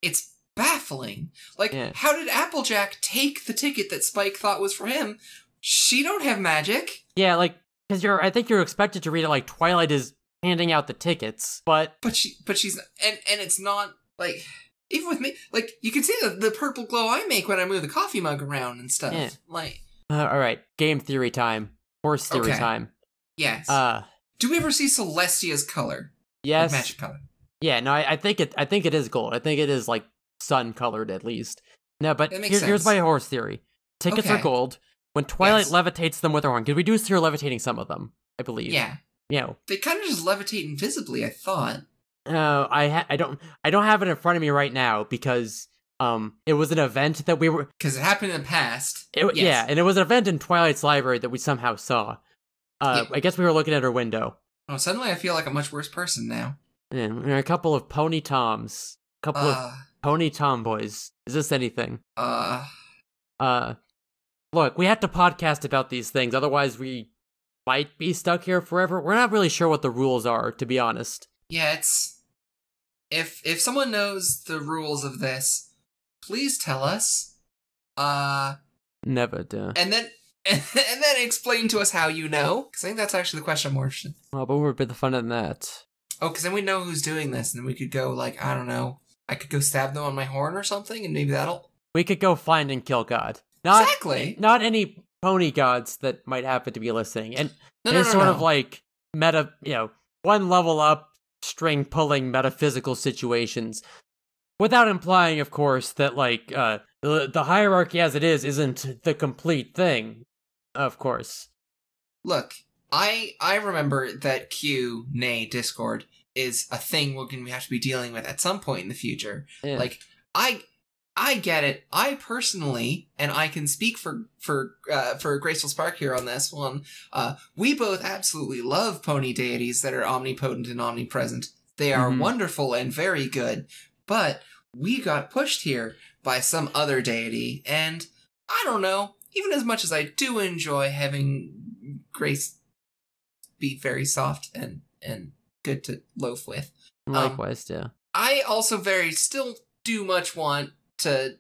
Speaker 3: It's baffling. Like,
Speaker 2: Yeah.
Speaker 3: how did Applejack take the ticket that Spike thought was for him? She don't have magic.
Speaker 2: Yeah, like cuz you're I think you're expected to read it like Twilight is handing out the tickets, but
Speaker 3: but she but she's and and it's not like even with me like you can see the, the purple glow i make when i move the coffee mug around and stuff
Speaker 2: Yeah.
Speaker 3: like
Speaker 2: uh, all right, game theory time. Horse theory
Speaker 3: Okay.
Speaker 2: time.
Speaker 3: yes
Speaker 2: Uh
Speaker 3: do we ever see celestia's color
Speaker 2: yes.
Speaker 3: like magic color
Speaker 2: Yeah, no, I, I think it. I think it is gold. I think it is like sun colored at least. No, but here- here's my horse theory. Tickets are gold. When Twilight
Speaker 3: Yes.
Speaker 2: levitates them with her horn, because we do see her levitating some of them, I believe.
Speaker 3: yeah
Speaker 2: You know,
Speaker 3: they kind of just levitate invisibly i thought
Speaker 2: uh, I ha- I don't I don't have it in front of me right now because um it was an event that we were
Speaker 3: because it happened in the past
Speaker 2: it,
Speaker 3: Yes.
Speaker 2: yeah and it was an event in Twilight's library that we somehow saw. Uh,
Speaker 3: Yeah.
Speaker 2: I guess we were looking at her window.
Speaker 3: oh suddenly i feel like a much worse person now
Speaker 2: And a couple of pony toms, a couple of
Speaker 3: uh
Speaker 2: pony tomboys. Is this anything?
Speaker 3: uh
Speaker 2: Uh, look, we have to podcast about these things, otherwise we might be stuck here forever. We're not really sure what the rules are, to be honest.
Speaker 3: yeah it's if if someone knows the rules of this please tell us uh
Speaker 2: Never do.
Speaker 3: and then and then explain to us how you know because i think that's actually the question more interested in.
Speaker 2: Well, but we're a bit fun than that.
Speaker 3: Oh, because then we know who's doing this, and then we could go like I don't know. I could go stab them on my horn or something, and maybe that'll
Speaker 2: We could go find and kill God. Not
Speaker 3: exactly.
Speaker 2: not any pony gods that might happen to be listening. And
Speaker 3: No, no,
Speaker 2: it's
Speaker 3: no,
Speaker 2: sort of like meta, you know, one level up, string pulling metaphysical situations. Without implying, of course, that like uh, the the hierarchy as it is isn't the complete thing. Of course.
Speaker 3: Look, I I remember that Q, nay Discord, is a thing we're going to have to be dealing with at some point in the future.
Speaker 2: Yeah.
Speaker 3: Like I I get it. I personally, and I can speak for for uh, for Graceful Spark here on this one. Uh, we both absolutely love pony deities that are omnipotent and omnipresent. They are
Speaker 2: Mhm.
Speaker 3: wonderful and very good, but we got pushed here by some other deity, and I don't know. Even as much as I do enjoy having Grace be very soft and and good to loaf with, Um,
Speaker 2: Likewise, yeah.
Speaker 3: I also very still do much want to.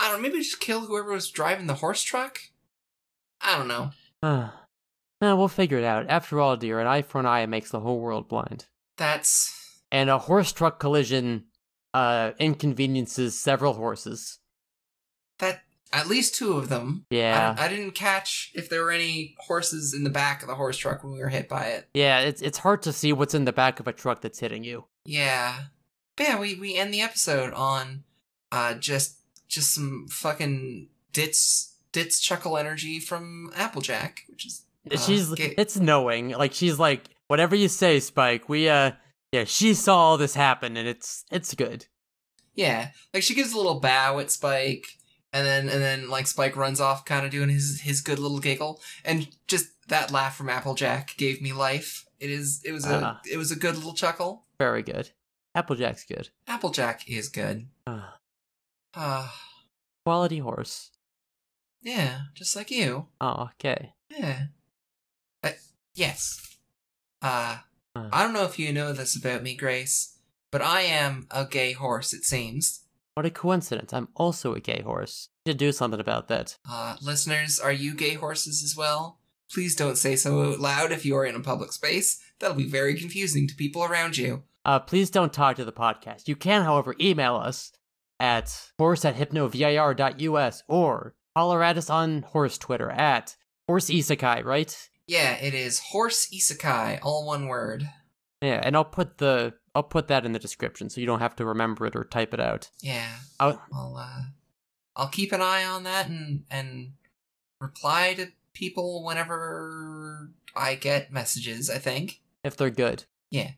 Speaker 3: I don't know. Maybe just kill whoever was driving the horse truck. I don't know.
Speaker 2: Ah. no, we'll figure it out. After all, dear, an eye for an eye makes the whole world blind.
Speaker 3: That's
Speaker 2: And a horse truck collision uh, inconveniences several horses.
Speaker 3: That at least two of them.
Speaker 2: Yeah.
Speaker 3: I, I didn't catch if there were any horses in the back of the horse truck when we were hit by it.
Speaker 2: Yeah, it's it's hard to see what's in the back of a truck that's hitting you.
Speaker 3: Yeah. But yeah, we, we end the episode on uh just just some fucking ditz ditz chuckle energy from Applejack, which is uh,
Speaker 2: she's
Speaker 3: ga-
Speaker 2: it's knowing. Like she's like, whatever you say, Spike. We uh yeah, she saw all this happen and it's it's good.
Speaker 3: yeah. Like she gives a little bow at Spike and then and then like Spike runs off kind of doing his his good little giggle and just that laugh from Applejack gave me life. It is it was a
Speaker 2: Ah.
Speaker 3: it was a good little chuckle.
Speaker 2: Very good. Applejack's good.
Speaker 3: Applejack is good. Uh
Speaker 2: quality horse.
Speaker 3: yeah, just like you.
Speaker 2: Oh, okay.
Speaker 3: Yeah. Uh, yes. Uh,
Speaker 2: Uh.
Speaker 3: I don't know if you know this about me, Grace, but I am a gay horse, it seems.
Speaker 2: What a coincidence. I'm also a gay horse. You should do something about that.
Speaker 3: Uh, listeners, are you gay horses as well? Please don't say so out loud if you are in a public space. That'll be very confusing to people around you.
Speaker 2: Uh, please don't talk to the podcast. You can, however, email us at horse at hypnovir.us or holler at us on horse Twitter at horse isekai, right?
Speaker 3: Yeah, it is horse isekai, all one word.
Speaker 2: Yeah, and I'll put the I'll put that in the description so you don't have to remember it or type it out.
Speaker 3: Yeah,
Speaker 2: I'll,
Speaker 3: I'll uh, I'll keep an eye on that and and reply to people whenever I get messages. I think.
Speaker 2: if they're good.
Speaker 3: Yeah.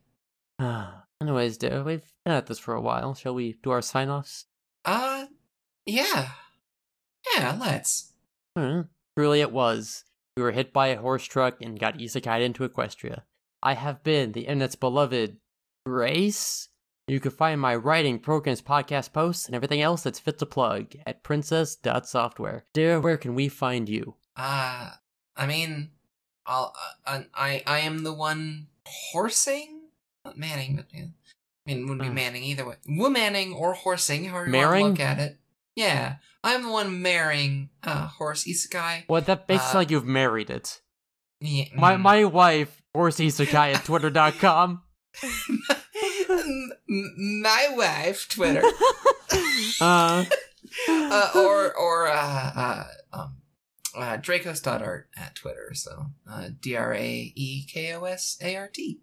Speaker 2: Anyways, dude, we've been at this for a while. Shall we do our sign offs?
Speaker 3: Uh, yeah. Yeah, let's.
Speaker 2: Truly, it was. We were hit by a horse truck and got isekai'd into Equestria. I have been the internet's beloved Grace. You can find my writing, programs, podcast posts, and everything else that's fit to plug at princess.software. Dear, where can we find you?
Speaker 3: Uh, I mean, I'll, uh, I, I am the one horsing? Not manning, but yeah. I mean, wouldn't be manning either way. Womanning or horsing, however you want to look at it. Yeah, I'm the one marrying, uh, horse isekai.
Speaker 2: Well, that makes it
Speaker 3: Uh,
Speaker 2: like you've married it.
Speaker 3: Yeah,
Speaker 2: My
Speaker 3: mm.
Speaker 2: my wife, horse isekai at twitter.com.
Speaker 3: M- my wife, Twitter.
Speaker 2: uh,
Speaker 3: uh, or or uh, uh, um, uh, Draekos.art at Twitter. So uh, D R A E K O S A R T.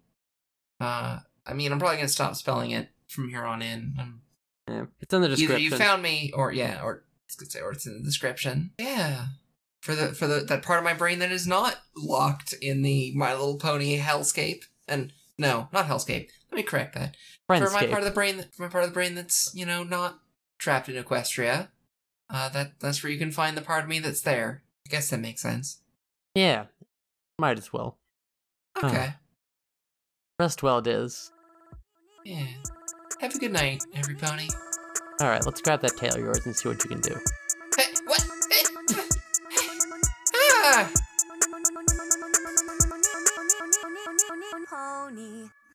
Speaker 3: Uh, I mean, I'm probably gonna stop spelling it from here on in. Um,
Speaker 2: yeah, it's in the description.
Speaker 3: either you found me, or yeah, or it's gonna say, or it's in the description. Yeah. For the for the that part of my brain that is not locked in the My Little Pony hellscape, and no, not hellscape. Let me correct that Friendscape. for my part of the brain that, for my part of the brain that's you know not trapped in Equestria, uh, that that's where you can find the part of me that's there. I guess that makes sense.
Speaker 2: yeah, might as well.
Speaker 3: Okay.
Speaker 2: Rest well, Diz.
Speaker 3: Yeah. Have a good night, everypony.
Speaker 2: All right, let's grab that tail of yours and see what you can do. Hey, what? Hey. ah!